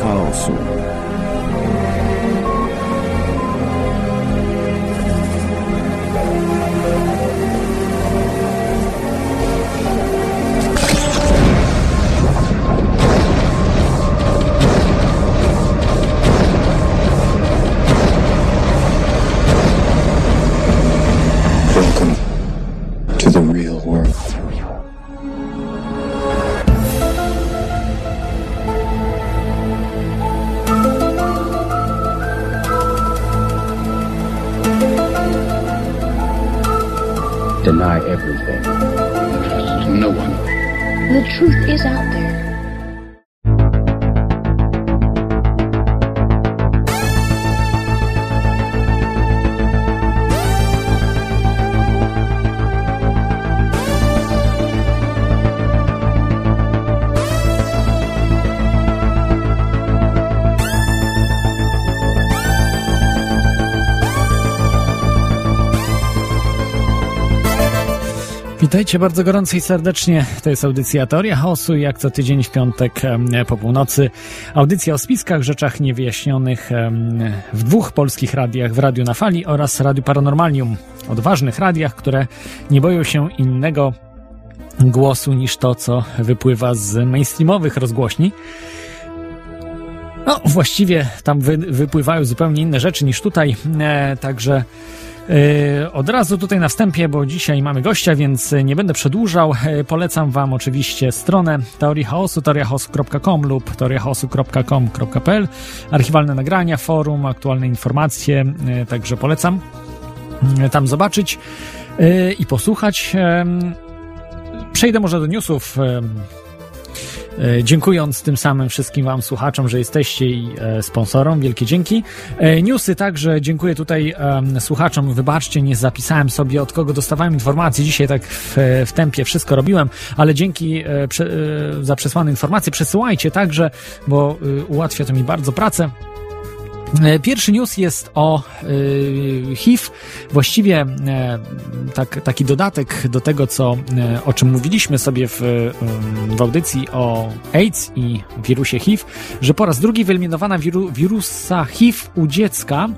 chaosu. Witajcie bardzo gorąco i serdecznie. To jest audycja Teoria Chaosu, jak co tydzień w piątek po północy. Audycja o spiskach, rzeczach niewyjaśnionych w dwóch polskich radiach, w Radiu na Fali oraz Radiu Paranormalium. Odważnych radiach, które nie boją się innego głosu niż to, co wypływa z mainstreamowych rozgłośni. No, właściwie tam wy, wypływają zupełnie inne rzeczy niż tutaj, e, także od razu tutaj na wstępie, bo dzisiaj mamy gościa, więc nie będę przedłużał. E, polecam Wam oczywiście stronę Teorii Chaosu, teoriachaosu.com lub teoriachaosu.com.pl Archiwalne nagrania, forum, aktualne informacje, e, także polecam tam zobaczyć i posłuchać. Przejdę może do newsów E, dziękując tym samym wszystkim Wam słuchaczom, że jesteście i e, sponsorom, wielkie dzięki. E, newsy także dziękuję tutaj słuchaczom. Wybaczcie, nie zapisałem sobie od kogo dostawałem informacji. Dzisiaj tak w, w tempie wszystko robiłem, ale dzięki za przesłane informacje przesyłajcie także, bo ułatwia to mi bardzo pracę. E, pierwszy news jest o y, HIV, właściwie y, tak, taki dodatek do tego, co, y, o czym mówiliśmy sobie w, w audycji o AIDS i wirusie HIV, że po raz drugi wyeliminowano wiru, wirusa HIV u dziecka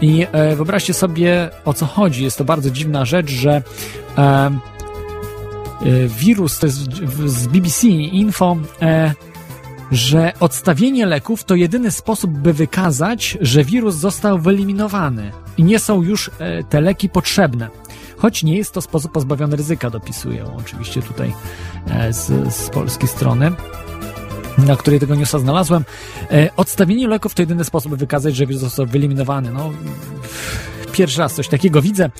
i wyobraźcie sobie o co chodzi. Jest to bardzo dziwna rzecz, że wirus, to jest z BBC Info, że odstawienie leków to jedyny sposób, by wykazać, że wirus został wyeliminowany i nie są już e, te leki potrzebne. Choć nie jest to sposób pozbawiony ryzyka, dopisuję oczywiście tutaj e, z, z polskiej strony na której tego newsa znalazłem. E, odstawienie leków to jedyny sposób, by wykazać, że wirus został wyeliminowany. No, pierwszy raz coś takiego widzę.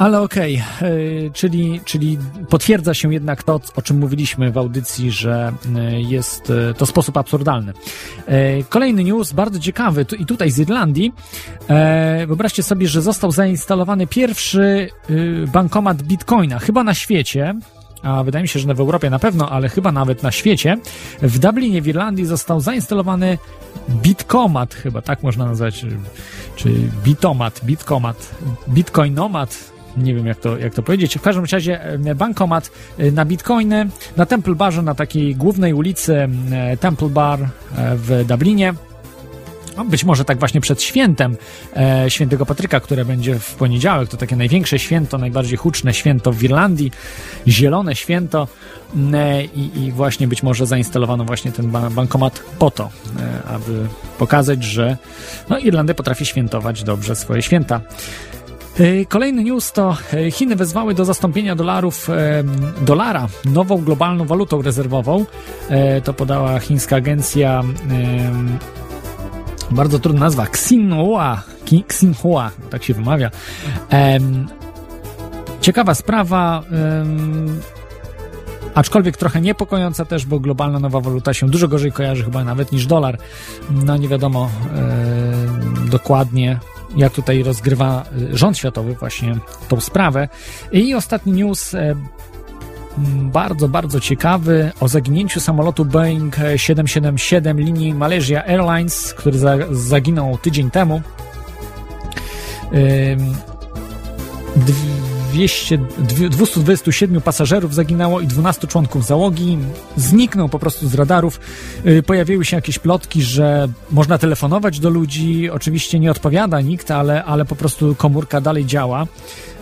Ale okej, okay. czyli, czyli potwierdza się jednak to, o czym mówiliśmy w audycji, że e, jest e, to sposób absurdalny. E, kolejny news, bardzo ciekawy, i tutaj z Irlandii. Wyobraźcie sobie, że został zainstalowany pierwszy bankomat bitcoina, chyba na świecie a wydaje mi się, że w Europie na pewno, ale chyba nawet na świecie, w Dublinie w Irlandii został zainstalowany Bitcomat, chyba tak można nazwać, czy Bitomat, Bitcomat, Bitcoinomat, nie wiem jak to, jak to powiedzieć. W każdym razie e, bankomat e, na bitcoiny na Temple Barze, na takiej głównej ulicy e, Temple Bar w Dublinie. No, być może tak właśnie przed świętem e, świętego Patryka, które będzie w poniedziałek. To takie największe święto, najbardziej huczne święto w Irlandii, zielone święto e, i, właśnie być może zainstalowano właśnie ten bankomat po to, e, aby pokazać, że no, Irlandia potrafi świętować dobrze swoje święta. E, kolejny news to e, Chiny wezwały do zastąpienia dolarów, e, dolara nową globalną walutą rezerwową. To podała chińska agencja, bardzo trudna nazwa, Xinhua, Xinhua, tak się wymawia. Ciekawa sprawa, aczkolwiek trochę niepokojąca też, bo globalna nowa waluta się dużo gorzej kojarzy chyba nawet niż dolar. No nie wiadomo dokładnie, jak tutaj rozgrywa y, rząd światowy właśnie tą sprawę. I ostatni news e, bardzo, bardzo ciekawy o zaginięciu samolotu Boeing 777 linii Malaysia Airlines, który za, zaginął tydzień temu. 200, 227 pasażerów zaginęło i 12 członków załogi. Zniknął po prostu z radarów. Y, pojawiły się jakieś plotki, że można telefonować do ludzi. Oczywiście nie odpowiada nikt, ale, ale po prostu komórka dalej działa.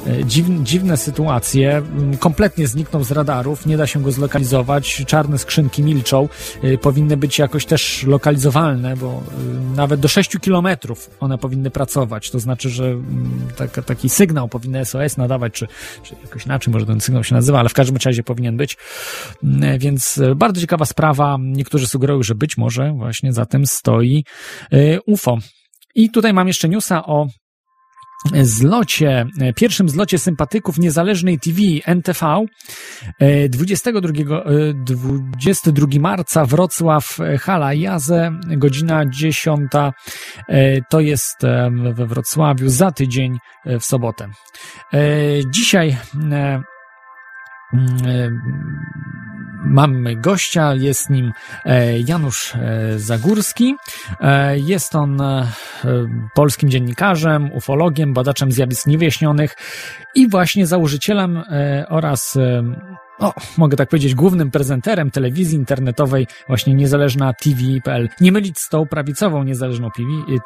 E, dziwne, dziwne sytuacje. Kompletnie zniknął z radarów, nie da się go zlokalizować. Czarne skrzynki milczą. E, powinny być jakoś też lokalizowalne, bo e, nawet do 6 kilometrów one powinny pracować. To znaczy, że mm, tak, taki sygnał powinny SOS nadawać, czy, czy jakoś inaczej może ten sygnał się nazywa, ale w każdym razie powinien być. Więc bardzo ciekawa sprawa. Niektórzy sugerują, że być może właśnie za tym stoi UFO. I tutaj mam jeszcze newsa o zlocie, pierwszym zlocie sympatyków niezależnej TV NTV 22, 22 marca Wrocław Hala Jaze, godzina 10 to jest we Wrocławiu za tydzień w sobotę. Dzisiaj mamy gościa, jest nim e, Janusz e, Zagórski. E, jest on polskim dziennikarzem, ufologiem, badaczem zjawisk niewyjaśnionych i właśnie założycielem oraz o, mogę tak powiedzieć, głównym prezenterem telewizji internetowej właśnie Niezależna TV.pl. Nie mylić z tą prawicową Niezależną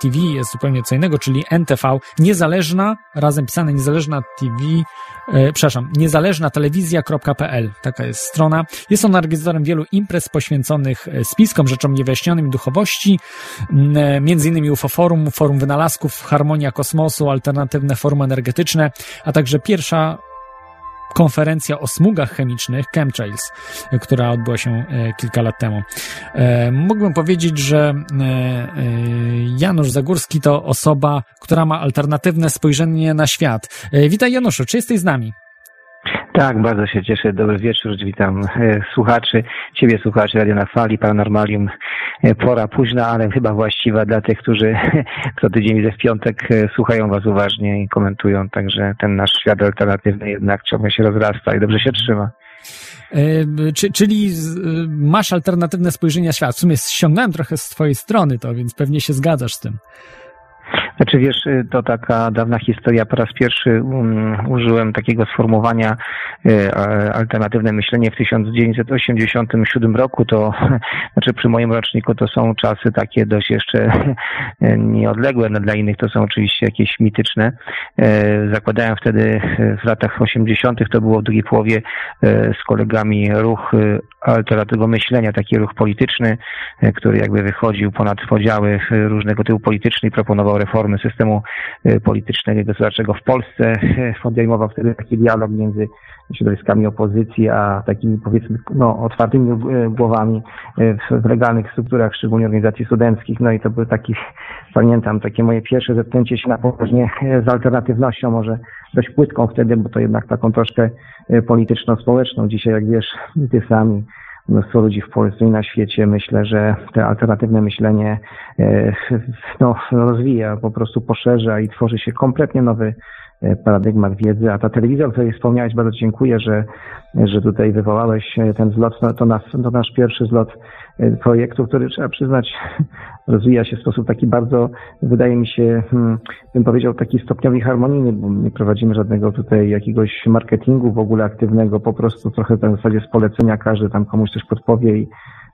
TV, jest zupełnie co innego, czyli NTV, Niezależna, razem pisane Niezależna TV, e, przepraszam, niezależna telewizja.pl, taka jest strona. Jest on organizatorem wielu imprez poświęconych e, spiskom, rzeczom niewyjaśnionym duchowości, e, między innymi UFO Forum, Forum Wynalazków, Harmonia Kosmosu, alternatywne forum energetyczne, a także pierwsza konferencja o smugach chemicznych, chemtrails, która odbyła się e, kilka lat temu. E, mógłbym powiedzieć, że e, Janusz Zagórski to osoba, która ma alternatywne spojrzenie na świat. Witaj Januszu, czy jesteś z nami? Tak, bardzo się cieszę. Dobry wieczór. Witam e, słuchaczy, ciebie słuchaczy Radio na Fali, Paranormalium. E, pora późna, ale chyba właściwa dla tych, którzy co tydzień widzę w piątek e, słuchają was uważnie i komentują. Także ten nasz świat alternatywny jednak ciągle się rozrasta i dobrze się trzyma. czyli masz alternatywne spojrzenie na świat. W sumie ściągnąłem trochę z twojej strony to, więc pewnie się zgadzasz z tym. Znaczy wiesz, y, to taka dawna historia. Po raz pierwszy um, użyłem takiego sformułowania y, alternatywne myślenie w 1987 roku. To znaczy przy moim roczniku to są czasy takie dość jeszcze nieodległe. No, dla innych to są oczywiście jakieś mityczne. Y, zakładałem wtedy w latach 80. to było w drugiej połowie y, z kolegami ruch y, alternatywnego myślenia, taki ruch polityczny, który jakby wychodził ponad podziały różnego typu polityczne i proponował reformy systemu y, politycznego i gospodarczego w Polsce. Podejmował wtedy taki dialog między środowiskami opozycji, a takimi powiedzmy no, otwartymi y, głowami y, w legalnych strukturach, szczególnie organizacji studenckich. No i to był taki, pamiętam, takie moje pierwsze zetknięcie się na poważnie z alternatywnością, może dość płytką wtedy, bo to jednak taką troszkę polityczno-społeczną. Dzisiaj, jak wiesz, ty sami mnóstwo ludzi w Polsce i na świecie. Myślę, że te alternatywne myślenie e, no, rozwija, po prostu poszerza i tworzy się kompletnie nowy e, paradygmat wiedzy, a ta telewizja, o której wspomniałeś, bardzo dziękuję, że, że tutaj wywołałeś e, ten zlot, no, to, nas, to nasz pierwszy zlot projektu, który trzeba przyznać rozwija się w sposób taki bardzo, wydaje mi się, hmm, bym powiedział, taki stopniowy harmonijny, bo nie prowadzimy żadnego tutaj jakiegoś marketingu w ogóle aktywnego, po prostu trochę w zasadzie z polecenia każdy tam komuś coś podpowie i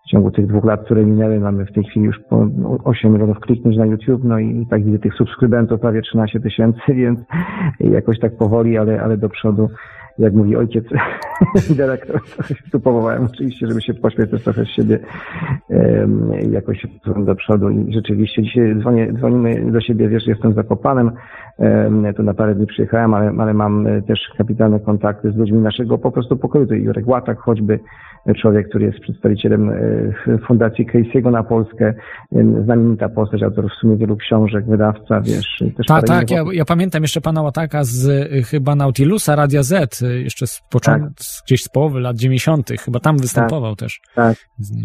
w ciągu tych dwóch lat, które minęły, mamy w tej chwili już po 8 milionów kliknięć na YouTube, no i tak widzę tych subskrybentów prawie 13 tysięcy, więc jakoś tak powoli, ale, ale do przodu jak mówi ojciec dyrektor, tu powołałem oczywiście, żeby się pośmiać też trochę z siebie jakoś do przodu i rzeczywiście dzisiaj dzwonię, dzwonimy do siebie, wiesz, jestem zakopanem, tu na parę dni przyjechałem, ale, ale mam też kapitalne kontakty z ludźmi naszego po prostu pokoju, to Jurek Łatak choćby, człowiek, który jest przedstawicielem e, Fundacji Casey'ego na Polskę, znamienita postać, autor w sumie wielu książek, wydawca, wiesz. Też tak, tak, ja, ja, pamiętam jeszcze pana Łataka z e, chyba Nautilusa, Radia Z, e, jeszcze z początku, tak. gdzieś z połowy lat 90., chyba tam występował tak, też. Tak,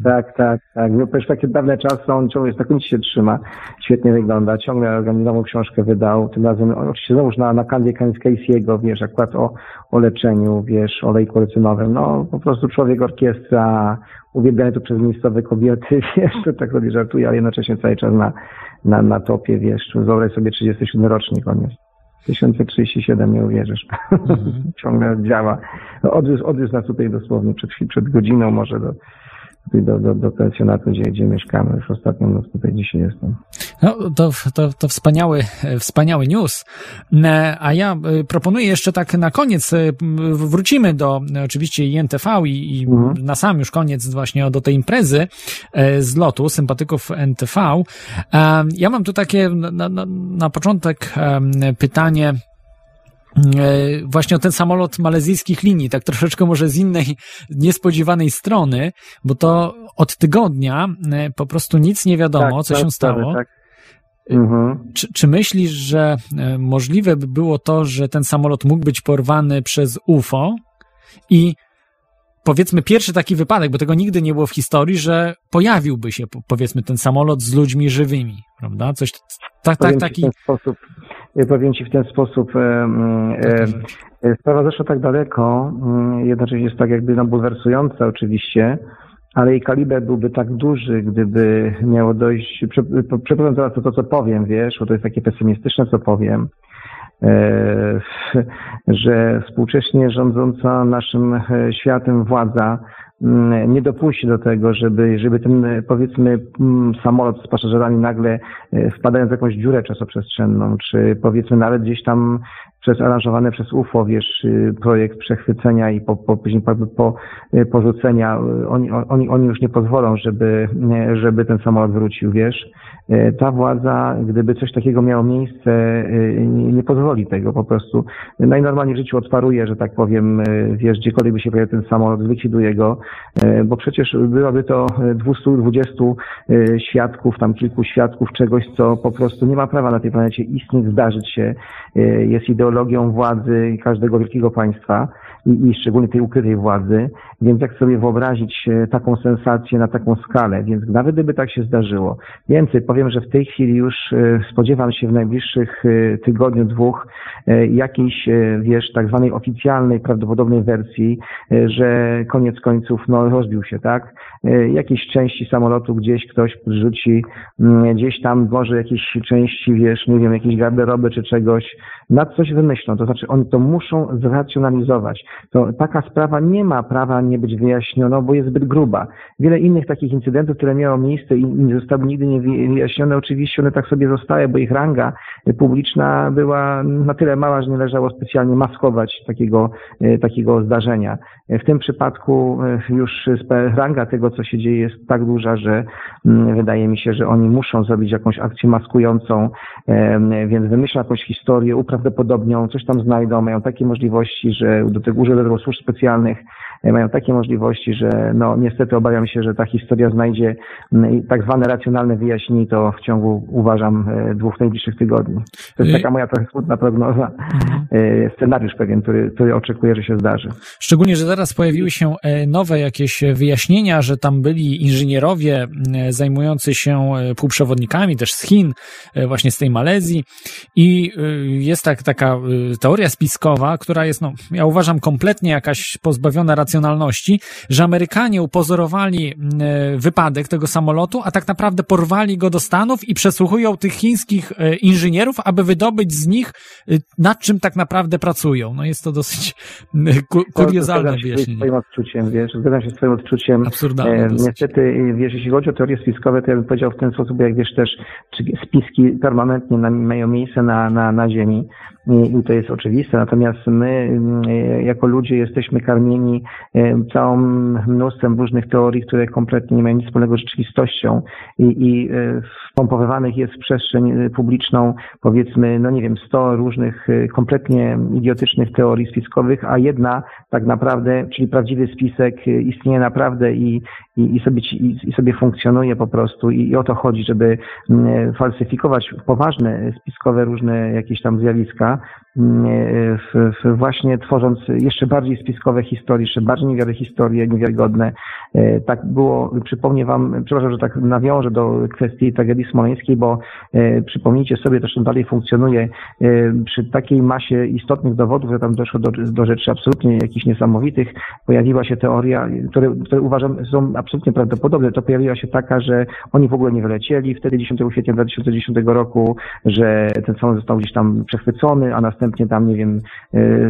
tak, tak, tak. No, też takie dawne czasy, on ciągle znakomicie się trzyma, świetnie wygląda, ciągle organizował książkę wydał, tym razem oczywiście znowuż na, na kanwie Casey'ego, wiesz, akurat o, o leczeniu, wiesz, olejku lecynowym, no po prostu człowiek orkiestra, uwielbiany tu przez miejscowe kobiety, wiesz, to tak sobie żartuje, ale jednocześnie cały czas na, na, na topie, wiesz, wyobraź sobie 37 rocznik on jest. 1037, nie uwierzysz. Mhm. Ciągle działa. Odwiózł, odwiózł nas tutaj dosłownie przed, przed godziną, może do, do, do, do pensjonatu, gdzie, gdzie mieszkamy. Już ostatnią noc tutaj dzisiaj jestem. No, to, to, to wspaniały, wspaniały news. E, a ja e, proponuję jeszcze tak na koniec, e, wrócimy do oczywiście INTV i, i mhm. na sam już koniec właśnie do tej imprezy z lotu sympatyków NTV. Ja mam tu takie na, na, na początek pytanie, E, właśnie o ten samolot malezyjskich linii, tak troszeczkę może z innej, niespodziewanej strony, bo to od tygodnia e, po prostu nic nie wiadomo, tak, co się stało. Tak. E, mhm. Czy, czy myślisz, że możliwe by było to, że ten samolot mógł być porwany przez UFO i powiedzmy pierwszy taki wypadek, bo tego nigdy nie było w historii, że pojawiłby się powiedzmy ten samolot z ludźmi żywymi, prawda? Coś tak, tak, taki. W ten sposób, powiem Ci w ten sposób, e, e, e, sprawa zeszła tak daleko, mm, jednocześnie jest tak jakby no, bulwersująca oczywiście, ale jej kaliber byłby tak duży, gdyby miało dojść, przepraszam zaraz to, to, co powiem, wiesz, bo to jest takie pesymistyczne, co powiem, że współcześnie rządząca naszym światem władza nie dopuści do tego, żeby, żeby ten powiedzmy mm, samolot z pasażerami nagle e, wpadając w jakąś dziurę czasoprzestrzenną, czy powiedzmy nawet gdzieś tam przez aranżowany przez UFO, wiesz, y, projekt przechwycenia i po, po, później po, po y, porzucenia, y, oni, oni, oni już nie pozwolą, żeby, żeby ten samolot wrócił, wiesz. Ta władza, gdyby coś takiego miało miejsce, nie, nie pozwoli tego po prostu. Najnormalniej w życiu odparuje, że tak powiem, wiesz, gdziekolwiek by się pojawił ten samolot, likwiduje go, bo przecież byłoby to 220 świadków, tam kilku świadków czegoś, co po prostu nie ma prawa na tej planecie istnieć, zdarzyć się, jest ideologią ideologią władzy każdego wielkiego państwa i, i szczególnie tej ukrytej władzy, więc jak sobie wyobrazić e, taką sensację na taką skalę, więc nawet gdyby tak się zdarzyło. Więcej, powiem, że w tej chwili już e, spodziewam się w najbliższych e, tygodniu, dwóch jakiejś, wiesz, tak zwanej oficjalnej, prawdopodobnej wersji, że koniec końców, no, rozbił się, tak? Jakieś części samolotu gdzieś ktoś podrzuci, mm, gdzieś tam może jakieś części, wiesz, nie wiem, jakieś garderoby czy czegoś, nad coś wymyślą, to znaczy oni to muszą zracjonalizować. To taka sprawa nie ma prawa nie być wyjaśniona, bo jest zbyt gruba. Wiele innych takich incydentów, które miało miejsce i nie zostały nigdy nie wyjaśnione, oczywiście one tak sobie zostały, bo ich ranga publiczna była na tyle mała, że nie leżało specjalnie maskować takiego, e, takiego zdarzenia. W tym przypadku e, już ranga tego, co się dzieje, jest tak duża, że mm, wydaje mi się, że oni muszą zrobić jakąś akcję maskującą, e, więc wymyślą jakąś historię, uprawdopodobnią, coś tam znajdą, mają takie możliwości, że do tego używają służb specjalnych, e, mają takie możliwości, że no niestety obawiam się, że ta historia znajdzie tak zwane racjonalne wyjaśnienie to w ciągu, uważam, e, dwóch najbliższych tygodni. To jest taka moja trochę smutna prognoza, mhm. E, scenariusz pewien, który, który oczekuję, że się zdarzy. Szczególnie, że teraz pojawiły się nowe jakieś wyjaśnienia, że tam byli inżynierowie zajmujący się półprzewodnikami też z Chin, właśnie z tej Malezji i jest tak, taka teoria spiskowa, która jest, no, ja uważam, kompletnie jakaś pozbawiona racjonalności, że Amerykanie upozorowali e, wypadek tego samolotu, a tak naprawdę porwali go do Stanów i przesłuchują tych chińskich e, inżynierów, aby wydobyć z nich, e, nad czym tak naprawdę pracują. No jest to dosyć kuriozalne wyjaśnienie. Zgadzam się z odczuciem, wiesz, zgadzam się z twoim odczuciem. Absurdalne. Niestety, wiesz, jeśli chodzi o teorie spiskowe, to ja bym powiedział w ten sposób, jak wiesz też, czy spiski permanentnie mają miejsce na, na, na Ziemi i to jest oczywiste, natomiast my mm, jako ludzie jesteśmy karmieni całą mnóstwem różnych teorii, które kompletnie nie mają nic wspólnego z rzeczywistością i, i e, wpompowywanych jest w przestrzeń e, publiczną powiedzmy, no nie wiem, sto różnych e, kompletnie idiotycznych teorii spiskowych, a jedna tak naprawdę, czyli prawdziwy spisek istnieje naprawdę i, i, i, sobie, i, i sobie funkcjonuje po prostu i, i o to chodzi, żeby falsyfikować poważne spiskowe różne jakieś tam zjawiska, w, w właśnie tworząc jeszcze bardziej spiskowe historie, jeszcze bardziej niewiary historie, niewiarygodne. E, tak było, przypomnę Wam, przepraszam, że tak nawiążę do kwestii tragedii smoleńskiej, bo e, przypomnijcie sobie, to że dalej funkcjonuje, e, przy takiej masie istotnych dowodów, że tam doszło do, do rzeczy absolutnie jakichś niesamowitych, pojawiła się teoria, które, które uważam są absolutnie prawdopodobne, to pojawiła się taka, że oni w ogóle nie wylecieli wtedy 10 kwietnia 2010 roku, że ten samolot został gdzieś tam przechwycony, a następnie tam, nie wiem,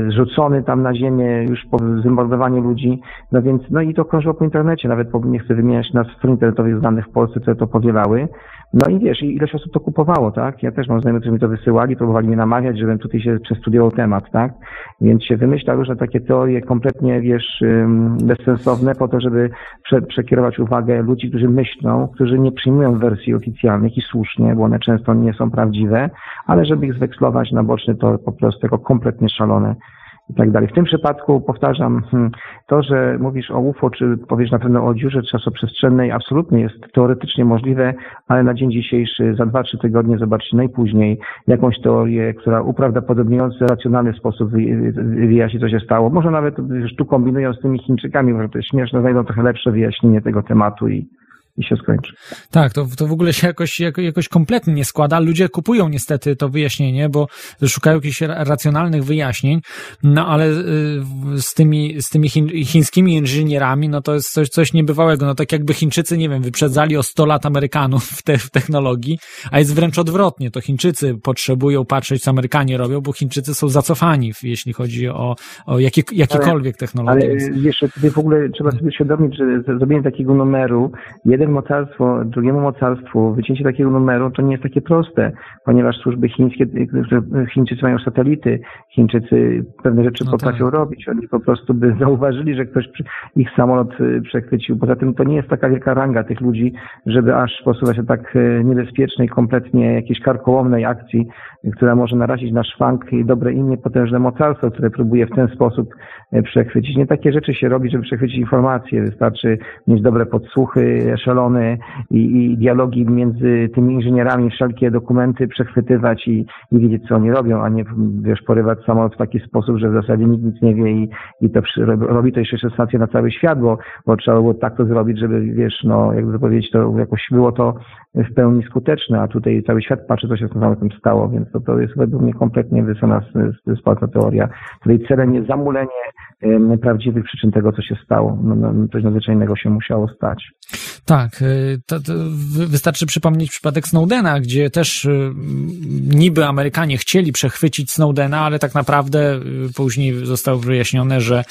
zrzucony tam na ziemię już po zamordowaniu ludzi, no więc, no i to krążyło po internecie, nawet po, nie chcę wymieniać nazw stron internetowych znanych w Polsce, które to powielały. No i wiesz, ileś osób to kupowało, tak? Ja też mam znajomych, którzy mi to wysyłali, próbowali mnie namawiać, żebym tutaj się przestudiował temat, tak? Więc się wymyślał różne takie teorie kompletnie, wiesz, bezsensowne po to, żeby prze, przekierować uwagę ludzi, którzy myślą, którzy nie przyjmują wersji oficjalnych i słusznie, bo one często nie są prawdziwe, ale żeby ich zwekslować na boczny to po jako kompletnie szalone i tak dalej. W tym przypadku powtarzam, hmm, to, że mówisz o UFO, czy powiesz na pewno o dziurze czasoprzestrzennej, absolutnie jest teoretycznie możliwe, ale na dzień dzisiejszy, za dwa, trzy tygodnie zobaczycie najpóźniej jakąś teorię, która uprawdopodobniając w racjonalny sposób wyjaśni, co się stało. Może nawet już tu kombinują z tymi Chińczykami, może to jest śmieszne, znajdą trochę lepsze wyjaśnienie tego tematu i i się skończy. Tak, to, to w ogóle się jakoś, jakoś kompletnie nie składa. Ludzie kupują niestety to wyjaśnienie, bo szukają jakichś racjonalnych wyjaśnień, no ale y, z tymi, z tymi chińskimi inżynierami, no to jest coś, coś niebywałego. No tak jakby Chińczycy, nie wiem, wyprzedzali o 100 lat Amerykanów w, te, w technologii, a jest wręcz odwrotnie. To Chińczycy potrzebują patrzeć, co Amerykanie robią, bo Chińczycy są zacofani, jeśli chodzi o, o jakie, jakiekolwiek technologie. Ale wiesz, w ogóle trzeba sobie uświadomić, że zrobienie takiego numeru, jeden jeden mocarstwo drugiemu mocarstwu, wycięcie takiego numeru to nie jest takie proste, ponieważ służby chińskie, Chińczycy mają satelity, Chińczycy pewne rzeczy no potrafią tak. robić. Oni po prostu by zauważyli, że ktoś ich samolot y, przechwycił. Poza tym to nie jest taka wielka ranga tych ludzi, żeby aż posuwać się tak y, niebezpiecznej, kompletnie jakiejś karkołomnej akcji, która może narazić na szwank i dobre imię potężne mocarstwo, które próbuje w ten sposób przechwycić. Nie takie rzeczy się robi, żeby przechwycić informacje. Wystarczy mieć dobre podsłuchy, eszelony i, i dialogi między tymi inżynierami, wszelkie dokumenty przechwytywać i, i wiedzieć, co oni robią, a nie, wiesz, porywać samolot w taki sposób, że w zasadzie nikt nic nie wie i, i to robi to jeszcze sensację na cały świat, bo, bo trzeba było tak to zrobić, żeby, wiesz, no, jakby powiedzieć, to jakoś było to w pełni skuteczne, a tutaj cały świat patrzy, co się z tym stało, więc to, to jest według mnie kompletnie wysona spalna teoria. Tutaj celem jest zamulenie prawdziwych przyczyn tego, co się stało. No, no, coś nadzwyczajnego się musiało stać. Tak, y, to, to wystarczy przypomnieć przypadek Snowdena, gdzie też y, niby Amerykanie chcieli przechwycić Snowdena, ale tak naprawdę y, później zostało wyjaśnione, że,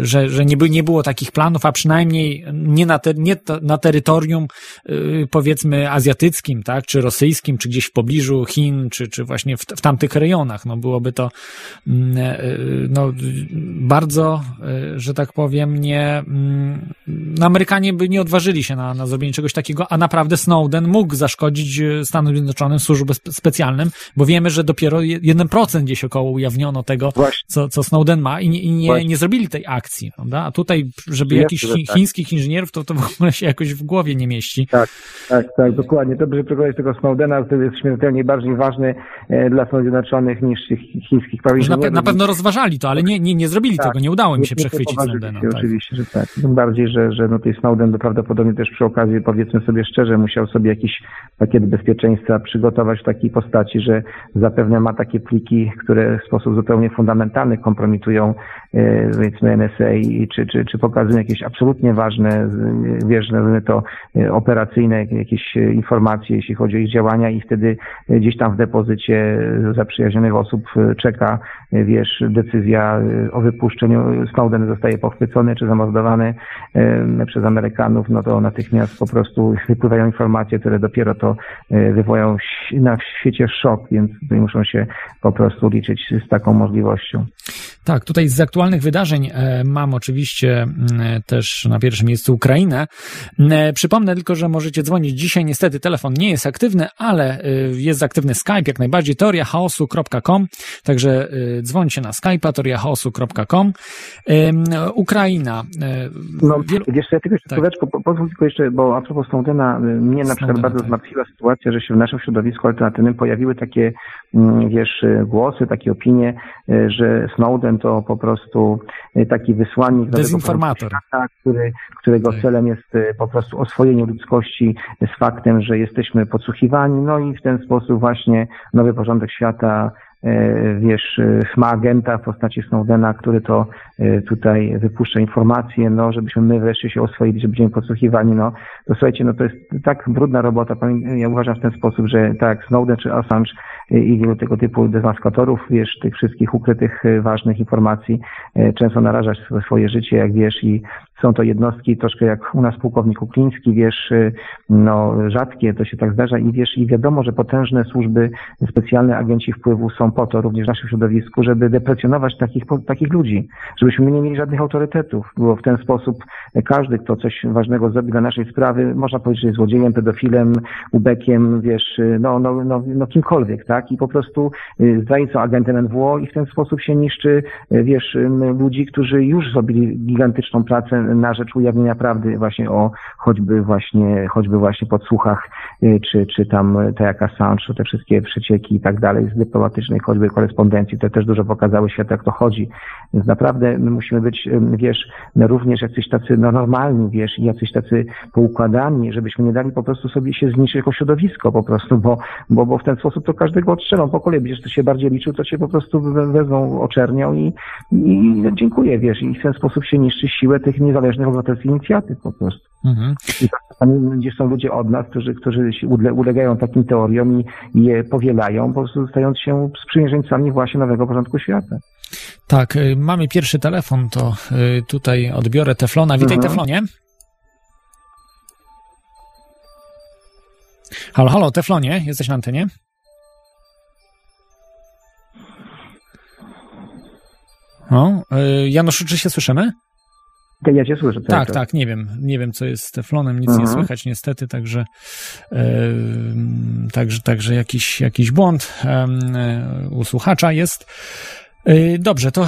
że, że nie, by, nie było takich planów, a przynajmniej nie na, te, nie na terytorium powiedzmy azjatyckim, tak, czy rosyjskim, czy gdzieś w pobliżu Chin, czy, czy właśnie w, w tamtych rejonach. No byłoby to mm, no, bardzo, że tak powiem, nie, mm, no Amerykanie by nie odważyli się na, na zrobienie czegoś takiego, a naprawdę Snowden mógł zaszkodzić e, Stanom Zjednoczonym służbom specjalnym, bo wiemy, że dopiero 1% gdzieś około ujawniono tego, co, co Snowden ma i, nie, i nie, nie zrobili tej akcji, prawda? A tutaj, żeby jakichś tak. chińskich inżynierów, to, to w ogóle się jakoś w głowie nie mieści. Tak, tak, tak, dokładnie. Dobrze przekonać tego Snowdena, który jest śmiertelnie bardziej ważny e, dla Stanów Zjednoczonych niż tych chińskich Na, pe na pewno rozważali to, ale nie, nie, nie zrobili tak. tego, nie udało im się przechwycić Snowdena. Się, tak. Oczywiście, że tak. Tym bardziej, że, że no, Snowden prawdopodobnie prawdopodobnie też przy okazji, powiedzmy sobie szczerze, musiał sobie jakiś pakiet bezpieczeństwa przygotować w takiej postaci, że zapewne ma takie pliki, które w sposób zupełnie fundamentalny kompromitują e, powiedzmy NSA czy, czy, czy pokazują jakieś absolutnie ważne, wiesz, nazwijmy to e, operacyjne jakieś informacje, jeśli chodzi o ich działania i wtedy gdzieś tam w depozycie zaprzyjaźnionych osób czeka, wiesz, decyzja o wypuszczeniu. Snowden zostaje pochwycony czy zamordowany e, przez Amerykanów, no to natychmiast po prostu wypływają informacje, które dopiero to e, wywołają na świecie szok, więc tutaj muszą się po prostu liczyć z taką możliwością. Tak, tutaj z aktualnych wydarzeń e, mam oczywiście też na pierwszym miejscu Ukrainę. Przypomnę tylko, że możecie dzwonić. Dzisiaj niestety telefon nie jest aktywny, ale jest aktywny Skype, jak najbardziej, teoriachaosu.com, także dzwońcie na Skype'a, teoriachaosu.com. Ukraina. No, wiesz, ja tylko jeszcze tak. pozwól tylko jeszcze, bo a propos Snowdena, mnie na przykład bardzo tak. zmartwiła sytuacja, że się w naszym środowisku alternatywnym pojawiły takie, mm, wiesz, głosy, takie opinie, że Snowden to po prostu taki wysłannik Dezinformator. Świata, który, którego tak. celem jest po prostu oswojenie ludzkości z faktem, że jesteśmy podsłuchiwani, no i w ten sposób właśnie nowy porządek świata wiesz, e, ma agenta w postaci Snowdena, który to e, tutaj wypuszcza informacje, no, żebyśmy my wreszcie się oswoili, że będziemy podsłuchiwani, no, to słuchajcie, no to jest tak brudna robota, ja uważam w ten sposób, że tak Snowden czy Assange i wielu tego typu dezmaskatorów, wiesz, tych wszystkich ukrytych ważnych informacji, często narażać swoje życie, jak wiesz, i są to jednostki troszkę jak u nas pułkownik Ukliński, wiesz, no rzadkie to się tak zdarza i wiesz, i wiadomo, że potężne służby specjalne, agenci wpływu są po to również w naszym środowisku, żeby deprecjonować takich, takich ludzi, żebyśmy nie mieli żadnych autorytetów, bo w ten sposób każdy, kto coś ważnego zrobi dla naszej sprawy, można powiedzieć, że jest złodziejem, pedofilem, ubekiem, wiesz, no, no, no, no kimkolwiek, tak? I po prostu y, zdrajcą agentem NWO i w ten sposób się niszczy, y, wiesz, ludzi, którzy już zrobili gigantyczną pracę na rzecz ujawnienia prawdy właśnie o choćby właśnie, choćby właśnie podsłuchach, y, czy, czy tam te jak Assange, te wszystkie przecieki i tak dalej z dyplomatycznej choćby korespondencji, te też dużo pokazały świat, jak to chodzi. Więc naprawdę my musimy być, wiesz, również jacyś tacy no, normalni, wiesz, i jacyś tacy poukładani, żebyśmy nie dali po prostu sobie się zniszczyć jako środowisko po prostu, bo, bo, bo w ten sposób to każdego odstrzelą po kolei. Będziesz to się bardziej liczył, to cię po prostu wezmą, oczernią i, i dziękuję, wiesz, i w ten sposób się niszczy siłę tych niezależnych obywatelskich inicjatyw po prostu. Mhm. I tam, gdzie są ludzie od nas, którzy, którzy ulegają takim teoriom i, i je powielają, po prostu stając się sprzymierzeńcami właśnie nowego porządku świata. Tak, y, mamy pierwszy telefon, to y, tutaj odbiorę Teflona. Witaj, mhm. Teflonie. Halo, halo, Teflonie, jesteś na antenie? O, y, Januszu, czy się słyszymy? Ja cię słyszę. Tak, tak, nie wiem. Nie wiem, co jest z teflonem, nic mhm. nie słychać niestety, także, e, także, także jakiś, jakiś błąd e, u słuchacza jest. Y, dobrze, to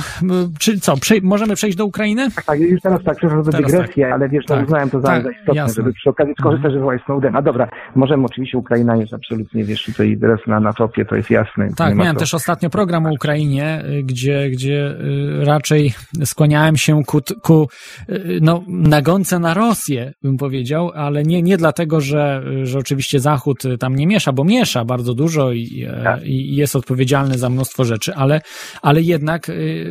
czy co, możemy przejść do Ukrainy? Tak, tak już teraz tak, przepraszam za dygresję, tak. ale wiesz, no, tak, uznałem to za, tak, za istotne, jasne. żeby przy okazji skorzystać, że wołać Snowdena. Dobra, możemy, oczywiście Ukraina jest absolutnie, wiesz, tutaj teraz na, na topie, to jest jasne. Tak, miałem to... też ostatnio program o Ukrainie, y, gdzie, gdzie y, raczej skłaniałem się ku, ku no, nagonce na Rosję, bym powiedział, ale nie, nie dlatego, że, że oczywiście Zachód tam nie miesza, bo miesza bardzo dużo i, tak. i jest odpowiedzialny za mnóstwo rzeczy, ale, ale jednak y,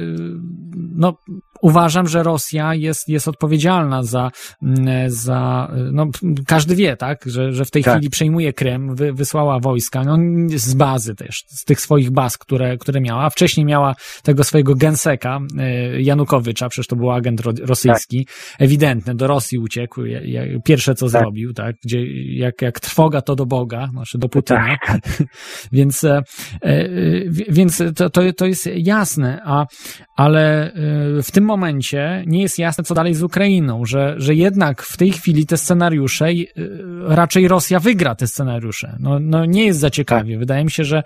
no, uważam, że Rosja jest, jest odpowiedzialna za, mm, za no, każdy wie, tak, że, że w tej tak. chwili przejmuje Krym, wy, wysłała wojska, no, z bazy też, z tych swoich baz, które, które miała. Wcześniej miała tego swojego genseka, y, Janukowycza, przecież to był agent rosyjski, tak. ewidentny, do Rosji uciekł, pierwsze co tak. zrobił, tak, gdzie jak, jak trwoga to do Boga, znaczy do Putina. Tak. więc, e, e, więc to, to, to jest jasne, a, ale e, w tym momencie nie jest jasne, co dalej z Ukrainą, że, że jednak w tej chwili te scenariusze, y, raczej Rosja wygra te scenariusze. No, no nie jest za ciekawie. Tak. Wydaje mi się, że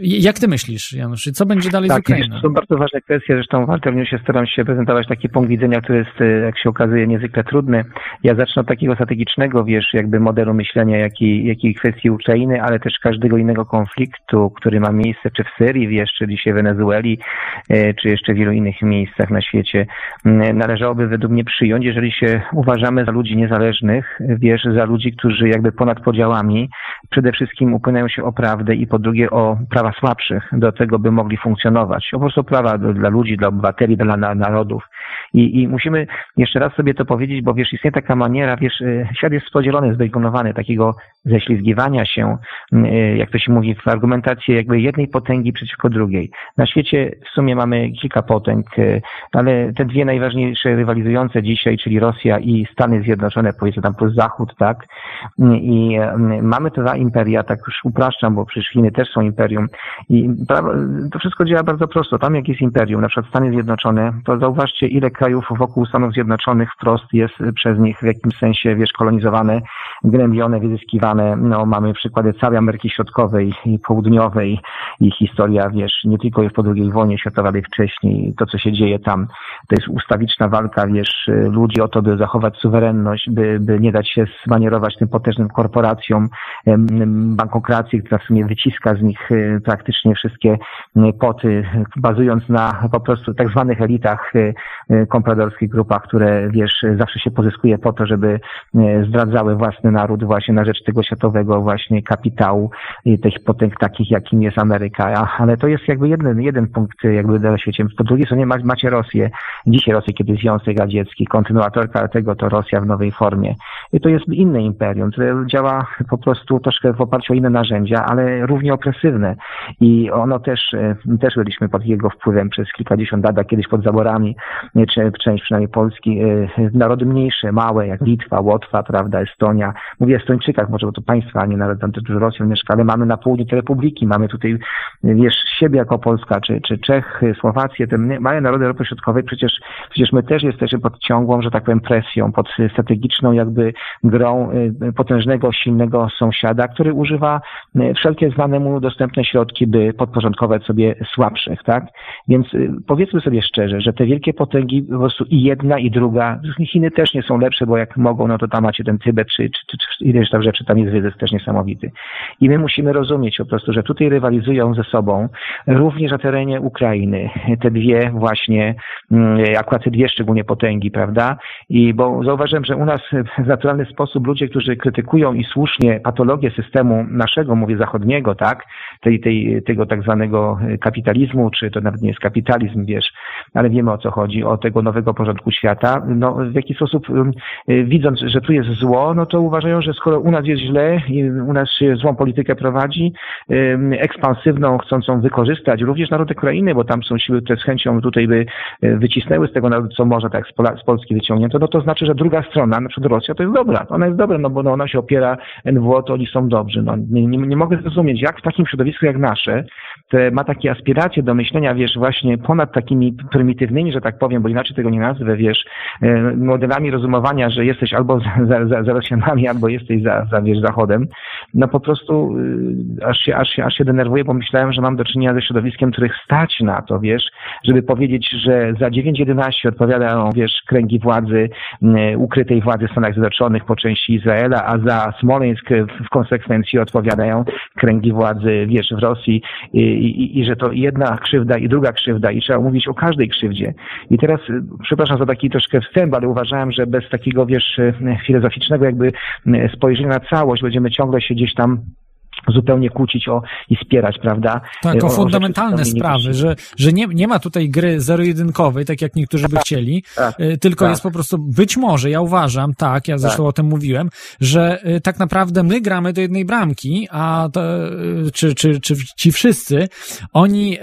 jak ty myślisz, Janusz, co będzie dalej tak, z Ukrainą? To są bardzo ważne kwestie, zresztą w Alternewsie staram się prezentować taki punkt widzenia, który jest, e, jak się okazuje, niezwykle trudny. Ja zacznę od takiego strategicznego, wiesz, jakby modelu myślenia, jak i, jak i kwestii Ukrainy, ale też każdego innego konfliktu, który ma miejsce czy w Syrii, wiesz, czy dzisiaj w Wenezueli, e, czy jeszcze w wielu innych miejscach na świecie. Należałoby według mnie przyjąć, jeżeli się uważamy za ludzi niezależnych, wiesz, za ludzi, którzy jakby ponad podziałami przede wszystkim upłynają się o prawdę i po drugie o prawa słabszych do tego, by mogli funkcjonować. Po prostu prawa dla ludzi, dla obywateli, dla narodów. I, I musimy jeszcze raz sobie to powiedzieć, bo wiesz, istnieje taka maniera, wiesz, y, świat jest podzielony, zbejkonowany, takiego ześlizgiwania się, y, jak to się mówi, w argumentację jakby jednej potęgi przeciwko drugiej. Na świecie w sumie mamy kilka potęg, y, ale te dwie najważniejsze rywalizujące dzisiaj, czyli Rosja i Stany Zjednoczone, powiedzmy tam plus Zachód, tak? I mamy te dwa imperia, tak już upraszczam, bo przecież Chiny też są imperium, imperium. I to wszystko działa bardzo prosto. Tam jak jest imperium, na przykład Stany Zjednoczone, to zauważcie, ile krajów wokół Stanów Zjednoczonych wprost jest przez nich w jakimś sensie, wiesz, kolonizowane, gnębione, wyzyskiwane. No, mamy przykłady całej Ameryki Środkowej i Południowej i historia, wiesz, nie tylko jest po II wojnie światowej, ale wcześniej, to co się dzieje tam, to jest ustawiczna walka, wiesz, ludzi o to, by zachować suwerenność, by, by nie dać się zmanierować tym potężnym korporacjom, bankokracji, która w sumie wyciska z nich praktycznie wszystkie poty, bazując na po prostu tak zwanych elitach e, kompradorskich grupach, które, wiesz, zawsze się pozyskuje po to, żeby zdradzały własny naród właśnie na rzecz tego światowego właśnie kapitału tych potęg takich, jakim jest Ameryka. Ale to jest jakby jeden, jeden punkt jakby na świecie. Po drugiej stronie macie Rosję. Dzisiaj Rosję, kiedy Związek Radziecki, kontynuatorka tego to Rosja w nowej formie. I to jest inne imperium, które działa po prostu troszkę w oparciu o inne narzędzia, ale równie opresywne. I ono też, e, też byliśmy pod jego wpływem przez kilkadziesiąt lat, kiedyś pod zaborami, czy część przynajmniej Polski, e, narody mniejsze, małe, jak Litwa, Łotwa, prawda, Estonia. Mówię o Estończykach, może bo to państwa, a nie nawet tam też Rosjan mieszka, ale mamy na południu te republiki, mamy tutaj, wiesz, siebie jako Polska, czy, czy Czech, Słowację, te małe narody Europy Środkowej, przecież, przecież my też jesteśmy pod ciągłą, że tak powiem, presją, pod strategiczną jakby grą potężnego, silnego sąsiada, który używa wszelkie znane mu dostępne środki, by podporządkować sobie słabszych, tak? Więc y, powiedzmy sobie szczerze, że te wielkie potęgi po prostu i jedna, i druga, Chiny też nie są lepsze, bo jak mogą, no to tam macie ten Tybet, czy, czy, czy, czy ileś tam rzeczy, tam jest wyzysk też niesamowity. I my musimy rozumieć po prostu, że tutaj rywalizują ze sobą, również na terenie Ukrainy, te dwie właśnie, mm, akurat te dwie szczególnie potęgi, prawda? I bo zauważyłem, że u nas w naturalny sposób ludzie, którzy krytykują i słusznie patologię systemu naszego, mówię zachodniego, tak, tej, tej, tego tak zwanego kapitalizmu, czy to nawet nie jest kapitalizm, wiesz, ale wiemy o co chodzi, o tego nowego porządku świata, no w jaki sposób um, widząc, że tu jest zło, no to uważają, że skoro u nas jest źle u nas się złą politykę prowadzi, ekspansywną, chcącą wykorzystać również naród Ukrainy, bo tam są siły, które z chęcią tutaj by e, wycisnęły z tego narodu, co może tak z, Polski wyciągnięto, no to znaczy, że druga strona, na przykład Rosja, to jest dobra. Ona jest dobra, no bo no ona się opiera NWO, to oni są dobrzy. No, nie, nie, nie mogę zrozumieć, jak w takim środowisku jak nasze, ma takie aspiracje do myślenia, wiesz, właśnie ponad takimi prymitywnymi, że tak powiem, bo inaczej tego nie nazwę, wiesz, e, modelami rozumowania, że jesteś albo za, za, za Rosjanami, albo jesteś za, za wiesz, Zachodem, no po prostu y, aż się, aż, się, aż się denerwuję, bo myślałem, że mam do czynienia ze środowiskiem, których stać na to, wiesz, żeby powiedzieć, że za 9-11 odpowiadają, wiesz, kręgi władzy, ukrytej władzy w Stanach Zjednoczonych po części Izraela, a za Smoleńsk w konsekwencji odpowiadają kręgi władzy, wiesz, w Rosji i, i, że to jedna krzywda i druga krzywda i trzeba mówić o każdej krzywdzie. I teraz, y, przepraszam za taki troszkę wstęp, ale uważałem, że bez takiego, wiesz, filozoficznego jakby spojrzenia na całość będziemy ciągle się gdzieś tam zupełnie kłócić o i spierać, prawda? Tak, o, o fundamentalne sprawy, że, że nie, nie ma tutaj gry zero-jedynkowej, tak jak niektórzy by tak, chcieli, tak, y, tylko tak. jest po prostu, być może, ja uważam, tak, ja zresztą tak. o tym mówiłem, że y, tak naprawdę my gramy do jednej bramki, a to, czy, czy, czy ci wszyscy, oni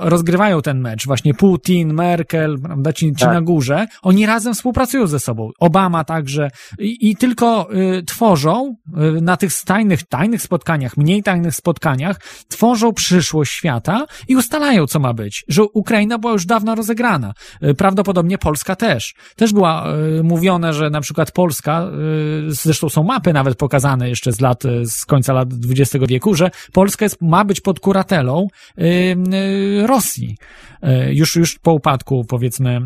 rozgrywają ten mecz, właśnie Putin, Merkel, prawda, ci, ci tak. na górze, oni razem współpracują ze sobą, Obama także i, i tylko tworzą na tych tajnych, tajnych spotkaniach spotkaniach, mniej tajnych spotkaniach, tworzą przyszłość świata i ustalają, co ma być. Że Ukraina była już dawno rozegrana. E, prawdopodobnie Polska też. Też była y, mówione, że na przykład Polska, y, zresztą są mapy nawet pokazane jeszcze z lat, z końca lat XX wieku, że Polska jest, ma być pod kuratelą y, Rosji. Już, już po upadku, powiedzmy,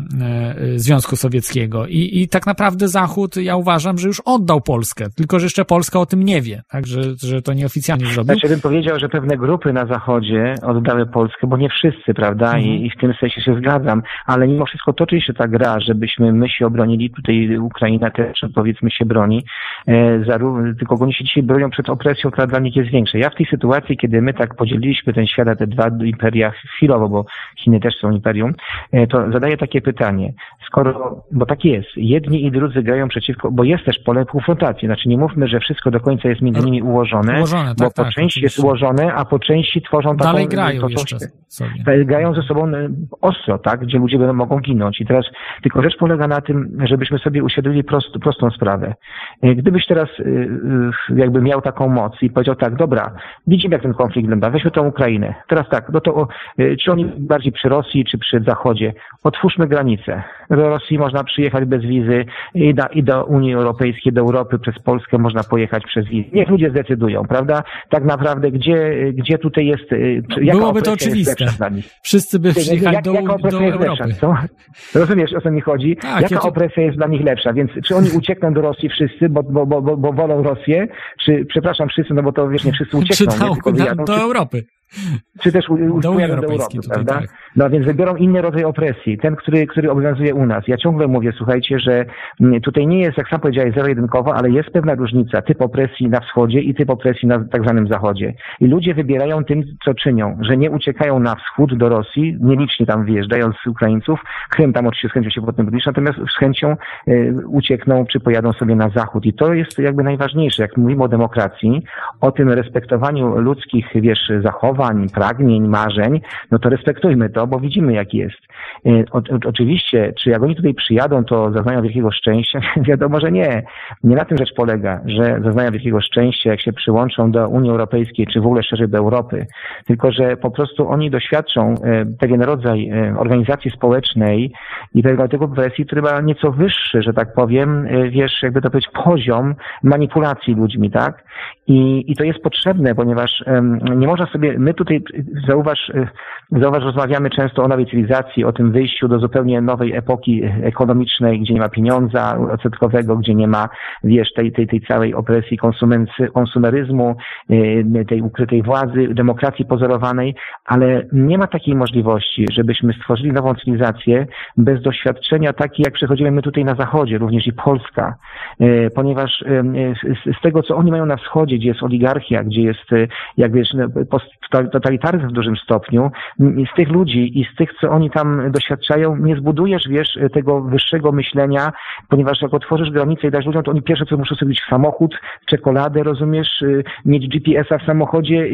Związku Sowieckiego. I, I tak naprawdę Zachód, ja uważam, że już oddał Polskę, tylko że jeszcze Polska o tym nie wie. Także, że to nieoficjalnie oficjalnie zrobił. Znaczy bym powiedział, że pewne grupy na Zachodzie oddały Polskę, bo nie wszyscy, prawda? Mhm. I, I, w tym sensie się zgadzam, ale mimo wszystko toczy się ta gra, żebyśmy my się obronili, tutaj Ukraina też powiedzmy się broni, e, zarówno, tylko oni się dzisiaj bronią przed opresją, która dla nich jest większa. Ja w tej sytuacji, kiedy my tak podzieliliśmy ten świat na te dwa imperia chwilowo, bo Chiny też są imperium, e, to zadaję takie pytanie. Skoro, bo tak jest, jedni i drudzy grają przeciwko, bo jest też pole konfrontacji, znaczy nie mówmy, że wszystko do końca jest między nimi ułożone, ułożone bo po tak, części jest ułożone, a po części tworzą taką... Dalej grają to, jeszcze sobie. Grają ze sobą ostro, tak, gdzie ludzie będą, mogą ginąć. I teraz tylko rzecz polega na tym, żebyśmy sobie uświadomili prost, prostą sprawę. Gdybyś teraz jakby miał taką moc i powiedział tak, dobra, widzimy jak ten konflikt wygląda, weźmy tą Ukrainę. Teraz tak, no to czy oni bardziej przy Rosji, czy przy Zachodzie? Otwórzmy granice. Do Rosji można przyjechać bez wizy i do, i do Unii Europejskiej, do Europy przez Polskę można pojechać przez wizy. Niech ludzie zdecydują, prawda? Tak naprawdę, gdzie, gdzie tutaj jest... Y, Byłoby to oczywiste. Wszyscy by przyjechali jak, do, jaka do Europy. Lepsza, Rozumiesz, o co mi chodzi? Tak, jaka ja to... opresja jest dla nich lepsza? Więc czy oni uciekną do Rosji wszyscy, bo, bo, bo, bo, bo wolą Rosję? Czy, przepraszam, wszyscy, no bo to wiesz, nie wszyscy uciekną. Czy do, nie, do, do Europy czy też do pojadą do Europy, prawda? Tak. No więc wybiorą inny rodzaj opresji, ten, który, który obowiązuje u nas. Ja ciągle mówię, słuchajcie, że mm, tutaj nie jest, jak sam powiedziałeś, zero-jedynkowo, ale jest pewna różnica, typ opresji na wschodzie i typ opresji na tak zwanym zachodzie. I ludzie wybierają tym, co czynią, że nie uciekają na wschód do Rosji, nielicznie tam wyjeżdżają z Ukraińców, Krym tam oczywiście z chęcią się potem buduje, natomiast z chęcią y, uciekną czy pojadą sobie na zachód. I to jest jakby najważniejsze, jak mówimy o demokracji, o tym respektowaniu ludzkich, wiesz, zachowań, zachowań, pragnień, marzeń, no to respektujmy to, bo widzimy jak jest. E, o, o, oczywiście, czy jak oni tutaj przyjadą, to zaznają wielkiego szczęścia? Wiadomo, że nie. Nie na tym rzecz polega, że zaznają wielkiego szczęścia, jak się przyłączą do Unii Europejskiej, czy w ogóle szerzej do Europy, tylko że po prostu oni doświadczą e, pewien rodzaj e, organizacji społecznej i tego, tego presji, który ma nieco wyższy, że tak powiem, wiesz, jakby to powiedzieć, poziom manipulacji ludźmi, tak? I, i to jest potrzebne, ponieważ nie można sobie, my tutaj, zauważ, zauważ, rozmawiamy często o nowej cywilizacji, o tym wyjściu do zupełnie nowej epoki ekonomicznej, gdzie nie ma pieniądza odsetkowego, gdzie nie ma, wiesz, tej, tej, tej całej opresji konsumeryzmu, y, tej ukrytej władzy, demokracji pozorowanej, ale nie ma takiej możliwości, żebyśmy stworzyli nową cywilizację bez doświadczenia takiej, jak przechodzimy my tutaj na Zachodzie, również i Polska, y, ponieważ y, z tego, co oni mają na wschodzie, gdzie jest oligarchia, gdzie jest, jak wiesz, no, totalitaryzm w dużym stopniu, z tych ludzi i z tych, co oni tam doświadczają, nie zbudujesz, wiesz, tego wyższego myślenia, ponieważ jak otworzysz granicę i dasz ludziom, to oni pierwsze co muszą mieć samochód, czekoladę, rozumiesz, y, mieć GPS-a w samochodzie,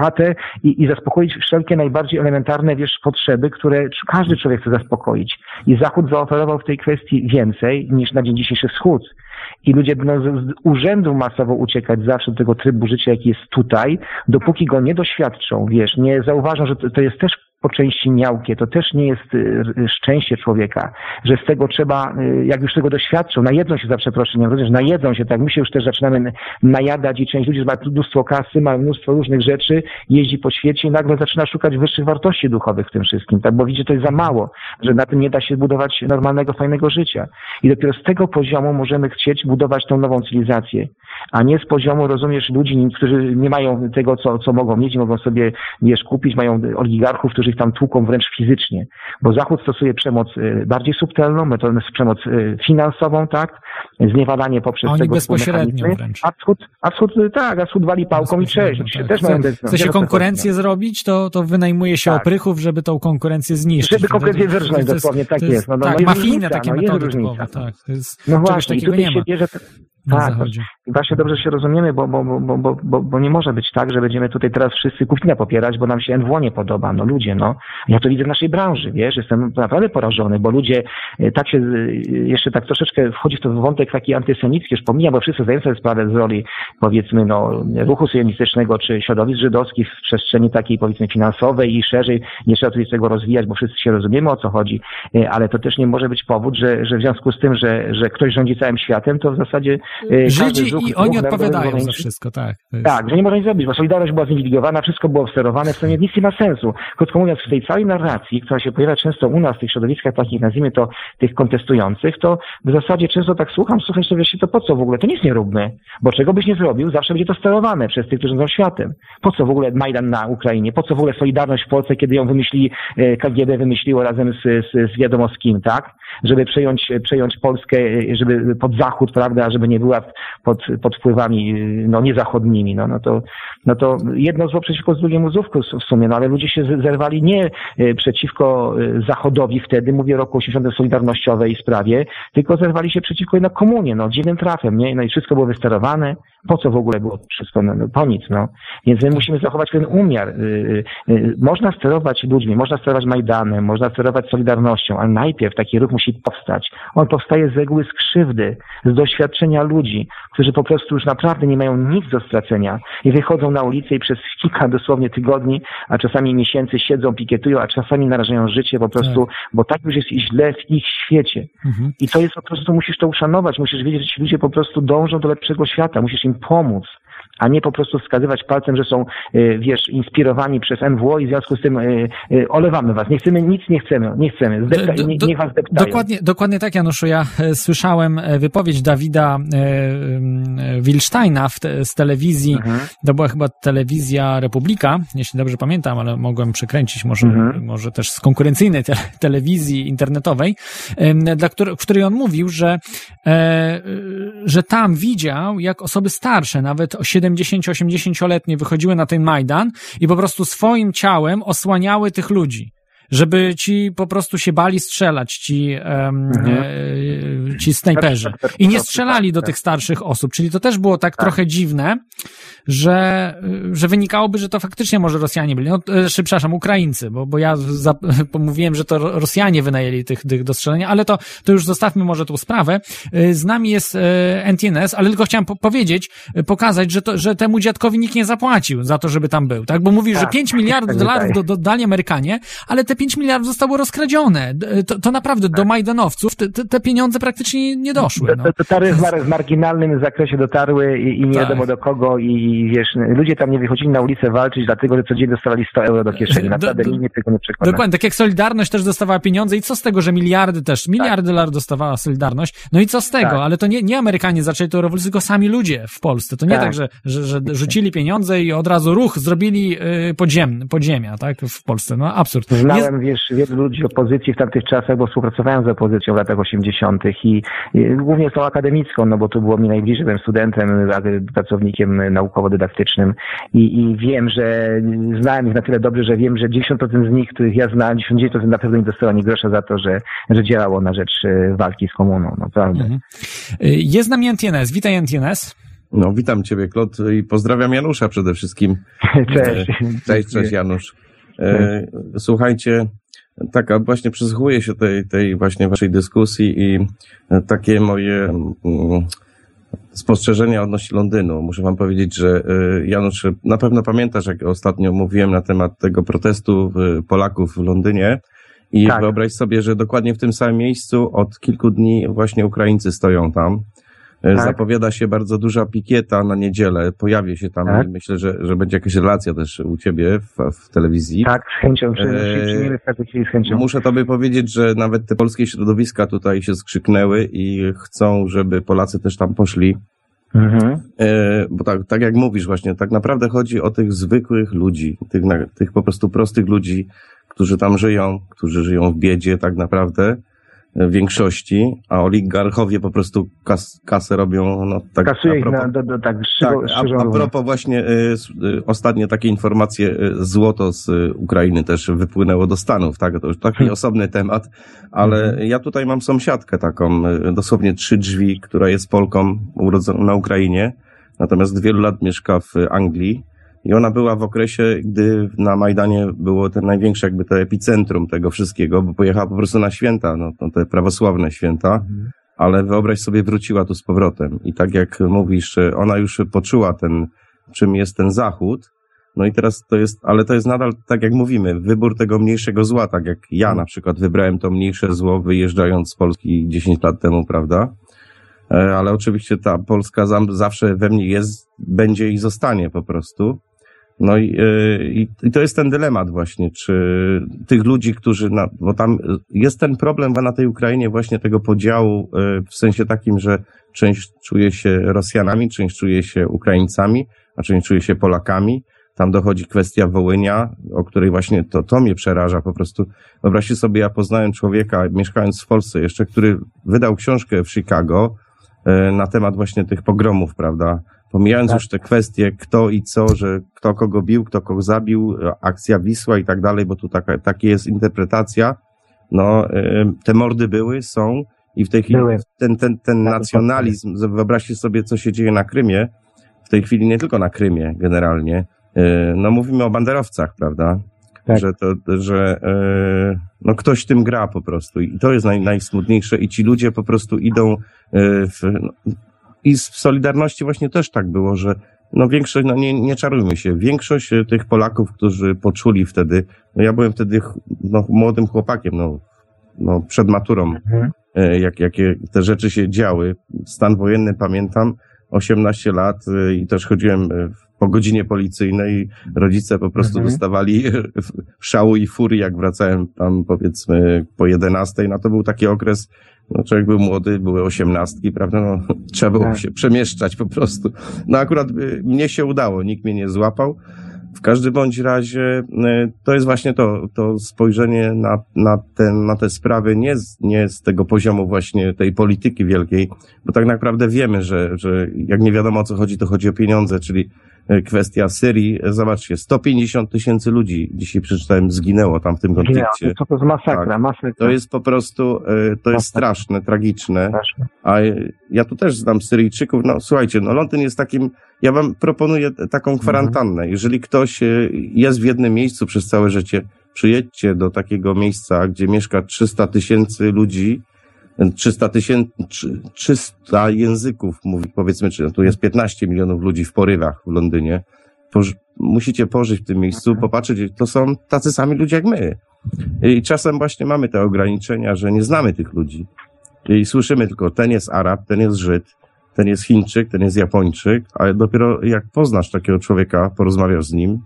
chatę i, i zaspokoić wszelkie najbardziej elementarne, wiesz, potrzeby, które każdy człowiek chce zaspokoić. I Zachód zaoferował w tej kwestii więcej niż na dzień dzisiejszy Wschód i ludzie będą z urzędu masowo uciekać zawsze do tego trybu życia, jaki jest tutaj, dopóki go nie doświadczą, wiesz, nie zauważą, że to, to jest też po części miałkie. To też nie jest y, szczęście człowieka, że z tego trzeba, y, jak już tego doświadczą, najedzą się za przeproszeniem, również najedzą się, tak my się już też zaczynamy najadać i część ludzi ma mnóstwo kasy, ma mnóstwo różnych rzeczy, jeździ po świecie i nagle zaczyna szukać wyższych wartości duchowych w tym wszystkim, tak, bo widzi, że to jest za mało, że na tym nie da się budować normalnego, fajnego życia. I dopiero z tego poziomu możemy chcieć budować tą nową cywilizację, a nie z poziomu, rozumiesz, ludzi, którzy nie mają tego, co, co mogą mieć, mogą sobie, wiesz, kupić, mają oligarchów, którzy ich tam tłuką wręcz fizycznie, bo Zachód stosuje przemoc y, bardziej subtelną, metodę przemoc y, finansową, tak, zniewalanie poprzez Oni tego bezpośrednio wręcz. A wschód, a wschód, tak, a wschód wali pałką i cześć. Tak. Też chce, mają chce się konkurencję zrobić, to, to wynajmuje się tak. oprychów, żeby tą konkurencję zniszczyć. Żeby konkurencję zerżnąć, dosłownie, tak jest. jest. No, no, tak, no, mafijne takie no, metody typowe, tak. Jest, no właśnie, takiego nie ma. Bierze, tak, i właśnie dobrze się rozumiemy, bo, bo, bo, bo, bo, bo nie może być tak, że będziemy tutaj teraz wszyscy Kuchnia popierać, bo nam się NWO nie podoba. No ludzie, no. Ja to widzę w naszej branży, wiesz, jestem naprawdę porażony, bo ludzie e, tak się, e, jeszcze tak troszeczkę wchodzi w to wątek taki antysemicki, już pomijam, bo wszyscy zdają sobie sprawę z roli, powiedzmy, no, ruchu sionistycznego czy środowisk żydowskich w przestrzeni takiej, powiedzmy, finansowej i szerzej. Nie trzeba tutaj tego rozwijać, bo wszyscy się rozumiemy, o co chodzi, e, ale to też nie może być powód, że, że w związku z tym, że, że ktoś rządzi całym światem, to w zasadzie Y, Żydzi i oni odpowiadają za wszystko, tak. Jest... Tak, że nie można nic zrobić, bo Solidarność była zinwigilowana, wszystko było sterowane, w sumie nic nie ma sensu. Krótko mówiąc, w tej całej narracji, która się pojawia często u nas, w tych środowiskach takich, nazwijmy to, tych kontestujących, to w zasadzie często tak słucham, słuchaj sobie, to po co w ogóle? To nic nie róbmy, bo czego byś nie zrobił, zawsze będzie to sterowane przez tych, którzy rządzą światem. Po co w ogóle Majdan na Ukrainie? Po co w ogóle Solidarność w Polsce, kiedy ją wymyśli, e, KGB wymyśliło razem z, z, z wiadomo z kim, tak? Żeby przejąć, przejąć Polskę, e, żeby pod zachód, prawda, żeby nie była pod, pod wpływami no, niezachodnimi, no, no, to, no to jedno zło przeciwko drugiemu złówku w sumie, no ale ludzie się zerwali nie e, przeciwko e, Zachodowi wtedy, mówię o roku 80 Solidarnościowej sprawie, tylko zerwali się przeciwko jednak komunie, no, dziwnym trafem, nie? No i wszystko było wysterowane, po co w ogóle było wszystko, no, no po nic, no. Więc my musimy zachować ten umiar. Y, y, można sterować ludźmi, można sterować Majdanem, można sterować Solidarnością, ale najpierw taki ruch musi powstać. On powstaje z reguły z krzywdy, z doświadczenia ludzi, którzy po prostu już naprawdę nie mają nic do stracenia i wychodzą na ulicę i przez kilka dosłownie tygodni, a czasami miesięcy siedzą, pikietują, a czasami narażają życie po prostu, tak. bo tak już jest źle w ich świecie. Mhm. I to jest po prostu, musisz to uszanować, musisz wiedzieć, że ci ludzie po prostu dążą do lepszego świata, musisz im pomóc a nie po prostu wskazywać palcem, że są, y, wiesz, inspirowani przez NWO i w związku z tym y, y, olewamy was. Nie chcemy, nic nie chcemy, nie chcemy. Zdepta, do, do, niech was deptają. Dokładnie, dokładnie tak, Januszu. Ja e, słyszałem e, wypowiedź Dawida e, Wilsteina z telewizji, mhm. to była chyba telewizja Republika, jeśli dobrze pamiętam, ale mogłem przekręcić może, mhm. może też z konkurencyjnej te, telewizji internetowej, dla której, w której on mówił, że, że tam widział, jak osoby starsze, nawet o 7 70-80-letnie wychodziły na ten Majdan i po prostu swoim ciałem osłaniały tych ludzi żeby ci po prostu się bali strzelać, ci, um, e, ci snajperzy. I nie strzelali do tych starszych osób, czyli to też było tak, tak. trochę dziwne, że, że wynikałoby, że to faktycznie może Rosjanie byli. No, e, przepraszam, Ukraińcy, bo, bo ja za, mówiłem, że to Rosjanie wynajęli tych, tych do strzelania, ale to, to już zostawmy może tą sprawę. E, z nami jest e, NTNS, ale tylko chciałem po powiedzieć, pokazać, że, to, że temu dziadkowi nikt nie zapłacił za to, żeby tam był, tak? Bo mówił, tak, że 5 miliardów tak dolarów do, do, dali Amerykanie, ale te 5 miliardów zostało rozkradzione. To, to naprawdę do tak. Majdanowców te, te, pieniądze praktycznie nie doszły. No. Dotarły w marginalnym zakresie dotarły i, i nie tak. wiadomo do kogo i wiesz, ludzie tam nie wychodzili na ulicę walczyć, dlatego że codziennie dostawali 100 euro do kieszeni. Naprawdę do, do, mnie tego nie przekona. Dokładnie, tak jak Solidarność też dostawała pieniądze i co z tego, że miliardy też, miliardy tak. dolarów dostawała Solidarność, no i co z tego, tak. ale to nie, nie Amerykanie zaczęli to rewolucję, tylko sami ludzie w Polsce. To nie tak, tak że, że, że rzucili pieniądze i od razu ruch zrobili y, podziem, podziemia, tak, w Polsce. No absurd. Znałem, nie... wiesz, wielu ludzi opozycji w tamtych czasach, bo współpracowałem z opozycją w latach 80. i, i głównie z tą akademicką, no bo to było mi najbliżej, byłem studentem, pracownikiem naukowo-dydaktycznym i, i wiem, że znałem ich na tyle dobrze, że wiem, że 10% z nich, których ja znałem, 99% na pewno nie dostało ani grosza za to, że, że działało na rzecz e, walki z komuną, naprawdę. Mhm. Jest z nami NTNS. Witaj NTNS. No, witam Ciebie, Klot, i pozdrawiam Janusza przede wszystkim. Cześć. Cześć, cześć Janusz. E, słuchajcie, tak, właśnie przysłuchuję się tej, tej właśnie waszej dyskusji i takie moje mm, spostrzeżenia odnośnie Londynu. Muszę wam powiedzieć, że y, Janusz, na pewno pamiętasz, jak ostatnio mówiłem na temat tego protestu Polaków w Londynie i tak. wyobraź sobie, że dokładnie w tym samym miejscu od kilku dni właśnie Ukraińcy stoją tam. E, tak. Zapowiada się bardzo duża pikieta na niedzielę. Pojawi się tam tak. i myślę, że, że będzie jakaś relacja też u ciebie w, w telewizji. Tak, z chęcią. Przyjmiemy e, z chęcią. Muszę tobie powiedzieć, że nawet te polskie środowiska tutaj się skrzyknęły i chcą, żeby Polacy też tam poszli. Mhm. E, bo tak, tak jak mówisz właśnie, tak naprawdę chodzi o tych zwykłych ludzi, tych, tych po prostu prostych ludzi, którzy tam żyją, którzy żyją w biedzie tak naprawdę większości, a oligarchowie po prostu kas, kasę robią. No, tak, Kasuje ich na, do, do, tak, szybko, tak a, a propos właśnie y, y, ostatnie takie informacje, y, złoto z y, Ukrainy też wypłynęło do Stanów, tak? To już taki hmm. osobny temat, ale hmm. ja tutaj mam sąsiadkę taką, y, dosłownie trzy drzwi, która jest Polką urodzoną na Ukrainie, natomiast od wielu lat mieszka w Anglii i ona była w okresie, gdy na Majdanie było ten największe jakby to epicentrum tego wszystkiego, bo pojechała po prostu na święta, no, no te prawosławne święta, mhm. ale wyobraź sobie, wróciła tu z powrotem. I tak jak mówisz, ona już poczuła ten, czym jest ten Zachód, no i teraz to jest, ale to jest nadal, tak jak mówimy, wybór tego mniejszego zła, tak jak ja na przykład wybrałem to mniejsze zło, wyjeżdżając z Polski 10 lat temu, prawda? E, ale oczywiście ta Polska zawsze we mnie jest, będzie i zostanie po prostu. No i, e, i, i, to jest ten dylemat właśnie, czy tych ludzi, którzy, na, bo tam jest ten problem na tej Ukrainie właśnie tego podziału e, w sensie takim, że część czuje się Rosjanami, część czuje się Ukraińcami, a część czuje się Polakami. Tam dochodzi kwestia Wołynia, o której właśnie to, to mnie przeraża po prostu. Wyobraźcie sobie, ja poznałem człowieka, mieszkając w Polsce jeszcze, który wydał książkę w Chicago e, na temat właśnie tych pogromów, prawda? Pomijając tak. już te kwestie kto i co, że kto kogo bił, kto kogo zabił, akcja Wisła i tak dalej, bo tu taka, taka jest interpretacja. No, te mordy były, są i w tej chwili ten, ten, ten nacjonalizm, wyobraźcie sobie, co się dzieje na Krymie, w tej chwili nie tylko na Krymie generalnie. No mówimy o banderowcach, prawda? Tak. Że to, że no ktoś tym gra po prostu i to jest naj, najsmutniejsze i ci ludzie po prostu idą w, no, i w Solidarności właśnie też tak było, że no większość, no nie, nie czarujmy się, większość tych Polaków, którzy poczuli wtedy, no ja byłem wtedy no, młodym chłopakiem, no, no przed maturą, mhm. jak, jakie te rzeczy się działy. Stan wojenny pamiętam, 18 lat y, i też chodziłem y, po godzinie policyjnej. Rodzice po prostu mhm. dostawali szału i furii, jak wracałem tam powiedzmy po 11. No to był taki okres, no człowiek był młody, były osiemnastki, prawda? No, trzeba było tak. się przemieszczać po prostu. No akurat y, mnie się udało, nikt mnie nie złapał. W każdym bądź razie e, to jest właśnie to, to spojrzenie na, na, ten, na te sprawy nie z, nie z tego poziomu właśnie tej polityki wielkiej, bo tak naprawdę wiemy, że, że jak nie wiadomo o co chodzi, to chodzi o pieniądze, czyli E, kwestia Syrii. Zobaczcie, 150 tysięcy ludzi, dzisiaj przeczytałem, zginęło tam w tym konflikcie. To, to jest masakra, tak. masakra. To jest po prostu, e, to jest straszne, tragiczne. Straszne. A ja tu też znam Syryjczyków. No słuchajcie, no Londyn jest takim, ja wam proponuję taką mhm. kwarantannę. Mhm. Jeżeli ktoś e, jest w jednym miejscu przez całe życie, przyjedźcie do takiego miejsca, gdzie mieszka 300 tysięcy ludzi, 300 tysięcy, 300 języków mówi, powiedzmy, czy tu jest 15 milionów ludzi w porywach w Londynie. musicie pożyć w tym miejscu, popatrzeć, to są tacy sami ludzie jak my. I czasem właśnie mamy te ograniczenia, że nie znamy tych ludzi. I słyszymy tylko, ten jest Arab, ten jest Żyd, ten jest Chińczyk, ten jest Japończyk, ale dopiero jak poznasz takiego człowieka, porozmawiasz z nim,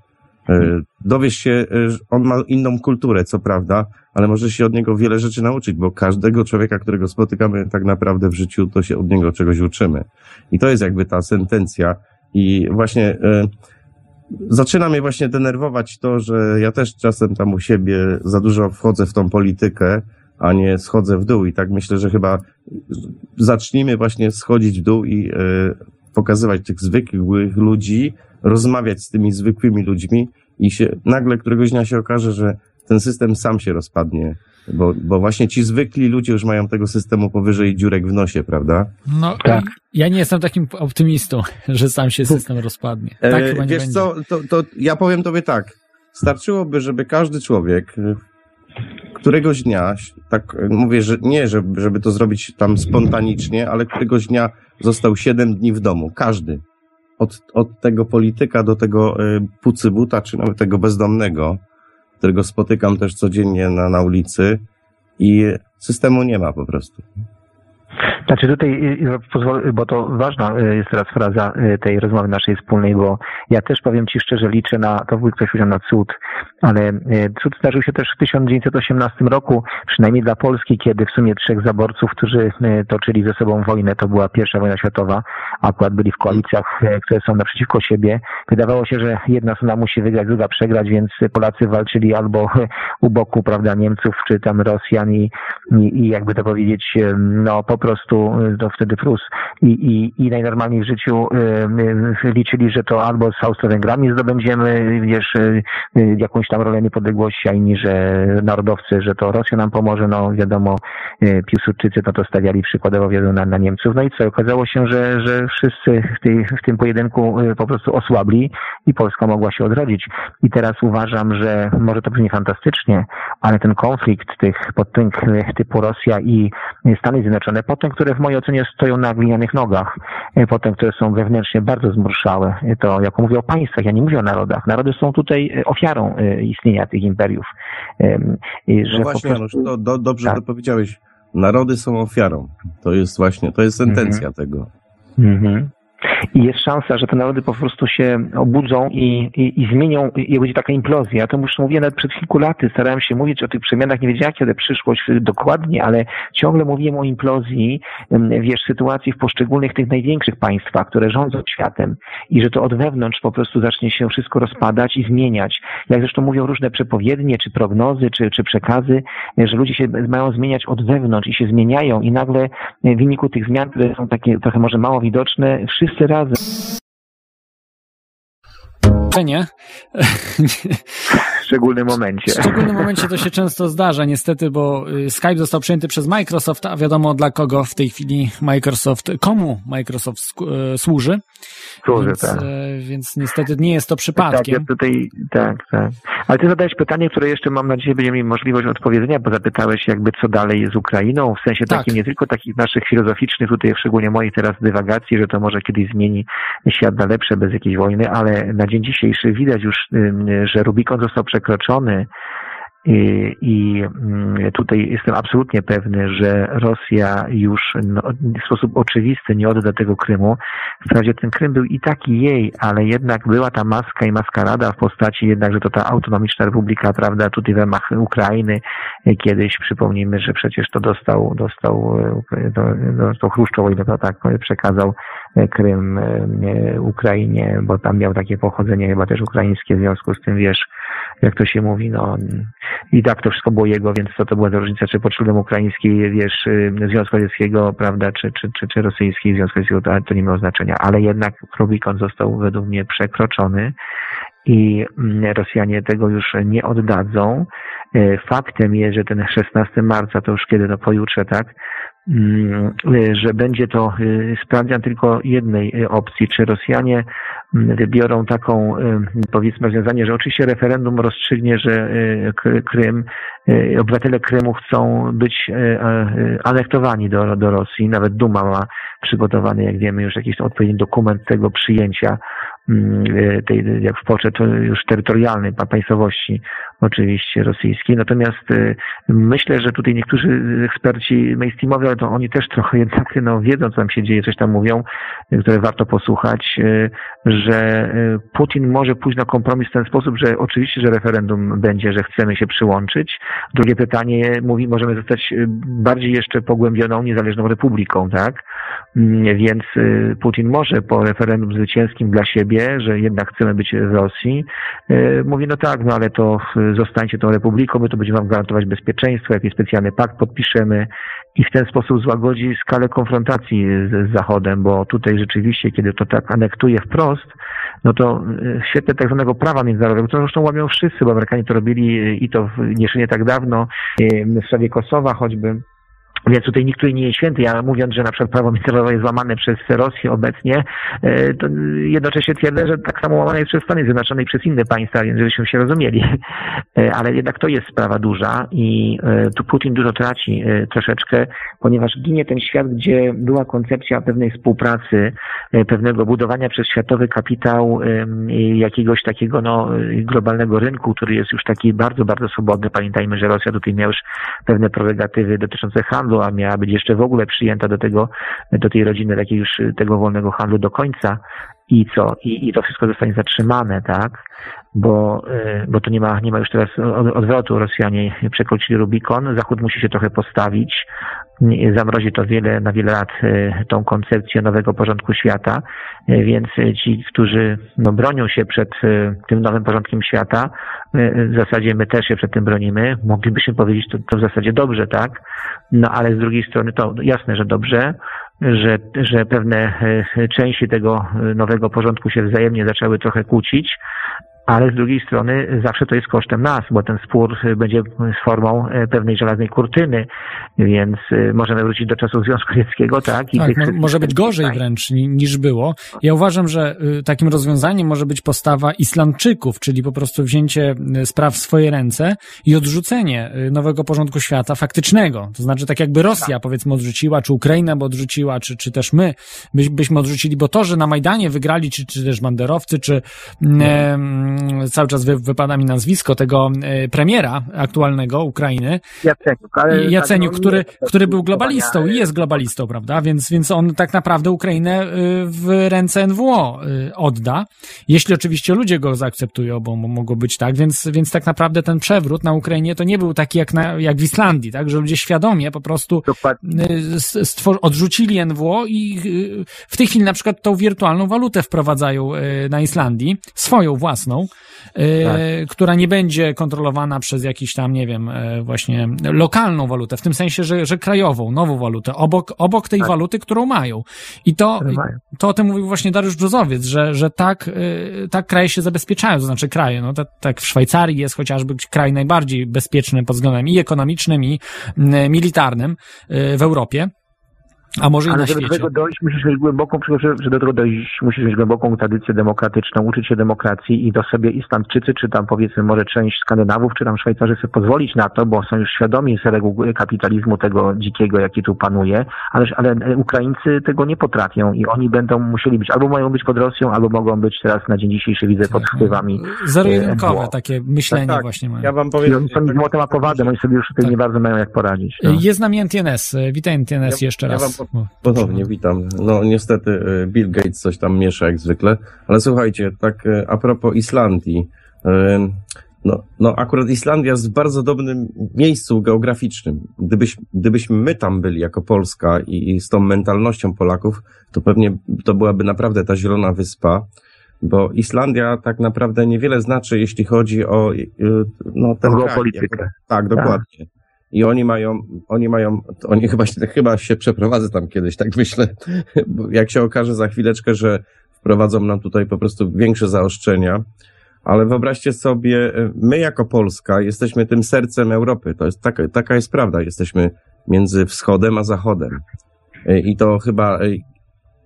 dowiesz się, e, że on ma inną kulturę, co prawda, ale możesz się od niego wiele rzeczy nauczyć, bo każdego człowieka, którego spotykamy tak naprawdę w życiu, to się od niego czegoś uczymy. I to jest jakby ta sentencja. I właśnie e, zaczyna mnie właśnie denerwować to, że ja też czasem tam u siebie za dużo wchodzę w tą politykę, a nie schodzę w dół. I tak myślę, że chyba zacznijmy właśnie schodzić w dół i pokazywać tych zwykłych ludzi, rozmawiać z tymi zwykłymi ludźmi i się nagle któregoś dnia się okaże, że ten system sam się rozpadnie. Bo, bo właśnie ci zwykli ludzie już mają tego systemu powyżej dziurek w nosie, prawda? No, tak. ja nie jestem takim optymistą, że sam się system rozpadnie. Tak e, chyba nie Wiesz będzie. co, to, to ja powiem tobie tak. Starczyłoby, żeby każdy człowiek któregoś dnia, tak mówię, że nie, żeby, żeby to zrobić tam spontanicznie, ale któregoś dnia został siedem dni w domu. Każdy od, od tego polityka do tego y, pucybuta, czy nawet tego bezdomnego, którego spotykam też codziennie na, na ulicy i systemu nie ma po prostu. Znaczy tutaj, pozwól, bo to ważna y, jest teraz fraza y, tej rozmowy naszej wspólnej, bo ja też powiem Ci szczerze, liczę na, to ktoś powiedział na cud, ale y, cud zdarzył się też w 1918 roku, przynajmniej dla Polski, kiedy w sumie trzech zaborców, którzy toczyli ze sobą wojnę, to była pierwsza wojna światowa, akurat byli w koalicjach, które są naprzeciwko siebie. Wydawało się, że jedna strona musi wygrać, druga przegrać, więc Polacy walczyli albo u boku, prawda, Niemców, czy tam Rosjan i, i, i jakby to powiedzieć, no po prostu to wtedy Prus i, i, i najnormalniej w życiu y, liczyli, że to albo z Austro-Węgrami zdobędziemy, wiesz, y, y, jakąś tam rolę niepodległości, a inni, że narodowcy, że to Rosja nam pomoże, no wiadomo, Piłsudczycy no to stawiali przykładowo wielu na, na Niemców. No i co, okazało się, że, że wszyscy w, tej, w tym pojedynku po prostu osłabli i Polska mogła się odrodzić. I teraz uważam, że może to brzmi fantastycznie, ale ten konflikt tych potęg typu Rosja i Stany Zjednoczone, potęg, które w mojej ocenie stoją na glinianych nogach, e, potem które są wewnętrznie bardzo zmurszałe. E, to jak mówię o państwach, ja nie mówię o narodach. Narody są tutaj e, ofiarą istnienia tych imperiów. Że no właśnie, prostu... to, do, dobrze tak. to powiedziałeś. Narody są ofiarą. To jest właśnie, to jest sentencja mhm. tego. Mhm. I jest szansa, że te narody po prostu się obudzą i, i, i zmienią, i będzie taka implozja. Ja to już mówiłem nawet przed kilku laty, starałem się mówić o tych przemianach, nie wiedziałem kiedy przyszłość dokładnie, ale ciągle mówiłem o implozji, wiesz, sytuacji w poszczególnych tych największych państwach, które rządzą światem i że to od wewnątrz po prostu zacznie się wszystko rozpadać i zmieniać. Jak zresztą mówią różne przepowiednie, czy prognozy, czy, czy przekazy, że ludzie się mają zmieniać od wewnątrz i się zmieniają i nagle w wyniku tych zmian, które są takie trochę może mało widoczne, wszyscy wszyscy razem. nie. W szczególnym momencie. W szczególnym momencie to się często zdarza, niestety, bo y, Skype został przyjęty przez Microsoft, a wiadomo dla kogo w tej chwili Microsoft, komu Microsoft y, służy. Służy, więc, tak. E, więc niestety nie jest to przypadkiem. Tak, ja tutaj, tak, tak. Ale ty zadałeś pytanie, które jeszcze mam nadzieję będziemy mieli możliwość odpowiedzenia, bo zapytałeś jakby co dalej z Ukrainą, w sensie Tak. takim nie tylko takich naszych filozoficznych, tutaj szczególnie moich teraz dywagacji, że to może kiedyś zmieni świat na lepsze bez jakiejś wojny, ale na dzień dzisiejszy widać już, że Rubikon został przekroczony. I, I tutaj jestem absolutnie pewny, że Rosja już no, w sposób oczywisty nie odda tego Krymu. Wprawdzie ten Krym był i taki jej, ale jednak była ta maska i maskarada w postaci jednak, że to ta autonomiczna republika, prawda, tutaj w ramach Ukrainy kiedyś, przypomnijmy, że przecież to dostał, dostał, e, do- dostał Chruszczow, ile to tak e, przekazał Krym e, Ukrainie, bo tam miał takie pochodzenie chyba też ukraińskie, w związku z tym wiesz, jak to się mówi, no i tak to wszystko było jego, więc co to była za różnica, czy pod szylem ukraińskiej, wiesz, y, Związku Radzieckiego, prawda, czy, czy, czy, czy rosyjskiej Związku Radzieckiego, to, to nie miało znaczenia, ale jednak Rubikon został według mnie przekroczony i mm, Rosjanie tego już nie oddadzą. Faktem jest, że ten 16 marca, to już kiedy, no pojutrze, tak, że będzie to y, sprawdzian tylko jednej y, opcji, czy Rosjanie mm, wybiorą taką, y, powiedzmy, rozwiązanie, że oczywiście referendum rozstrzygnie, że y, Krym, y, obywatele Krymu chcą być y, y, anektowani do, do Rosji. Nawet Duma ma przygotowany, jak wiemy, już jakiś odpowiedni dokument tego przyjęcia mm, y, tej, jak w poczet już terytorialnej pa- państwowości oczywiście rosyjskiej. Natomiast y, myślę, że tutaj niektórzy eksperci mainstreamowi, ale to oni też trochę jednak no, wiedzą, co tam się dzieje, coś tam mówią, które warto posłuchać, y, że y, Putin może pójść na kompromis w ten sposób, że oczywiście, że referendum będzie, że chcemy się przyłączyć. Drugie pytanie mówi, możemy zostać bardziej jeszcze pogłębioną, niezależną republiką, tak? Mm, Więc Putin może po referendum zwycięskim dla siebie, że jednak chcemy być w Rosji, mówi, no tak, no ale to zostańcie tą republiką, my to będziemy wam gwarantować bezpieczeństwo, jakiś specjalny pakt podpiszemy i w ten sposób złagodzi skalę konfrontacji z, z Zachodem, bo tutaj rzeczywiście, kiedy to tak anektuje wprost, no to y, w świetle tak zwanego prawa międzynarodowego, to zresztą łamią wszyscy, bo Amerykanie to robili y, i to w, nie tak dawno, y, w sprawie Kosowa choćby, więc tutaj nikt tutaj nie jest święty. Ja mówiąc, że na przykład prawo międzynarodowe jest łamane przez Rosję obecnie, e, to jednocześnie twierdzę, że tak samo łamane jest przez Stany Zjednoczone i przez inne państwa, więc żebyśmy się rozumieli. E, Ale jednak to jest sprawa duża i e, tu Putin dużo traci troszeczkę, ponieważ ginie ten świat, gdzie była koncepcja pewnej współpracy, pewnego budowania przez światowy kapitał jakiegoś takiego no, globalnego rynku, który jest już taki bardzo, bardzo swobodny. Pamiętajmy, że Rosja tutaj miała już pewne prerogatywy dotyczące handlu, a miała być jeszcze w ogóle przyjęta do tego, do tej rodziny takiej już tego wolnego handlu do końca. I co? I, i to wszystko zostanie zatrzymane, tak? Bo, y, bo to nie ma, nie ma już teraz od- odwrotu. Rosjanie przekroczyli Rubikon, Zachód musi się trochę postawić, zamrozi to wiele, na wiele lat y, tą koncepcję nowego porządku świata, Y, więc ci, którzy no, bronią się przed tym nowym porządkiem świata, w zasadzie my też się przed tym bronimy, moglibyśmy powiedzieć to, to w zasadzie dobrze, tak? No ale z drugiej strony to jasne, że dobrze, że, że pewne e, części tego e, nowego porządku się wzajemnie zaczęły trochę kłócić, ale z drugiej strony zawsze to jest kosztem nas, bo ten spór e, będzie z formą e, pewnej żelaznej kurtyny, więc e, możemy wrócić do czasów Związku Radzieckiego, tak? I Tak, tych wszystkich może być gorzej wręcz ni- niż było. Ja uważam, że y, takim rozwiązaniem może być postawa Islamczyków, czyli po prostu wzięcie y, spraw w swoje ręce i odrzucenie y, nowego porządku świata faktycznego. To znaczy tak jakby Rosja powiedzmy odrzuciła, czy Ukraina by odrzuciła, czy, czy też my byś, byśmy odrzucili, bo to, że na Majdanie wygrali, czy, czy też banderowcy, czy em, cały czas wy, wypada mi nazwisko tego e, premiera aktualnego Ukrainy, Jaceniuk, ale Jaceniuk, tak, no, który, który był globalistą i jest globalistą, prawda? Więc, więc on tak naprawdę Ukrainę y, w ręce NWO y, odda, jeśli oczywiście ludzie go zaakceptują, bo mo- mogło być tak, więc, więc tak naprawdę ten przewrót na Ukrainie to nie był taki jak, na, jak w Islandii, tak? Że ludzie świadomie po prostu y, stwor- odrzucili NWO i w tej chwili na przykład tą wirtualną walutę wprowadzają na Islandii, swoją własną, e, tak. która nie będzie kontrolowana przez jakiś tam, nie wiem, e, właśnie lokalną walutę, w tym sensie, że, że krajową, nową walutę, obok, obok tej tak. waluty, którą mają. I to, to o tym mówił właśnie Dariusz Brzozowiec, że, że tak, tak kraje się zabezpieczają, to znaczy kraje, no tak, tak w Szwajcarii jest chociażby kraj najbardziej bezpieczny pod względem i ekonomicznym, i militarnym w Europie. A może Ale i na żeby świecie. do tego dojść, musisz mieć głęboką, że do tego dojść, musisz mieć głęboką tradycję demokratyczną, uczyć się demokracji i to sobie Islandczycy, czy tam powiedzmy może część Skandynawów, czy tam Szwajcarzy sobie pozwolić na to, bo są już świadomi z reguł kapitalizmu tego dzikiego, jaki tu panuje, ale, ale Ukraińcy tego nie potrafią i oni będą musieli być, albo mają być pod Rosją, albo mogą być teraz na dzień dzisiejszy, widzę, pod wpływami Zero-jedynkowe takie myślenie tak, tak. właśnie mają. Ja wam powiem... I oni są złotem a powadem, oni sobie już tak. nie bardzo mają jak poradzić. No. Jest z nami NTNS. Witaj NTNS ja, jeszcze raz. Ja Ponownie witam. No niestety e, Bill Gates coś tam miesza jak zwykle, ale słuchajcie, tak e, a propos Islandii. E, no, no akurat Islandia jest w bardzo dobrym miejscu geograficznym. Gdybyś, gdybyśmy my tam byli jako Polska i, i z tą mentalnością Polaków, to pewnie to byłaby naprawdę ta zielona wyspa, bo Islandia tak naprawdę niewiele znaczy, jeśli chodzi o no, ten kraj, politykę. tak, dokładnie. Tak. I oni mają, oni mają, oni chyba, chyba się przeprowadzę tam kiedyś, tak myślę, jak się okaże za chwileczkę, że wprowadzą nam tutaj po prostu większe zaostrzenia. Ale wyobraźcie sobie, my jako Polska jesteśmy tym sercem Europy. To jest taka, taka jest prawda. Jesteśmy między wschodem a zachodem. I to chyba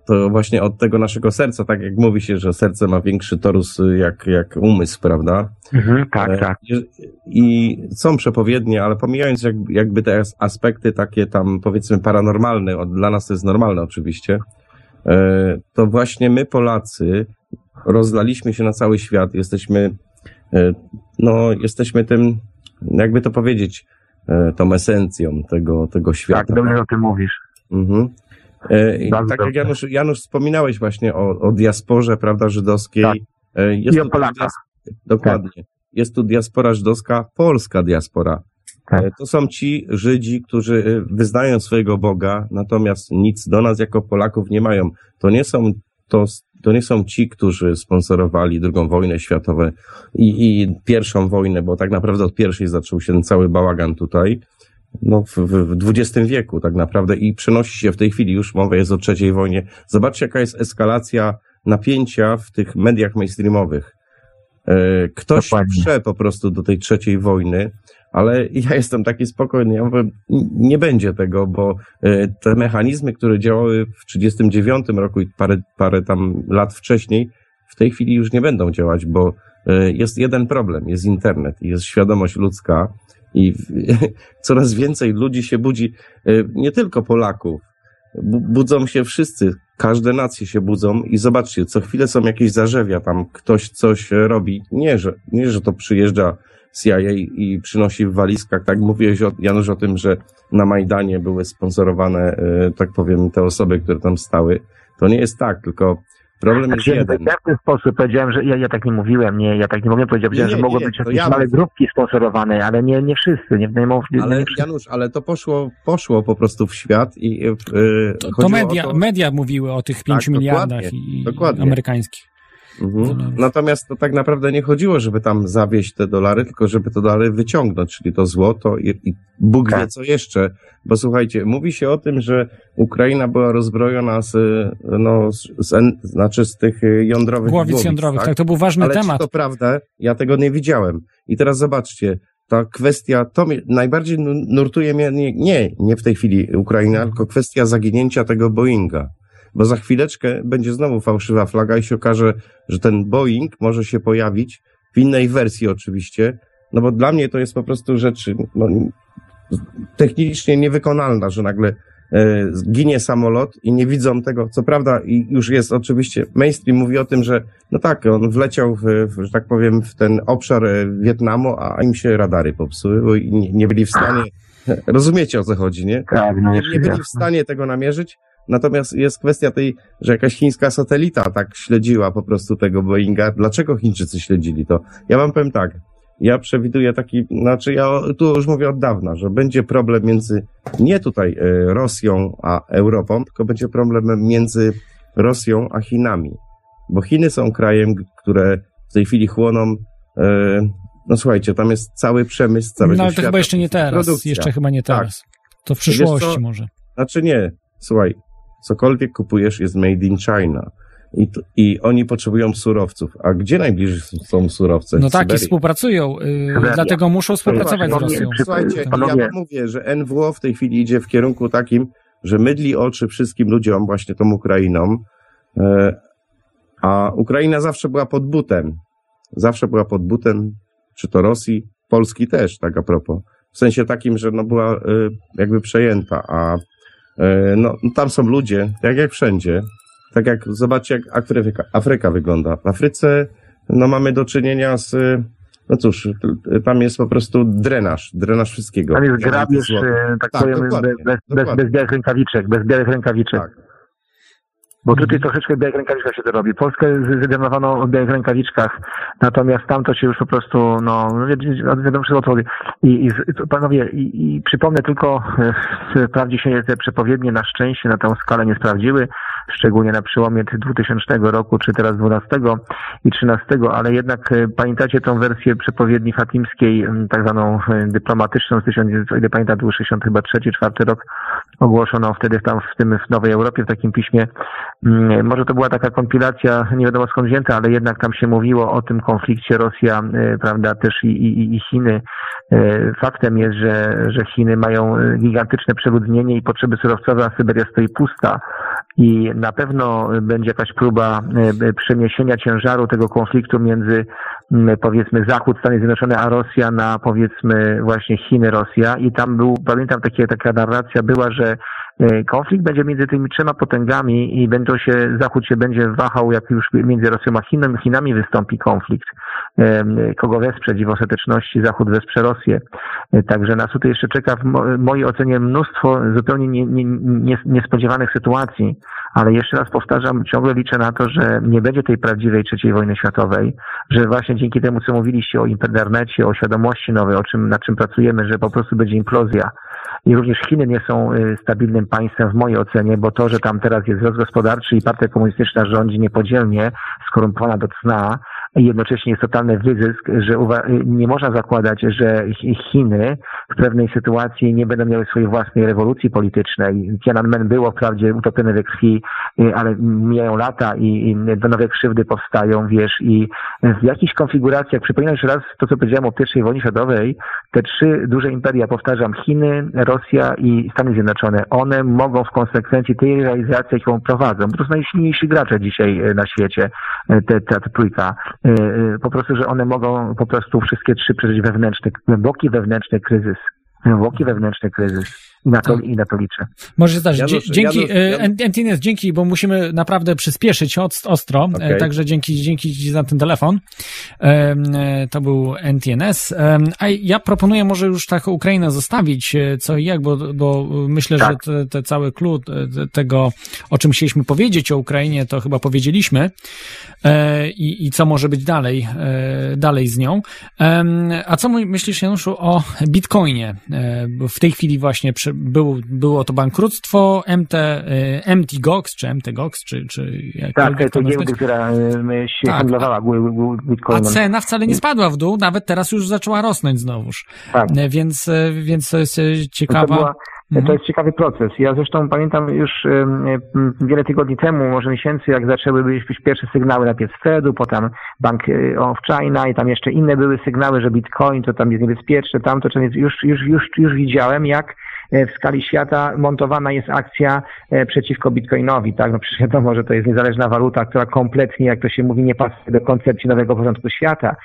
to właśnie od tego naszego serca, tak jak mówi się, że serce ma większy torus y, jak, jak umysł, prawda? Mhm, tak, e, tak. I są przepowiednie, ale pomijając jakby te aspekty takie tam powiedzmy paranormalne, dla nas to jest normalne oczywiście, e, to właśnie my Polacy rozlaliśmy się na cały świat, jesteśmy, e, no, jesteśmy tym, jakby to powiedzieć, tą esencją tego, tego świata. Tak, dobrze o tym mówisz. Mhm. E, tak jak Janusz, Janusz wspominałeś właśnie o, o diasporze, prawda, żydowskiej. Tak. E, jest I o Polakach. Dokładnie. Tak. Jest tu diaspora żydowska, polska diaspora. Tak. E, to są ci Żydzi, którzy wyznają swojego Boga, natomiast nic do nas jako Polaków nie mają. To nie są, to, to nie są ci, którzy sponsorowali drugą wojnę światową i, i pierwszą wojnę, bo tak naprawdę od pierwszej zaczął się ten cały bałagan tutaj no, w, w XX wieku tak naprawdę i przenosi się w tej chwili, już mowa jest o trzeciej wojnie. Zobaczcie, jaka jest eskalacja napięcia w tych mediach mainstreamowych. E, ktoś prze po prostu do tej trzeciej wojny, ale ja jestem taki spokojny, ja mówię, nie będzie tego, bo e, te mechanizmy, które działały w 1939 roku i parę, parę tam lat wcześniej, w tej chwili już nie będą działać, bo e, jest jeden problem, jest internet, jest świadomość ludzka, i coraz więcej ludzi się budzi, e, nie tylko Polaków, budzą się wszyscy, każde nacje się budzą i zobaczcie, co chwilę są jakieś zarzewia, tam ktoś coś robi. Nie, że, nie, że to przyjeżdża CIA i przynosi w walizkach, tak mówiłeś Janusz o tym, że na Majdanie były sponsorowane, e, tak powiem, te osoby, które tam stały. To nie jest tak, tylko Problem znaczy, jest jeden. Ja w ten sposób powiedziałem, że ja, ja tak nie mówiłem, nie, ja tak nie mogłem powiedzieć, że mogą być jakieś ja małe grupki sponsorowane, ale nie, nie wszyscy, nie, nie, nie, Ale nie Janusz, ale to poszło, poszło po prostu w świat i yy, to, to media, to... media mówiły o tych pięciu tak, miliardach i, dokładnie. amerykańskich. Mhm. Natomiast to tak naprawdę nie chodziło, żeby tam zawieść te dolary, tylko żeby te dolary wyciągnąć, czyli to złoto i, i Bóg tak. wie co jeszcze. Bo słuchajcie, mówi się o tym, że Ukraina była rozbrojona z, no, z, z znaczy z tych jądrowych głowic. Głowic jądrowych, tak? tak? to był ważny Ale temat. Ale to prawda, ja tego nie widziałem. I teraz zobaczcie, ta kwestia, to mnie najbardziej nurtuje mnie, nie, nie, nie w tej chwili Ukraina, tylko kwestia zaginięcia tego Boeinga bo za chwileczkę będzie znowu fałszywa flaga i się okaże, że ten Boeing może się pojawić w innej wersji oczywiście, no bo dla mnie to jest po prostu rzecz no, technicznie niewykonalna, że nagle e, ginie samolot i nie widzą tego, co prawda i już jest oczywiście, mainstream mówi o tym, że no tak, on wleciał, w, w, że tak powiem, w ten obszar e, Wietnamu, a im się radary popsuły, bo nie, nie byli w stanie, rozumiecie o co chodzi, nie? Tak, no nie, nie byli w stanie tego namierzyć, Natomiast jest kwestia tej, że jakaś chińska satelita tak śledziła po prostu tego Boeinga. Dlaczego Chińczycy śledzili to? Ja wam powiem tak. Ja przewiduję taki, znaczy ja tu już mówię od dawna, że będzie problem między nie tutaj e, Rosją a Europą, tylko będzie problem między Rosją a Chinami. Bo Chiny są krajem, które w tej chwili chłoną no słuchajcie, tam jest cały przemysł całego No ale to świata. chyba jeszcze nie teraz. Produkcja. Jeszcze chyba nie Tak. teraz. To w przyszłości może. Znaczy nie, słuchaj, cokolwiek kupujesz jest made in China. I, t- I oni potrzebują surowców. A gdzie najbliżej są surowce? No tak, i współpracują, y, Syberia. dlatego muszą współpracować z Rosją. Słuchajcie, Panowie. ja wam mówię, że NWO w tej chwili idzie w kierunku takim, że mydli oczy wszystkim ludziom, właśnie tą Ukrainą, e, a Ukraina zawsze była pod butem. Zawsze była pod butem, czy to Rosji, Polski też, tak a propos. W sensie takim, że no była e, jakby przejęta, a no, tam są ludzie, tak jak wszędzie, tak jak, zobaczcie jak Afryka, Afryka wygląda. W Afryce, no mamy do czynienia z, e, no cóż, tam jest po prostu drenaż, drenaż wszystkiego. Tam jest złoto. e, tak, Tak, powiem, bez, bez, bez białych rękawiczek, bez białych rękawiczek. Tak. Bo tutaj troszeczkę w białych rękawiczkach się to robi. Polskę zdemowano w białych rękawiczkach, natomiast tam to się już po prostu, no, wiadomo wszystko o. I, i panowie, i, i przypomnę tylko, e, wprawdzie się te przepowiednie na szczęście na tę skalę nie sprawdziły, szczególnie na przełomie 2000 roku, czy teraz 12 i 13, ale jednak e, pamiętacie tą wersję przepowiedni fatimskiej, tak zwaną e, dyplomatyczną z 1900, o ile pamiętam, był 63 chyba trzeci, czwarty rok, ogłoszoną wtedy tam w tym w Nowej Europie w takim piśmie. Mm, Może to była taka kompilacja, nie wiadomo skąd wzięta, ale jednak tam się mówiło o tym konflikcie Rosja, e, prawda, też i, i, i Chiny. E, Faktem jest, że, że Chiny mają e, gigantyczne przeludnienie i potrzeby surowcowe, a Syberia stoi pusta. I na pewno będzie jakaś próba przeniesienia ciężaru tego konfliktu między m, powiedzmy Zachód, Stany Zjednoczone, a Rosja na powiedzmy właśnie Chiny, Rosja. I tam był, pamiętam takie, taka narracja była, że konflikt będzie między tymi trzema potęgami i będą się, Zachód się będzie wahał, jak już między Rosją a Chiną, Chinami wystąpi konflikt. Kogo wesprzeć i w ostateczności Zachód wesprze Rosję. E, Także nas tutaj jeszcze czeka w mo- mojej ocenie mnóstwo zupełnie nie, nie, nie, niespodziewanych sytuacji, ale jeszcze raz powtarzam, ciągle liczę na to, że nie będzie tej prawdziwej trzeciej wojny światowej, że właśnie dzięki temu, co mówiliście o internecie, o świadomości nowej, o czym, nad czym pracujemy, że po prostu będzie implozja. I również Chiny nie są y, stabilnym państwem w mojej ocenie, bo to, że tam teraz jest wzrost gospodarczy i partia komunistyczna rządzi niepodzielnie, skorumpowana do cna, jednocześnie jest totalny wyzysk, że y, nie można zakładać, że Ch- Chiny w pewnej sytuacji nie będą miały swojej własnej rewolucji politycznej. Tiananmen było wprawdzie utopione we krwi, y, ale mijają lata i, nowe krzywdy powstają, wiesz, i w jakichś konfiguracjach, przypominam jeszcze raz to, co powiedziałem o pierwszej wojnie światowej, te trzy duże imperia, powtarzam, Chiny, Rosja i Stany Zjednoczone, one mogą w konsekwencji tej realizacji, jaką prowadzą, to są najsilniejsi gracze dzisiaj e, na świecie, e, te, ta trójka, po prostu, że one mogą po prostu wszystkie trzy przeżyć wewnętrzny, głęboki wewnętrzny kryzys. Głęboki wewnętrzny kryzys. I na to, Tak. I na to liczę. Może się zdarzyć. Janusz, dzięki, Janusz, e, Janusz. Dzięki, bo musimy naprawdę przyspieszyć od, ostro, e, Okej. także dzięki, dzięki Ci za ten telefon. E, To był NTNS. A ja proponuję może już tak Ukrainę zostawić, co i jak, bo, bo myślę, Tak. że te, te cały klucz te- tego, o czym chcieliśmy powiedzieć o Ukrainie, to chyba powiedzieliśmy i, i co może być dalej, dalej z nią. A co my- myślisz, Januszu, o Bitcoinie? W tej chwili właśnie przy, był, było to bankructwo MT, e, MTGOX, czy MTGOX, czy, czy Tak, jakkolwiek to to giełdy, która e, się Tak. handlowała gu- A bitcoinem. cena wcale nie spadła w dół, nawet teraz już zaczęła rosnąć znowuż. Tak. Więc, więc to jest To, ciekawa. była, Mhm. to jest ciekawy proces. Ja zresztą pamiętam już wiele tygodni temu, może miesięcy, jak zaczęły być pierwsze sygnały najpierw z Fedu, potem Bank of China i tam jeszcze inne były sygnały, że Bitcoin to tam jest niebezpieczne, tamto, to już, już, już, już widziałem, jak w skali świata montowana jest akcja e, przeciwko Bitcoinowi, tak? No przecież wiadomo, że to jest niezależna waluta, która kompletnie, jak to się mówi, nie pasuje do koncepcji nowego porządku świata.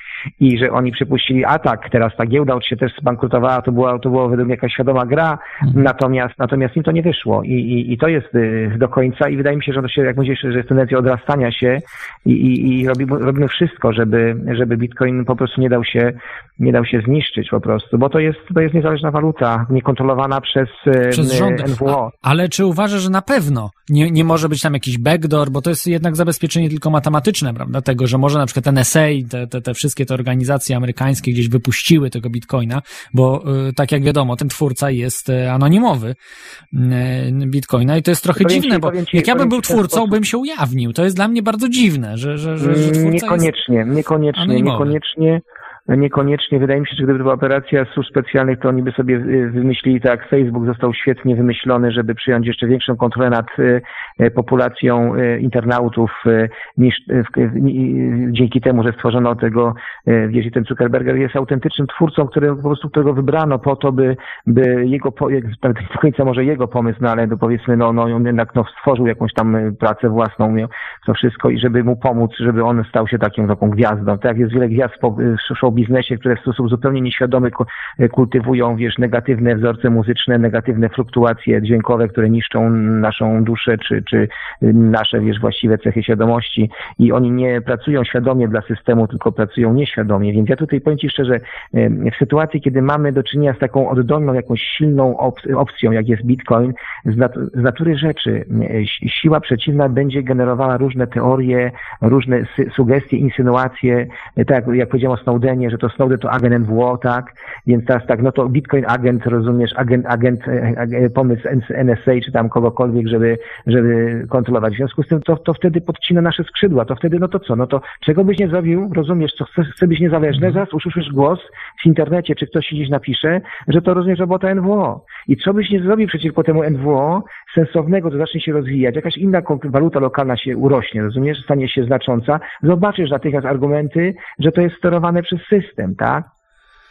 I że oni przypuścili atak, teraz ta giełda się też zbankrutowała, to była, to było według mnie jakaś świadoma gra, natomiast, natomiast im to nie wyszło. I, i, i to jest y, do końca. I wydaje mi się, że to się, jak mówisz, że jest tendencja odrastania się i, i, i robimy, robimy wszystko, żeby, żeby Bitcoin po prostu nie dał się, nie dał się zniszczyć po prostu, bo to jest, to jest niezależna waluta, niekontrolowana przez, przez rządy. NWO. A, ale czy uważasz, że na pewno nie, nie może być tam jakiś backdoor, bo to jest jednak zabezpieczenie tylko matematyczne, prawda? Tego, że może na przykład NSA, te, te, te wszystkie te organizacje amerykańskie gdzieś wypuściły tego bitcoina, bo tak jak wiadomo, ten twórca jest anonimowy bitcoina i to jest trochę dziwne, bo ci, jak ja bym był twórcą, bym się ujawnił. To jest dla mnie bardzo dziwne, że, że, że, że twórca Niekoniecznie, jest niekoniecznie, anonimowy. niekoniecznie niekoniecznie. Wydaje mi się, że gdyby to była operacja służb specjalnych, to oni by sobie y, wymyślili tak, Facebook został świetnie wymyślony, żeby przyjąć jeszcze większą kontrolę nad y, y, populacją internautów niż dzięki temu, że stworzono tego, wiecie, ten Zuckerberger jest autentycznym twórcą, który, po prostu którego wybrano po to, by, by jego, nie do końca może jego pomysł, no ale powiedzmy, no, no on jednak no, stworzył jakąś tam pracę własną, to wszystko i żeby mu pomóc, żeby on stał się taką, taką gwiazdą. Tak jest wiele gwiazd w biznesie, które w sposób zupełnie nieświadomy kultywują, wiesz, negatywne wzorce muzyczne, negatywne fluktuacje dźwiękowe, które niszczą naszą duszę, czy, czy nasze, wiesz, właściwe cechy świadomości i oni nie pracują świadomie dla systemu, tylko pracują nieświadomie. Więc ja tutaj powiem Ci szczerze, w sytuacji, kiedy mamy do czynienia z taką oddolną, jakąś silną opcją, jak jest Bitcoin, z, nat z natury rzeczy siła przeciwna będzie generowała różne teorie, różne sugestie, insynuacje, tak jak powiedziałem o Snowdenie, że to Snowden to agent NWO, tak? Więc teraz tak, no to Bitcoin agent, rozumiesz, agent, agent, e, pomysł NSA czy tam kogokolwiek, żeby, żeby kontrolować. W związku z tym to, to wtedy podcina nasze skrzydła, to wtedy no to co? No to czego byś nie zrobił, rozumiesz, co chce, chce być niezależny, mhm. zaraz usłyszysz głos w internecie, czy ktoś gdzieś napisze, że to rozumiesz robota NWO. I co byś nie zrobił przeciwko temu NWO, sensownego, to zacznie się rozwijać, jakaś inna waluta lokalna się urośnie, rozumiesz, stanie się znacząca, zobaczysz natychmiast argumenty, że to jest sterowane przez system, tak?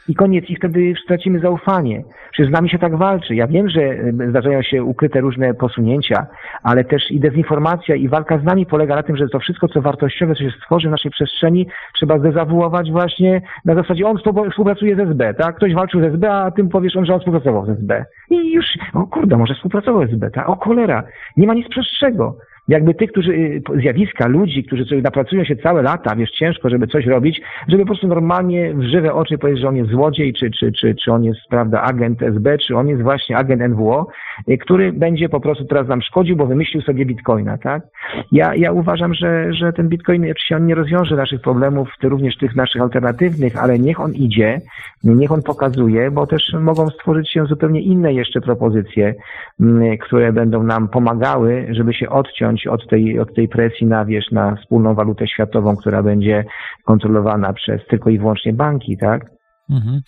I koniec, i wtedy stracimy zaufanie. Przecież z nami się tak walczy. Ja wiem, że zdarzają się ukryte różne posunięcia, ale też i dezinformacja, i walka z nami polega na tym, że to wszystko, co wartościowe, co się stworzy w naszej przestrzeni, trzeba zdezawuować właśnie na zasadzie on współpracuje z SB, tak? Ktoś walczył z SB, a tym powiesz on, że on współpracował z SB. I już, o kurde, może współpracował z SB, tak? O cholera, nie ma nic przestrzego jakby tych, którzy, y, zjawiska, ludzi, którzy sobie napracują się całe lata, wiesz, ciężko, żeby coś robić, żeby po prostu normalnie w żywe oczy powiedzieć, że on jest złodziej, czy, czy, czy, czy on jest, prawda, agent SB, czy on jest właśnie agent NWO, y, który będzie po prostu teraz nam szkodził, bo wymyślił sobie bitcoina, tak? Ja, ja uważam, że, że ten bitcoin, oczywiście on nie rozwiąże naszych problemów, również tych naszych alternatywnych, ale niech on idzie, niech on pokazuje, bo też mogą stworzyć się zupełnie inne jeszcze propozycje, mm, które będą nam pomagały, żeby się odciąć od tej, od tej presji na, wiesz, na wspólną walutę światową, która będzie kontrolowana przez tylko i wyłącznie banki, tak? Mhm.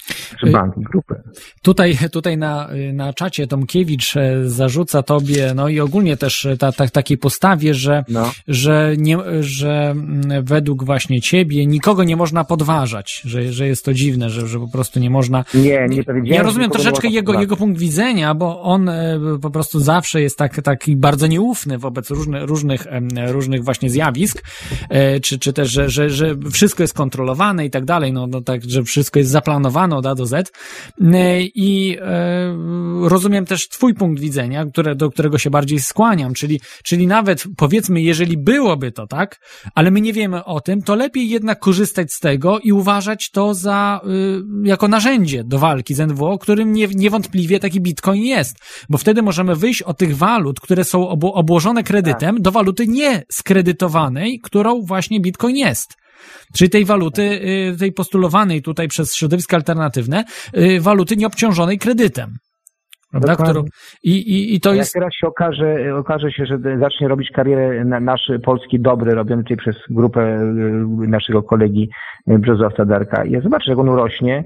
banki, grupy. Tutaj, tutaj na, na czacie Tomkiewicz e, zarzuca tobie, no i ogólnie też ta, ta, takiej postawie, że, no. że, nie, że mm, według właśnie ciebie nikogo nie można podważać, że, że jest to dziwne, że, że po prostu nie można. Nie, nie powiedziałem. Ja rozumiem troszeczkę jego, jego punkt widzenia, bo on e, po prostu zawsze jest tak, taki bardzo nieufny wobec różnych, różnych, różnych właśnie zjawisk, e, czy, czy też, że, że, że wszystko jest kontrolowane i tak dalej, no, no tak, że wszystko jest zaplanowane zaplanowane od A do Z. E, i e, rozumiem też twój punkt widzenia, które, do którego się bardziej skłaniam, czyli, czyli nawet powiedzmy, jeżeli byłoby to tak, ale my nie wiemy o tym, to lepiej jednak korzystać z tego i uważać to za y, jako narzędzie do walki z NWO, którym nie, niewątpliwie taki bitcoin jest, bo wtedy możemy wyjść od tych walut, które są obłożone kredytem, do waluty nieskredytowanej, którą właśnie bitcoin jest. Czyli tej waluty, y, tej postulowanej tutaj przez środowiska alternatywne, y, waluty nieobciążonej kredytem. Prawda? Którą, i, i, I to Jak jest. teraz się okaże, okaże się, że zacznie robić karierę nasz polski dobry, robiony tutaj przez grupę y, naszego kolegi Brzozowca Darka. I zobaczysz, jak on urośnie.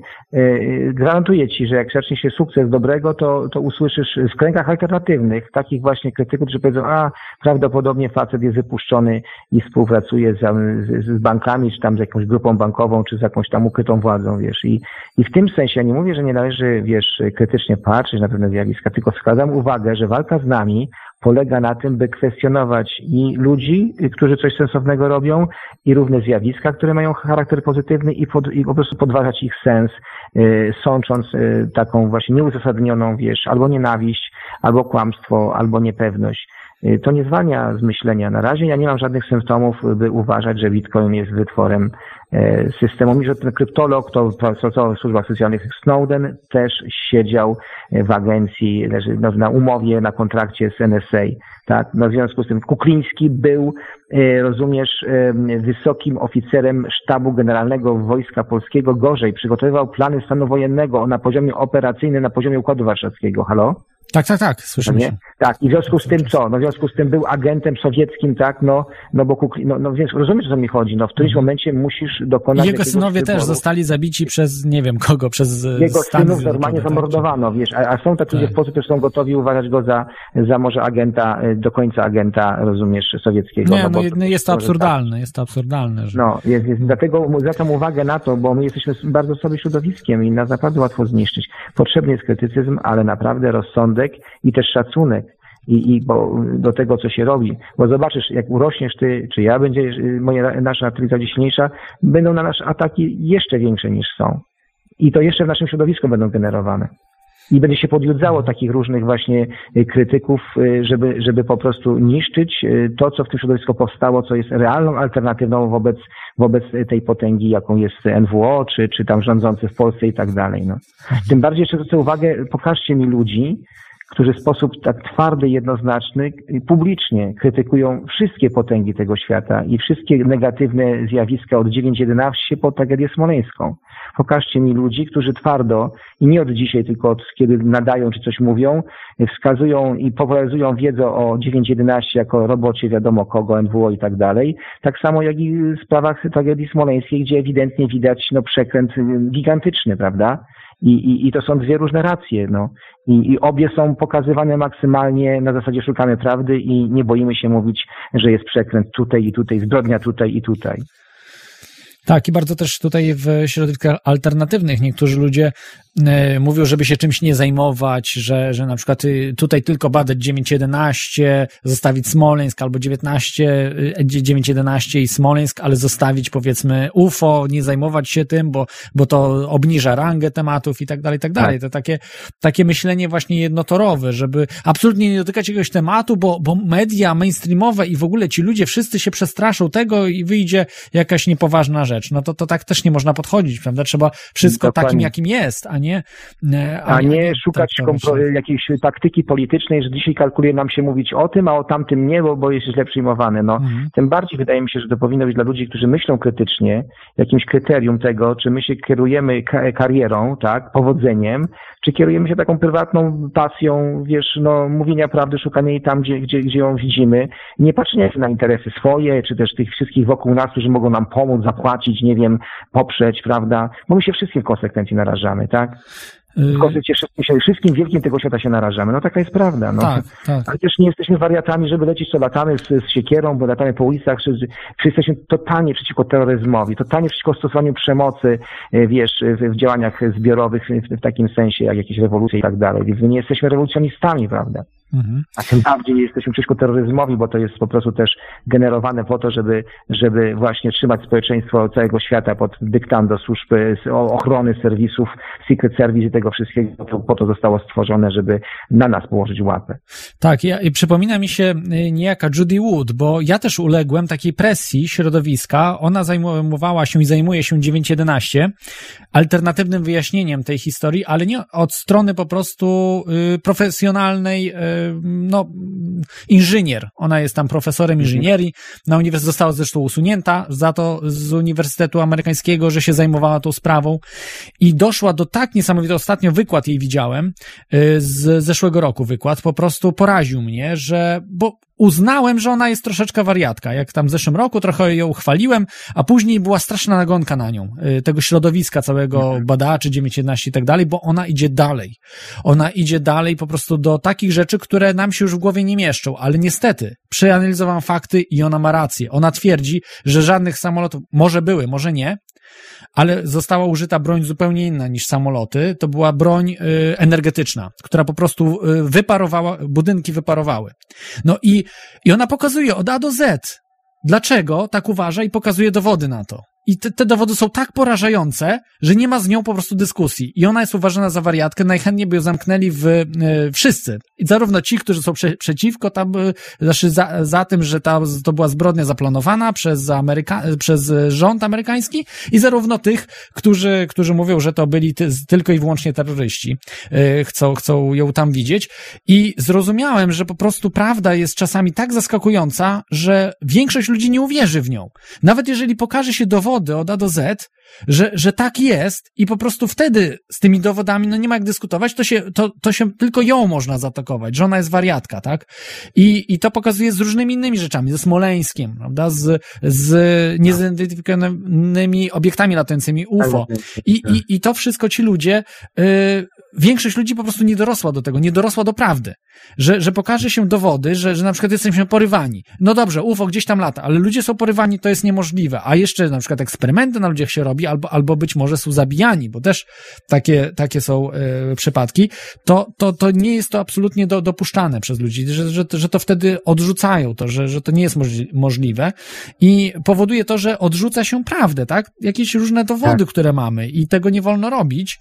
Gwarantuję ci, że jak zacznie się sukces dobrego, to, to usłyszysz w kręgach alternatywnych, takich właśnie krytyków, którzy powiedzą, a prawdopodobnie facet jest wypuszczony i współpracuje z, z, z bankami, czy tam z jakąś grupą bankową, czy z jakąś tam ukrytą władzą, wiesz. I, i w tym sensie ja nie mówię, że nie należy, wiesz, krytycznie patrzeć na pewne zjawiska, tylko składam uwagę, że walka z nami polega na tym, by kwestionować i ludzi, którzy coś sensownego robią, i różne zjawiska, które mają charakter pozytywny i, pod, i po prostu podważać ich sens, yy, sącząc yy, taką właśnie nieuzasadnioną, wiesz, albo nienawiść, albo kłamstwo, albo niepewność. Y, to nie zwalnia z myślenia. Na razie ja nie mam żadnych symptomów, by uważać, że Bitcoin jest wytworem e, systemu. Mi, że ten kryptolog, to pracował w służbach specjalnych Snowden, też siedział w agencji, no, na umowie, na kontrakcie z NSA. Tak? No, w związku z tym Kukliński był, e, rozumiesz, e, wysokim oficerem sztabu generalnego Wojska Polskiego. Gorzej, przygotowywał plany stanu wojennego na poziomie operacyjnym, na poziomie Układu Warszawskiego. Halo? Tak, tak, tak, słyszymy się. Tak, i w związku z tym co? No w związku z tym był agentem sowieckim, tak, no, no bo Kukli, no, no więc rozumiesz, o co mi chodzi, no w którymś mhm. momencie musisz dokonać Jego synowie też zostali zabici przez, nie wiem kogo, przez e, Jego synów normalnie tak, zamordowano, wiesz, a, a, są tacy tak. ludzie w Polsce, którzy są gotowi uważać go za, za może agenta, e, do końca agenta, rozumiesz, sowieckiego. Nie, no, no, no jest to absurdalne, tak. jest to absurdalne. Że... No, jest, jest, dlatego zwracam uwagę na to, bo my jesteśmy bardzo sobie środowiskiem i nas naprawdę łatwo zniszczyć. Potrzebny jest krytycyzm, ale naprawdę i też szacunek i, i bo, do tego, co się robi. Bo zobaczysz, jak urośniesz ty, czy ja, będzie moja, nasza aktywizacja silniejsza, będą na nasze ataki jeszcze większe niż są. I to jeszcze w naszym środowisku będą generowane. I będzie się podjudzało takich różnych właśnie y, krytyków, y, żeby, żeby po prostu niszczyć y, to, co w tym środowisku powstało, co jest realną alternatywą wobec, wobec tej potęgi, jaką jest NWO, czy, czy tam rządzący w Polsce i tak dalej. No. Tym bardziej jeszcze zwrócę uwagę, pokażcie mi ludzi, którzy w sposób tak twardy, jednoznaczny, publicznie krytykują wszystkie potęgi tego świata i wszystkie negatywne zjawiska od 9.11 po tragedię smoleńską. Pokażcie mi ludzi, którzy twardo i nie od dzisiaj, tylko od kiedy nadają czy coś mówią, wskazują i popularyzują wiedzę o 9.11 jako robocie wiadomo kogo, NWO i tak dalej. Tak samo jak i w sprawach tragedii smoleńskiej, gdzie ewidentnie widać no, przekręt gigantyczny, prawda? I, i, I to są dwie różne racje. No. I, I obie są pokazywane maksymalnie na zasadzie szukamy prawdy i nie boimy się mówić, że jest przekręt tutaj i tutaj, zbrodnia tutaj i tutaj. Tak, i bardzo też tutaj w środowiskach alternatywnych niektórzy ludzie mówił, żeby się czymś nie zajmować, że, że na przykład y, tutaj tylko badać 9.11, zostawić Smoleńsk albo 19, 9.11 y, i Smoleńsk, ale zostawić powiedzmy UFO, nie zajmować się tym, bo, bo to obniża rangę tematów i tak dalej, i tak dalej. To takie, takie myślenie właśnie jednotorowe, żeby absolutnie nie dotykać jakiegoś tematu, bo, bo media mainstreamowe i w ogóle ci ludzie wszyscy się przestraszą tego i wyjdzie jakaś niepoważna rzecz. No to, to tak też nie można podchodzić, prawda? Trzeba wszystko Dokładnie. takim, jakim jest, a nie nie. E, a, a nie, nie szukać tak, jakiejś taktyki politycznej, że dzisiaj kalkuluje nam się mówić o tym, a o tamtym nie, bo, bo jest źle przyjmowane. No, mhm. Tym bardziej wydaje mi się, że to powinno być dla ludzi, którzy myślą krytycznie, jakimś kryterium tego, czy my się kierujemy karierą, tak, powodzeniem, czy kierujemy się taką prywatną pasją, wiesz, no, mówienia prawdy, szukania jej tam, gdzie, gdzie, gdzie ją widzimy, nie patrzenia na interesy swoje, czy też tych wszystkich wokół nas, którzy mogą nam pomóc, zapłacić, nie wiem, poprzeć, prawda, bo my się wszystkim w konsekwencji narażamy, tak? W konflikcie wszystkim, wszystkim wielkim tego świata się narażamy. No taka jest prawda. No. Tak, tak. Ale też nie jesteśmy wariatami, żeby lecieć co latamy z, z siekierą, bo latamy po ulicach, czy, czy jesteśmy totalnie przeciwko terroryzmowi, totalnie przeciwko stosowaniu przemocy, e, wiesz, w, w działaniach zbiorowych, w, w, takim sensie, jak jakieś rewolucje i tak dalej. Więc my nie jesteśmy rewolucjonistami, prawda? Mhm. A tym bardziej jesteśmy przeciwko terroryzmowi, bo to jest po prostu też generowane po to, żeby, żeby właśnie trzymać społeczeństwo całego świata pod dyktando służb ochrony serwisów, Secret Service i tego wszystkiego. Po to zostało stworzone, żeby na nas położyć łapę. Tak, ja, i przypomina mi się y, niejaka Judy Wood, bo ja też uległem takiej presji środowiska. Ona zajmowała się i zajmuje się 9.11, alternatywnym wyjaśnieniem tej historii, ale nie od strony po prostu y, profesjonalnej y, no, inżynier. Ona jest tam profesorem mhm. inżynierii. Na uniwersytecie została zresztą usunięta za to z Uniwersytetu Amerykańskiego, że się zajmowała tą sprawą i doszła do tak niesamowitego, ostatnio wykład jej widziałem, y, z zeszłego roku wykład, po prostu poraził mnie, że, bo uznałem, że ona jest troszeczkę wariatka. Jak tam w zeszłym roku trochę ją chwaliłem, a później była straszna nagonka na nią, y, tego środowiska całego mhm. badaczy, 911 i tak dalej, bo ona idzie dalej. Ona idzie dalej po prostu do takich rzeczy, które nam się już w głowie nie mieszczą, ale niestety przeanalizowałam fakty i ona ma rację. Ona twierdzi, że żadnych samolotów, może były, może nie, ale została użyta broń zupełnie inna niż samoloty. To była broń y, energetyczna, która po prostu y, wyparowała, budynki wyparowały. No i, i ona pokazuje od A do Z, dlaczego tak uważa i pokazuje dowody na to. I te, te, dowody są tak porażające, że nie ma z nią po prostu dyskusji. I ona jest uważana za wariatkę. Najchętniej by ją zamknęli w, e, wszyscy. I zarówno ci, którzy są prze, przeciwko tam, e, znaczy za, za tym, że ta, to była zbrodnia zaplanowana przez, Ameryka, przez rząd amerykański i zarówno tych, którzy, którzy mówią, że to byli ty, tylko i wyłącznie terroryści. E, chcą, chcą ją tam widzieć. I zrozumiałem, że po prostu prawda jest czasami tak zaskakująca, że większość ludzi nie uwierzy w nią. Nawet jeżeli pokaże się dowody, dowody od A do Z, że, że tak jest i po prostu wtedy z tymi dowodami, no nie ma jak dyskutować, to się, to, to się tylko ją można zaatakować, że ona jest wariatka, tak? I, i to pokazuje z różnymi innymi rzeczami, ze Smoleńskiem, prawda? Z, z niezidentyfikowanymi obiektami latającymi UFO. I, i, i to wszystko ci ludzie, yy, większość ludzi po prostu nie dorosła do tego, nie dorosła do prawdy. Że, że pokaże się dowody, że, że na przykład jesteśmy porywani. No dobrze, UFO gdzieś tam lata, ale ludzie są porywani, to jest niemożliwe. A jeszcze na przykład eksperymenty na ludziach się robi, albo, albo być może są zabijani, bo też takie, takie są e, przypadki, to, to, to nie jest to absolutnie do, dopuszczane przez ludzi, że, że, że to wtedy odrzucają to, że, że to nie jest możliwe i powoduje to, że odrzuca się prawdę, tak? Jakieś różne dowody, tak. które mamy i tego nie wolno robić,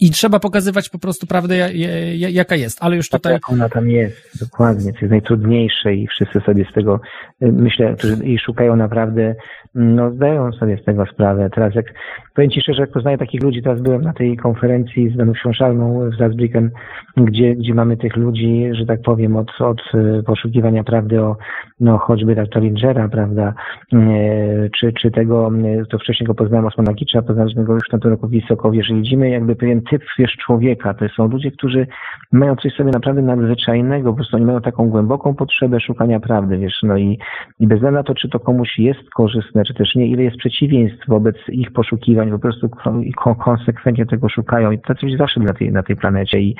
i trzeba pokazywać po prostu prawdę, jaka jest, ale już tutaj... Tak, ona tam jest, dokładnie, to jest najtrudniejsze i wszyscy sobie z tego, y, myślę, którzy i szukają naprawdę, no zdają sobie z tego sprawę. Teraz jak, powiem Ci szczerze, jak poznaję takich ludzi, teraz byłem na tej konferencji z Daną Książalną w Salzbrücken, gdzie, gdzie mamy tych ludzi, że tak powiem, od, od y, poszukiwania prawdy o, no choćby tak Challenger'a, prawda, y, czy, czy tego, to wcześniej go poznałem Osmana Kicza, poznaliśmy go już w tamtym roku w Wisokowie, że widzimy jakby pewien ten typ, wiesz, człowieka. To są ludzie, którzy mają coś sobie naprawdę nadzwyczajnego, po prostu oni mają taką głęboką potrzebę szukania prawdy, wiesz, no i, i bez względu na to, czy to komuś jest korzystne, czy też nie, ile jest przeciwieństw wobec ich poszukiwań, po prostu konsekwentnie tego szukają i tacy zawsze na tej, na tej planecie i,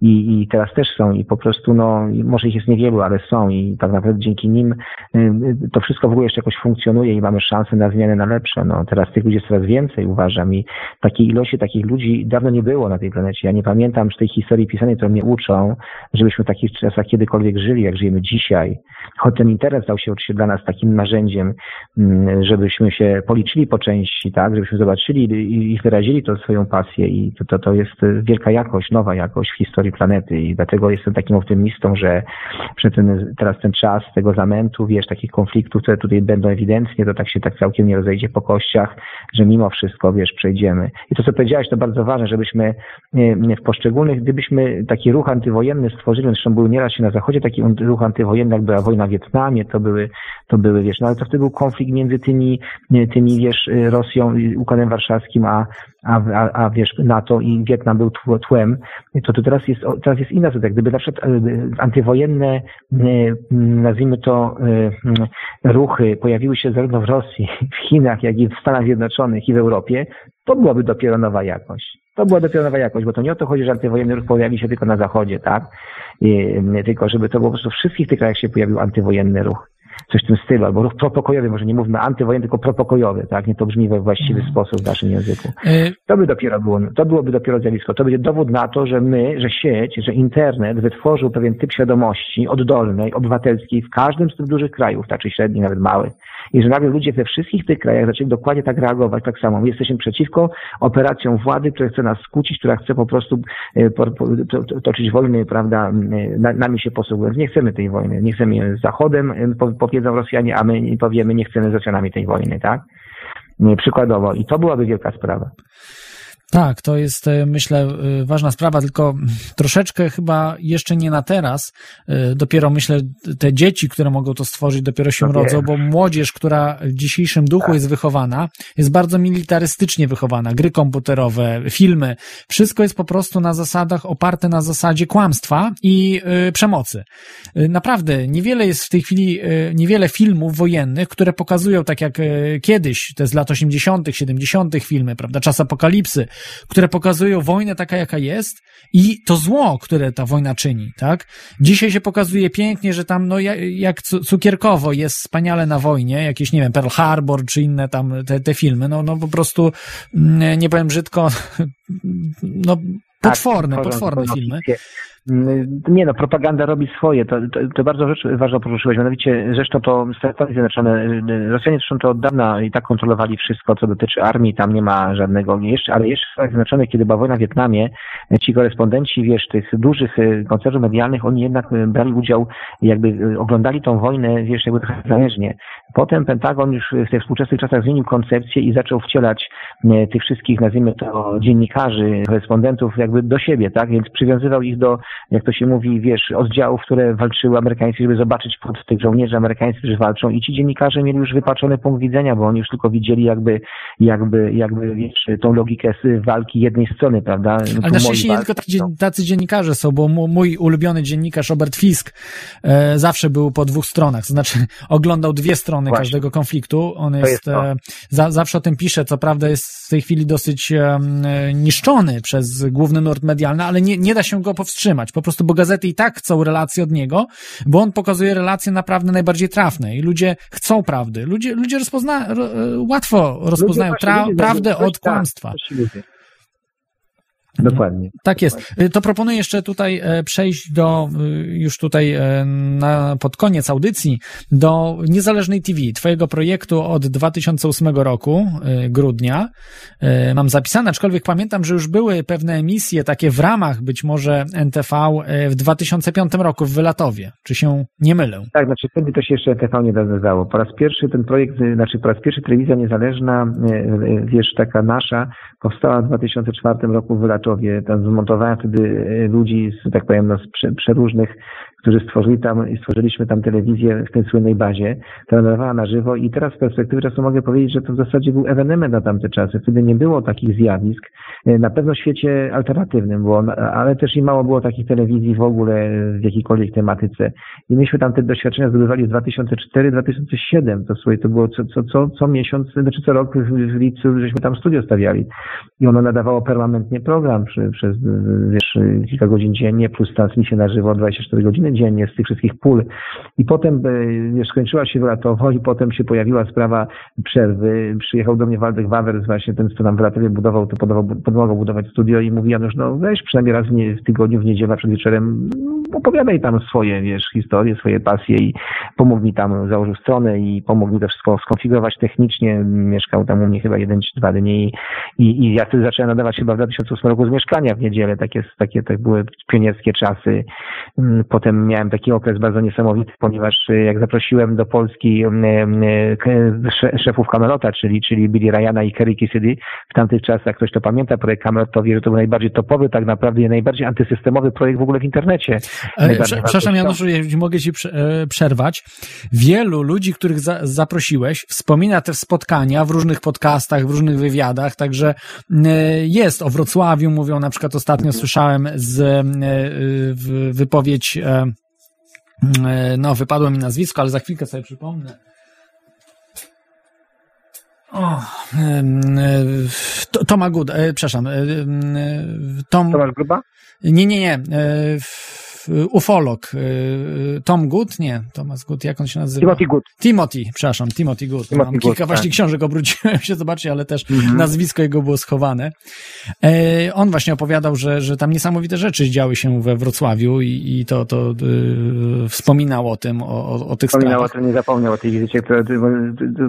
i, i teraz też są i po prostu, no, może ich jest niewielu, ale są i tak naprawdę dzięki nim y, y, to wszystko w ogóle jeszcze jakoś funkcjonuje i mamy szansę na zmianę na lepsze, no, teraz tych ludzi jest coraz więcej, uważam i takiej ilości takich ludzi dawno nie było na tej planecie. Ja nie pamiętam z tej historii pisanej, którą mnie uczą, żebyśmy w takich czasach kiedykolwiek żyli, jak żyjemy dzisiaj. Choć ten internet stał się oczywiście dla nas takim narzędziem, mm, żebyśmy się policzyli po części, tak, żebyśmy zobaczyli i wyrazili to swoją pasję i to, to, to jest wielka jakość, nowa jakość w historii planety i dlatego jestem takim optymistą, że, że ten, teraz ten czas tego zamętu, wiesz, takich konfliktów, które tutaj będą ewidentnie, to tak się tak całkiem nie rozejdzie po kościach, że mimo wszystko, wiesz, przejdziemy. I to, co powiedziałeś, to bardzo ważne, żebyśmy żebyśmy w poszczególnych, gdybyśmy taki ruch antywojenny stworzyli, zresztą był nieraz się na zachodzie taki ruch antywojenny, jak była wojna w Wietnamie, to były, to były, wiesz, no ale to wtedy był konflikt między tymi, tymi, wiesz, Rosją i Układem Warszawskim, a, a, a, a wiesz, NATO i Wietnam był tłem, to, to teraz jest, teraz jest inna sytuacja. Gdyby na przykład e, antywojenne, nazwijmy to, e, ruchy pojawiły się zarówno w Rosji, w Chinach, jak i w Stanach Zjednoczonych i w Europie, to byłaby dopiero nowa jakość. To była dopiero nowa jakość, bo to nie o to chodzi, że antywojenny ruch pojawi się tylko na zachodzie, tak? I, tylko żeby to było po prostu w wszystkich tych krajach się pojawił antywojenny ruch. Coś w tym stylu, albo ruch propokojowy, może nie mówmy antywojenny, tylko propokojowy, tak? Nie to brzmi we właściwy mhm. sposób w naszym języku. E, to by dopiero było, to byłoby dopiero zjawisko. To będzie dowód na to, że my, że sieć, że internet wytworzył pewien typ świadomości oddolnej, obywatelskiej w każdym z tych dużych krajów, tak czy średnich, nawet małych i że nagle ludzie we wszystkich tych krajach zaczęli dokładnie tak reagować, tak samo. My jesteśmy przeciwko operacjom władzy, która chce nas skłócić, która chce po prostu e, toczyć wojny, prawda, nami się posługując. Nie chcemy tej wojny. Nie chcemy z Zachodem, e, powiedzą Rosjanie, a my powiemy, nie chcemy z Rosjanami tej wojny, tak? Przykładowo. I to byłaby wielka sprawa. Tak, to jest e, myślę e, ważna sprawa, tylko troszeczkę chyba jeszcze nie na teraz. E, dopiero myślę, te dzieci, które mogą to stworzyć, dopiero się okay. rodzą, bo młodzież, która w dzisiejszym duchu tak. jest wychowana, jest bardzo militarystycznie wychowana. Gry komputerowe, filmy, wszystko jest po prostu na zasadach, oparte na zasadzie kłamstwa i przemocy. Naprawdę, niewiele jest w tej chwili, niewiele filmów wojennych, które pokazują tak jak kiedyś, te z lat 80., 70. filmy, prawda, czas apokalipsy, które pokazują wojnę taka, jaka jest i to zło, które ta wojna czyni, tak? Dzisiaj się pokazuje pięknie, że tam, no jak cukierkowo jest wspaniale na wojnie, jakieś, nie wiem, Pearl Harbor czy inne tam te, te filmy, no, no po prostu, mm, nie powiem brzydko, no potworne, tak, potworne filmy. Mm, nie no, propaganda robi swoje. To, to, to bardzo rzecz ważną poruszyłeś. Mianowicie zresztą to Stany Zjednoczone, y, Rosjanie zresztą to od dawna i tak kontrolowali wszystko, co dotyczy armii, tam nie ma żadnego, jeszcze, ale jeszcze w Stanach Zjednoczonych, kiedy była wojna w Wietnamie, ci korespondenci, wiesz, tych dużych y, koncernów medialnych, oni jednak y, brali udział, jakby oglądali tą wojnę, wiesz, jakby trochę zależnie. Potem Pentagon już w tych współczesnych czasach zmienił koncepcję i zaczął wcielać tych wszystkich, nazwijmy to, dziennikarzy, korespondentów jakby do siebie, tak? Więc przywiązywał ich do jak to się mówi, wiesz, oddziałów, które walczyły amerykańskie, żeby zobaczyć pod tych żołnierzy amerykańskich, którzy walczą i ci dziennikarze mieli już wypaczony punkt widzenia, bo oni już tylko widzieli jakby, jakby, jakby wiesz, tą logikę walki jednej strony, prawda? No Ale na szczęście nie tylko tacy, tacy dziennikarze są, bo mój ulubiony dziennikarz Robert Fisk e, zawsze był po dwóch stronach, to znaczy oglądał dwie strony Właśnie. każdego konfliktu. On jest, jest e, za, zawsze o tym pisze, co prawda jest w tej chwili dosyć e, niszczony przez główny nurt medialny, ale nie, nie da się go powstrzymać po prostu, bo gazety i tak chcą relacje od niego, bo on pokazuje relacje naprawdę najbardziej trafne i ludzie chcą prawdy. Ludzie, ludzie rozpozna, e, łatwo rozpoznają tra, prawdę od tak, kłamstwa. Dokładnie. Tak jest. To proponuję jeszcze tutaj e, przejść do, e, już tutaj e, na, pod koniec audycji, do Niezależnej TV, twojego projektu od 2008 roku, grudnia. Mam zapisane, aczkolwiek pamiętam, że już były pewne emisje takie w ramach być może NTV w 2005 roku w Wylatowie. Czy się nie mylę? Tak, znaczy wtedy to się jeszcze NTV nie nazywało. Po raz pierwszy ten projekt, znaczy po raz pierwszy telewizja niezależna, wiesz, taka nasza, powstała w 2004 roku w Krakowie. Tam zmontowałem wtedy e, ludzi, z, tak powiem, no, z przeróżnych którzy stworzyli tam stworzyliśmy tam telewizję w tej słynnej bazie, która nadawała na żywo i teraz z perspektywy czasu mogę powiedzieć, że to w zasadzie był ewenement na tamte czasy. Wtedy nie było takich zjawisk, e, na pewno w świecie alternatywnym było, ale też i mało było takich telewizji w ogóle w jakiejkolwiek tematyce. I myśmy tam te doświadczenia zdobywali w 2004-2007. To to było co, co, co, co miesiąc, znaczy co rok w licu, żeśmy tam studio stawiali. I ono nadawało permanentnie program przy, przez wiesz, kilka godzin dziennie, plus transmisję na żywo 24 godziny dziennie z tych wszystkich pól. I potem wiesz, skończyła się wylatowo i potem się pojawiła sprawa przerwy. Przyjechał do mnie Waldek Wawers, właśnie ten, co nam w budował, to pomagał budować studio i mówi Janusz, no weź przynajmniej raz w tygodniu, w niedzielę przed wieczorem, opowiadaj tam swoje, wiesz, historie, swoje pasje i pomógł mi tam, założył stronę i pomógł mi to wszystko skonfigurować technicznie. Mieszkał tam u mnie chyba jeden czy dwa dni i, i ja wtedy zacząłem nadawać chyba w 2008 roku z mieszkania w niedzielę. Takie, takie, tak były pionierskie czasy. Mm, potem miałem taki okres bardzo niesamowity, ponieważ y, jak zaprosiłem do Polski y, y, szefów Camelota, czyli, czyli Billy Ryana i Kerry Kissidy, w tamtych czasach, ktoś to pamięta, projekt Camelot, to wie, że to był najbardziej topowy, tak naprawdę najbardziej antysystemowy projekt w ogóle w internecie. E, przepraszam Januszu, jeśli mogę Ci e, przerwać. Wielu ludzi, których za, zaprosiłeś, wspomina te spotkania w różnych podcastach, w różnych wywiadach, także jest o Wrocławiu, mówią na przykład ostatnio słyszałem z wypowiedź E, no, wypadło mi nazwisko, ale za chwilkę sobie przypomnę. O, e, Toma Good, e, przepraszam. Tom, Tomasz Gruba? Nie, nie, nie ufolog y, Tom Good, nie, Thomas Good, jak on się nazywa? Timothy Good. Timothy, przepraszam, Timothy Good. Timothy Mam kilka Good, właśnie tak. książek, obróciłem się, zobaczcie, ale też mhm. nazwisko jego było schowane. E, on właśnie opowiadał, że, że tam niesamowite rzeczy działy się we Wrocławiu i, i to, to y, wspominał o tym, o, o, o tych wspominał sprawach. o tym, nie zapomniał o tej wizycie, którą,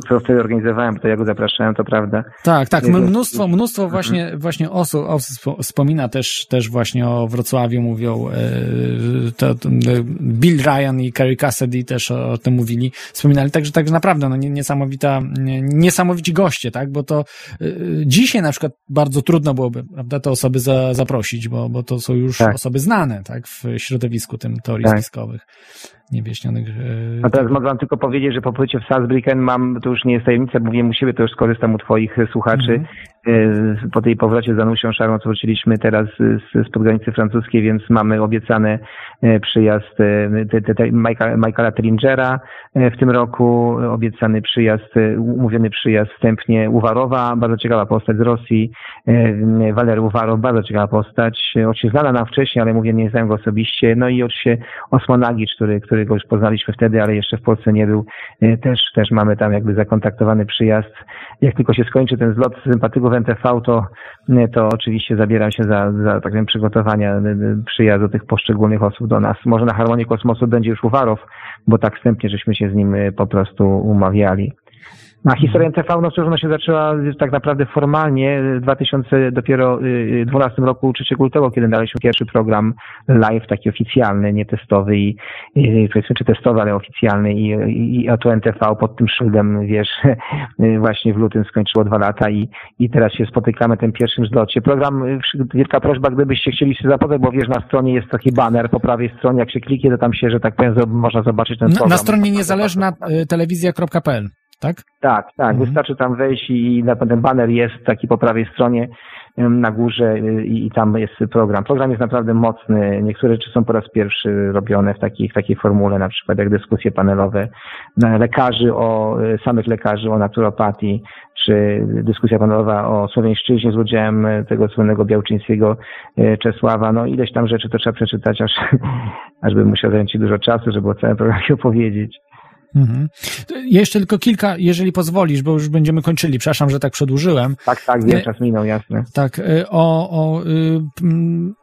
którą wtedy organizowałem, to ja go zapraszałem, to prawda. Tak, tak, mnóstwo, mnóstwo mhm. właśnie, właśnie osób, osób wspomina też, też właśnie o Wrocławiu, mówią e, to, to Bill Ryan i Kerry Cassidy też o, o, tym mówili, wspominali, także, także naprawdę no, niesamowita, niesamowici goście, tak, bo to y, dzisiaj na przykład bardzo trudno byłoby, prawda, te osoby za, zaprosić, bo, bo to są już tak. osoby znane, tak, w środowisku tym teorii tak. spiskowych. Niewyjaśnionych. A teraz mogę wam tylko powiedzieć, że po pobycie w Salzbrücken mam, to już nie jest tajemnica, mówiłem u siebie, to już skorzystam u twoich słuchaczy, mhm. po tej powrocie z Anusią Szarą, co wróciliśmy teraz z, z podgranicy francuskiej, więc mamy obiecane przyjazd te, te, te Michaela Tringera w tym roku, obiecany przyjazd, umówiony przyjazd wstępnie Uwarowa, bardzo ciekawa postać z Rosji, Walery Uwarow, bardzo ciekawa postać, oczywiście znana nam wcześniej, ale mówię, nie znam go osobiście, no i oczywiście Osman Agic, który, którego już poznaliśmy wtedy, ale jeszcze w Polsce nie był, e, też, też mamy tam jakby zakontaktowany przyjazd. Jak tylko się skończy ten zlot sympatyków NTV, to, e, to oczywiście zabieram się za, za tak wiem, przygotowania e, przyjazdu tych poszczególnych osób do nas. Może na Harmonii Kosmosu będzie już Uwarow, bo tak wstępnie żeśmy się z nim po prostu umawiali. A historia NTV, no cóż, ona się zaczęła tak naprawdę formalnie w 2012 dopiero 12 roku 3 lutego, kiedy daliśmy pierwszy program live, taki oficjalny, nie testowy i, i powiedzmy, czy testowy, ale oficjalny i, i, a to NTV pod tym szyldem, wiesz, właśnie w lutym skończyło dwa lata i, i teraz się spotykamy w tym pierwszym zlocie. Program, wielka prośba, gdybyście chcieli się zapoznać, bo wiesz, na stronie jest taki banner po prawej stronie, jak się kliknie, to tam się, że tak powiem, można zobaczyć ten program. Na, na stronie niezależna y, telewizja.pl tak? Tak, tak. Mhm. Wystarczy tam wejść i na ten baner jest taki po prawej stronie na górze y, i, i, tam jest program. Program jest naprawdę mocny. Niektóre rzeczy są po raz pierwszy robione w takiej, w takiej formule, na przykład jak dyskusje panelowe lekarzy o, y, samych lekarzy o naturopatii, czy dyskusja panelowa o słowiańszczyźnie z udziałem tego słynnego białczyńskiego y, Czesława. No ileś tam rzeczy to trzeba przeczytać, aż, aż bym musiał zająć dużo czasu, żeby o całym programie opowiedzieć. Mhm. Jeszcze tylko kilka, jeżeli pozwolisz, bo już będziemy kończyli. Przepraszam, że tak przedłużyłem. Tak, tak, wiem, czas minął, jasne. Tak, y, o, o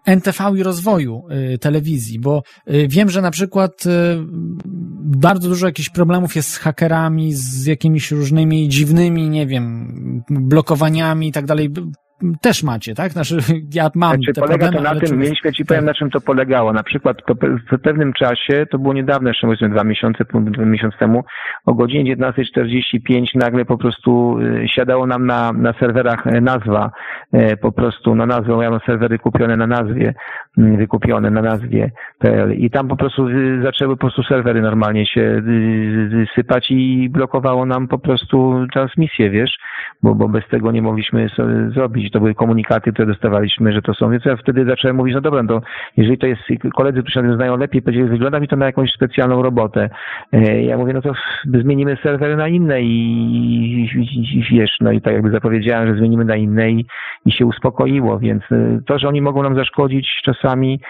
NTV i rozwoju telewizji, bo wiem, że na przykład bardzo dużo jakichś problemów jest z hakerami, z jakimiś różnymi dziwnymi, nie wiem, blokowaniami i tak dalej też macie, tak? Znaczy, ja mam znaczy, te polega problemy, to na tym, mieliśmy ci powiem, tak. na czym to polegało. Na przykład to w pewnym czasie, to było niedawno, jeszcze powiedzmy dwa miesiące, dwa miesiące temu, o godzinie 19.45 nagle po prostu y, siadało nam na, na serwerach e, nazwa, e, po prostu na nazwę, ja mam serwery kupione na nazwie, wykupione na nazwie PL i tam po prostu y, zaczęły po prostu serwery normalnie się y, sypać i blokowało nam po prostu transmisję, wiesz, bo, bo bez tego nie mogliśmy zrobić to były komunikaty, które dostawaliśmy, że to są, więc ja wtedy zacząłem mówić, no dobra, to jeżeli to jest, koledzy, którzy się tym znają lepiej, powiedzieli, wygląda mi to na jakąś specjalną robotę. E, ja mówię, no to zmienimy serwery na inne i, i, i wiesz, no i tak jakby zapowiedziałem, że zmienimy na inne i, i się uspokoiło, więc e, to, że oni mogą nam zaszkodzić czasami,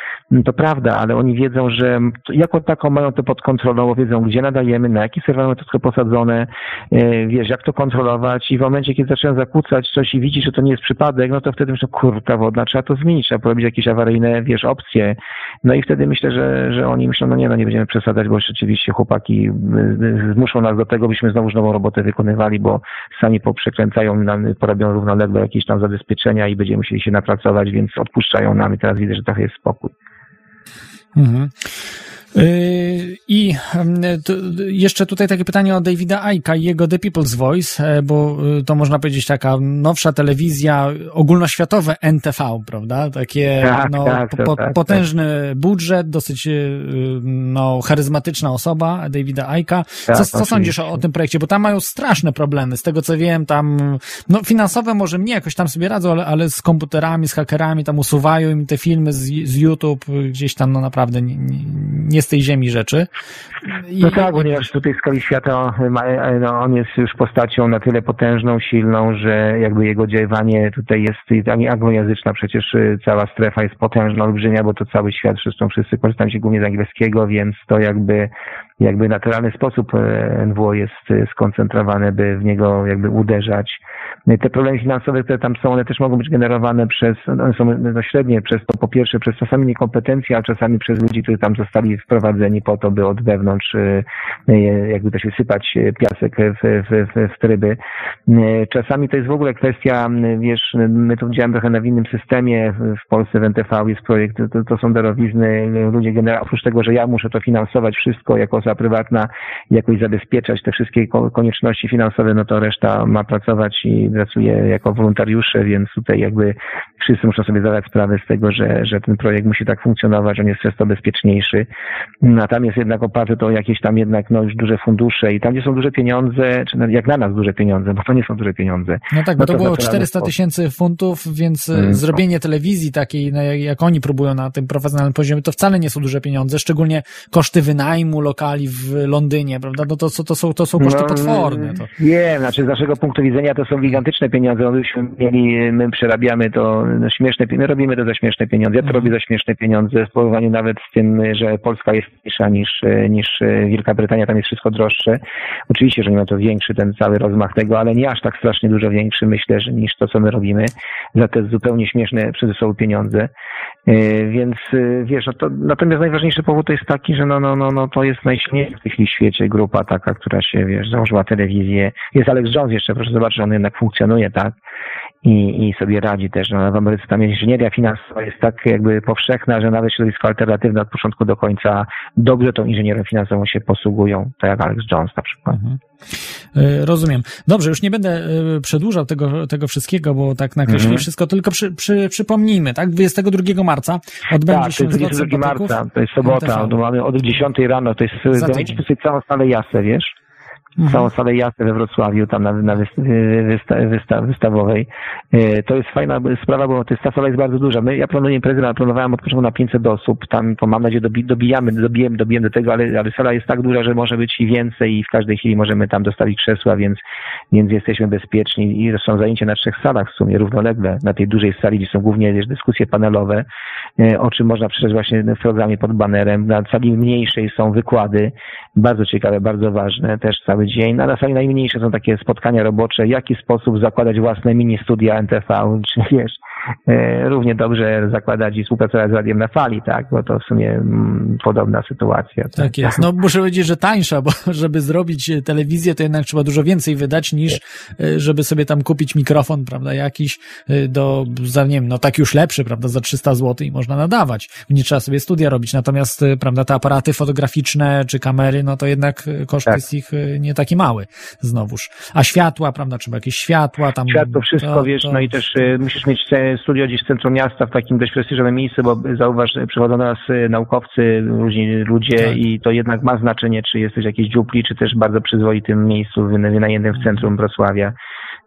to prawda, ale oni wiedzą, że jako taką mają to pod kontrolą, wiedzą, gdzie nadajemy, na jaki serwer mamy to posadzone, e, wiesz, jak to kontrolować i w momencie, kiedy zaczynają zakłócać coś i widzi, że to nie jest przypadek, wypadek, no to wtedy myślę, kurka wodna, trzeba to zmienić, trzeba porobić jakieś awaryjne, wiesz, opcje. No i wtedy myślę, że, że oni myślą, no nie, no nie będziemy przesadzać, bo rzeczywiście chłopaki y, zmuszą nas do tego, byśmy znowu nową robotę wykonywali, bo sami poprzekręcają nam, porobią równolegle jakieś tam zabezpieczenia i będziemy musieli się napracować, więc odpuszczają nam i teraz widzę, że trochę jest spokój. Mhm. Yy, I jeszcze tutaj takie pytanie o Davida Aika i jego The People's Voice, e, bo y, to można powiedzieć taka nowsza telewizja, ogólnoświatowe NTV, prawda? Takie tak, no, tak, po, tak, potężny tak. budżet, dosyć y, no, charyzmatyczna osoba Davida Aika. Co, tak, co sądzisz o, o, tym projekcie? Bo tam mają straszne problemy. Z tego co wiem, tam no finansowe może nie, jakoś tam sobie radzą, ale, ale z komputerami, z hakerami tam usuwają im te filmy z, z YouTube gdzieś tam no naprawdę nie, nie, nie z tej ziemi rzeczy. I... No tak, ponieważ tutaj w skali świata no, on jest już postacią na tyle potężną, silną, że jakby jego działanie tutaj jest anglojęzyczna, przecież y, cała strefa jest potężna, olbrzymia, bo to cały świat, zresztą wszyscy korzystają się głównie z angielskiego, więc to jakby jakby naturalny sposób e, NWO jest e, skoncentrowane, by w niego jakby uderzać. No te problemy finansowe, które tam są, one też mogą być generowane przez, no, one są no, średnie przez to, po pierwsze przez czasami niekompetencje, a czasami przez ludzi, którzy tam zostali wprowadzeni po to, by od wewnątrz e, jakby to się sypać piasek w, w, w, tryby. Czasami to jest w ogóle kwestia, wiesz, my tu działamy trochę na innym systemie, w Polsce w NTV jest projekt, to, to są darowizny, ludzie generalnie, oprócz tego, że ja muszę to finansować wszystko jako osoba prywatna jakoś zabezpieczać te wszystkie konieczności finansowe, no to reszta ma pracować i pracuje jako wolontariusze, więc tutaj jakby wszyscy muszą sobie zdawać sprawę z tego, że, że ten projekt musi tak funkcjonować, on jest często bezpieczniejszy. A tam jest jednak oparte to jakieś tam jednak no już duże fundusze i tam, gdzie są duże pieniądze, czy jak na nas duże pieniądze, bo to nie są duże pieniądze. No tak, bo no to, to było 400 tysięcy funtów, więc hmm. zrobienie telewizji takiej, no, jak oni próbują na tym profesjonalnym poziomie, to wcale nie są duże pieniądze, szczególnie koszty wynajmu lokali w Londynie, prawda? No to, to, to, są, to są koszty no, potworne. To. Nie, znaczy z naszego punktu widzenia to są gigantyczne pieniądze. Myśmy mieli, my przerabiamy to no, śmieszne, my robimy to za śmieszne pieniądze. Ja to mhm. robię za śmieszne pieniądze w porównaniu nawet z tym, że Polska jest mniejsza niż, niż Wielka Brytania, tam jest wszystko droższe. Oczywiście, że nie ma to większy ten cały rozmach tego, ale nie aż tak strasznie dużo większy, myślę, że niż to, co my robimy za te zupełnie śmieszne przez sobą pieniądze. E, więc e, wiesz, no to, natomiast najważniejszy powód to jest taki, że no, no, no, no to jest najsilniejsza chwili w świecie grupa taka, która się, wiesz, założyła telewizję. Jest Alex Jones jeszcze, proszę zobaczyć, on jednak funkcjonuje, tak? i, i sobie radzi też. No, w Ameryce tam inżynieria finansowa jest tak jakby powszechna, że nawet środowisko alternatywne od początku do końca dobrze tą inżynierią finansową się posługują, tak jak Alex Jones na przykład. Mhm. E, rozumiem. Dobrze, już nie będę e, przedłużał tego, tego wszystkiego, bo tak nakreślili mhm. wszystko, tylko przy, przy, przypomnijmy, tak? 22 marca odbędzie tak, się to jest 22 marca, to jest sobota, mamy od 10 rano, to jest, zajmijcie sobie całą salę jasę, wiesz? Mhm. całą salę jazdy we Wrocławiu, tam na, na wysta, wysta, wystawowej. E, to jest fajna sprawa, bo to jest, ta sala jest bardzo duża. My, ja planuję imprezę, planowałem od początku na 500 osób, tam to mam nadzieję dobi, dobijamy, dobijemy, dobijemy do tego, ale, ale sala jest tak duża, że może być i więcej i w każdej chwili możemy tam dostawić krzesła, więc, więc jesteśmy bezpieczni i są zajęcia na trzech salach w sumie równolegle, na tej dużej sali, gdzie są głównie wiesz, dyskusje panelowe, e, o czym można przeczytać właśnie w programie pod banerem. Na sali mniejszej są wykłady, bardzo ciekawe, bardzo ważne, też cały dzień. Na sali najmniejsze są takie spotkania robocze, w jaki sposób zakładać własne mini studia NTV, czy wiesz, równie dobrze zakładać i współpracować z Radiem na Fali, tak, bo to w sumie mm, podobna sytuacja. Tak, tak jest. No muszę powiedzieć, że tańsza, bo żeby zrobić telewizję, to jednak trzeba dużo więcej wydać niż e, żeby sobie tam kupić mikrofon, prawda, jakiś e, do, za, nie wiem, no tak już lepszy, prawda, za 300 zł i można nadawać. Nie trzeba sobie studia robić, natomiast, prawda, te aparaty fotograficzne czy kamery, no to jednak koszt tak. jest ich nie taki mały, znowuż. A światła, prawda, trzeba jakieś światła tam. Światło, wszystko, to, wiesz, to... no i też musisz mieć studio gdzieś w centrum miasta, w takim dość prestiżowym miejscu, bo zauważ, przychodzą do nas y, naukowcy, różni ludzie tak. i to jednak ma znaczenie, czy jesteś w jakiejś dziupli, czy też bardzo przyzwoitym miejscu wynajętym w centrum Wrocławia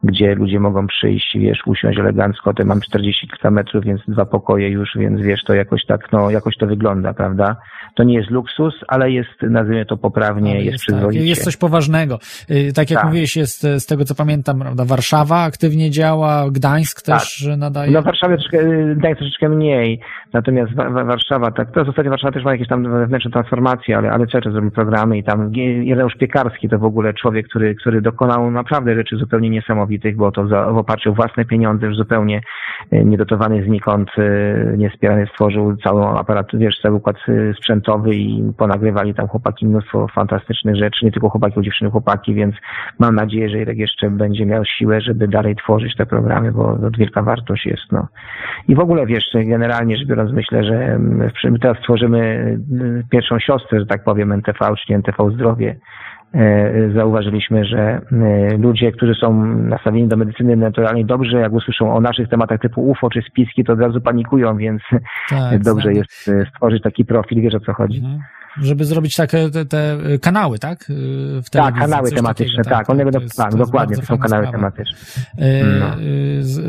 gdzie ludzie mogą przyjść, wiesz, usiąść elegancko, to mam 40 metrów, więc dwa pokoje już, więc wiesz, to jakoś tak, no, jakoś to wygląda, prawda? To nie jest luksus, ale jest, nazwijmy to poprawnie, jest, jest tak, przyzwoicie. Tak, jest coś poważnego. Y, tak jak tak. mówiłeś, jest z tego co pamiętam, prawda, Warszawa aktywnie działa, Gdańsk tak. też nadaje. No Warszawa troszeczkę, Gdańsk troszeczkę mniej, natomiast Warszawa, tak, to ostatnio Warszawa też ma jakieś tam wewnętrzne transformacje, ale, ale cały czas robi programy i tam Ireneusz Piekarski to w ogóle człowiek, który, który dokonał naprawdę rzeczy zupełnie niesamowite niesamowitych, bo to w oparciu o własne pieniądze, już zupełnie e, niedotowany znikąd, e, niespierany stworzył cały aparat, wiesz, cały układ e, sprzętowy i ponagrywali tam chłopaki mnóstwo fantastycznych rzeczy, nie tylko chłopaki, dziewczyny, chłopaki, więc mam nadzieję, że Irek jeszcze będzie miał siłę, żeby dalej tworzyć te programy, bo to wielka wartość jest, no. I w ogóle, wiesz, generalnie rzecz biorąc, myślę, że my teraz tworzymy pierwszą siostrę, że tak powiem, NTV, czyli NTV Zdrowie, zauważyliśmy, że e, ludzie, którzy są nastawieni do medycyny naturalnej dobrze, jak usłyszą o naszych tematach typu UFO czy spiski, to od razu panikują, więc tak, dobrze tak. jest e, stworzyć taki profil, wiesz o co chodzi. Mhm żeby zrobić takie te, te kanały, tak? W tak, kanały tematyczne, takiego, tak. tak. One będą, tak, to dokładnie, to, są kanały sprawa. tematyczne. No.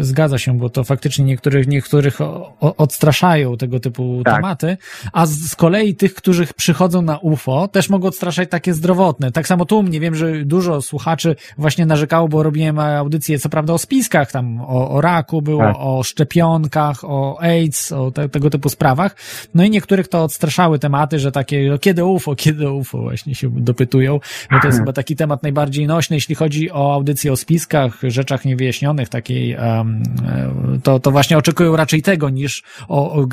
Zgadza się, bo to faktycznie niektórych, niektórych odstraszają tego typu tak. tematy, a z kolei tych, którzy przychodzą na UFO, też mogą odstraszać takie zdrowotne. Tak samo tu mnie wiem, że dużo słuchaczy właśnie narzekało, bo robiłem audycję, co prawda o spiskach, tam o, o raku było, tak. o szczepionkach, o AIDS, o te, tego typu sprawach. No i niektórych to odstraszały tematy, że takie no kiedy UFO, kiedy UFO właśnie się dopytują, bo to jest chyba taki temat najbardziej nośny, jeśli chodzi o audycje o spiskach, rzeczach niewyjaśnionych, takiej, um, to, to właśnie oczekują raczej tego niż o, o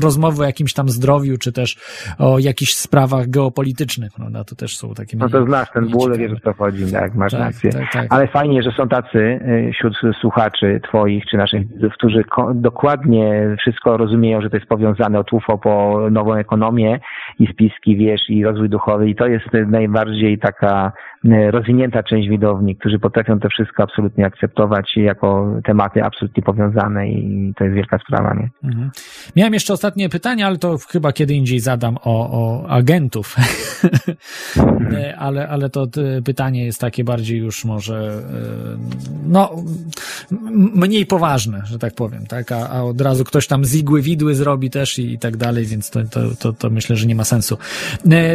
rozmowy o jakimś tam zdrowiu, czy też o jakichś sprawach geopolitycznych, prawda? To też są takie... No to znasz ten ból, wiesz o co chodzi, tak, masz tak, rację. Tak, tak. Ale fajnie, że są tacy y, wśród słuchaczy twoich, czy naszych widzów, którzy dokładnie wszystko rozumieją, że to jest powiązane od UFO po nową ekonomię i spiski katolicki, wiesz, i rozwój duchowy. I to jest najbardziej taka rozwinięta część widowni, którzy potrafią to wszystko absolutnie akceptować jako tematy absolutnie powiązane i to jest wielka sprawa, nie? Mhm. Miałem jeszcze ostatnie pytanie, ale to chyba kiedy indziej zadam o, o agentów. ale, ale to pytanie jest takie bardziej już może no mniej poważne, że tak powiem, tak? A, a od razu ktoś tam z igły widły zrobi też i, i tak dalej, więc to, to, to, to, myślę, że nie ma sensu.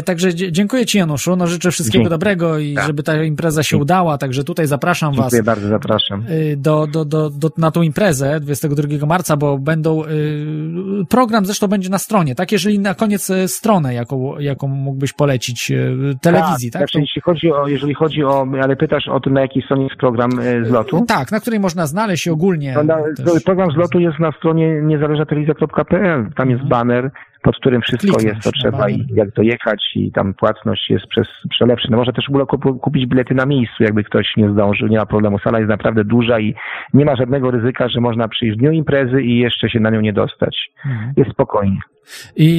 Także dziękuję Ci Januszu, no życzę wszystkiego Dzięki. dobrego i tak. żeby ta impreza się udała, także tutaj zapraszam Dziękuję Was. Dziękuję bardzo, zapraszam. Y, do, do, do, do, na tą imprezę 22 marca, bo będą, y, program zresztą będzie na stronie, tak? Jeżeli na koniec y, stronę, jaką, jaką mógłbyś polecić, telewizji, tak? tak? Znaczy, jeśli chodzi o, jeżeli chodzi o, ale pytasz o tym, na jakiej stronie jest program z lotu? Tak, na której można znaleźć ogólnie. No, na, program z lotu jest na stronie niezależnatelewizja.pl, tam jest mhm. banner, pod którym wszystko Kliknąć, jest, to trzeba i jak dojechać i tam płatność jest przez przelewszy. No może też w ogóle kupić bilety na miejscu, jakby ktoś nie zdążył, nie ma problemu. Sala jest naprawdę duża i nie ma żadnego ryzyka, że można przyjść w dniu imprezy i jeszcze się na nią nie dostać. Mhm. Jest spokojnie. I,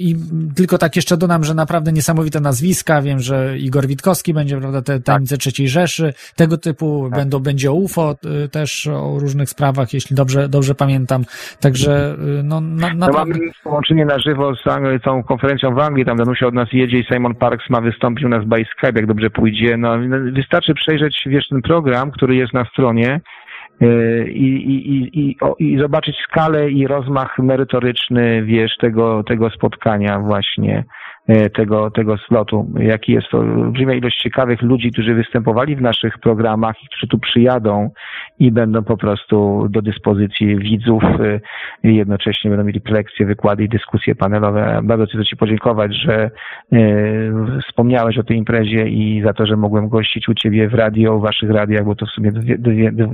I tylko tak jeszcze dodam, że naprawdę niesamowite nazwiska. Wiem, że Igor Witkowski będzie, prawda, te tajemnice tak. trzeciej Rzeszy, tego typu tak. będą, będzie UFO y, też o różnych sprawach, jeśli dobrze, dobrze pamiętam. Także, y, no, na, naprawdę. No mamy połączenie na żywo z tą konferencją w Anglii, tam Danusia od nas jedzie i Simon Parks ma wystąpić u nas by Skype, jak dobrze pójdzie. No, wystarczy przejrzeć, wiesz, ten program, który jest na stronie Y, i, i, i, i, zobaczyć skalę i rozmach merytoryczny, wiesz, tego, tego spotkania właśnie. E, tego, tego slotu. Jaki jest to olbrzymia ilość ciekawych ludzi, którzy występowali w naszych programach i którzy tu przyjadą i będą po prostu do dyspozycji widzów e, jednocześnie będą mieli prelekcje, wykłady i dyskusje panelowe. Bardzo chcę Ci podziękować, że e, wspomniałeś o tej imprezie i za to, że mogłem gościć u Ciebie w radio, w Waszych radiach, bo to w sumie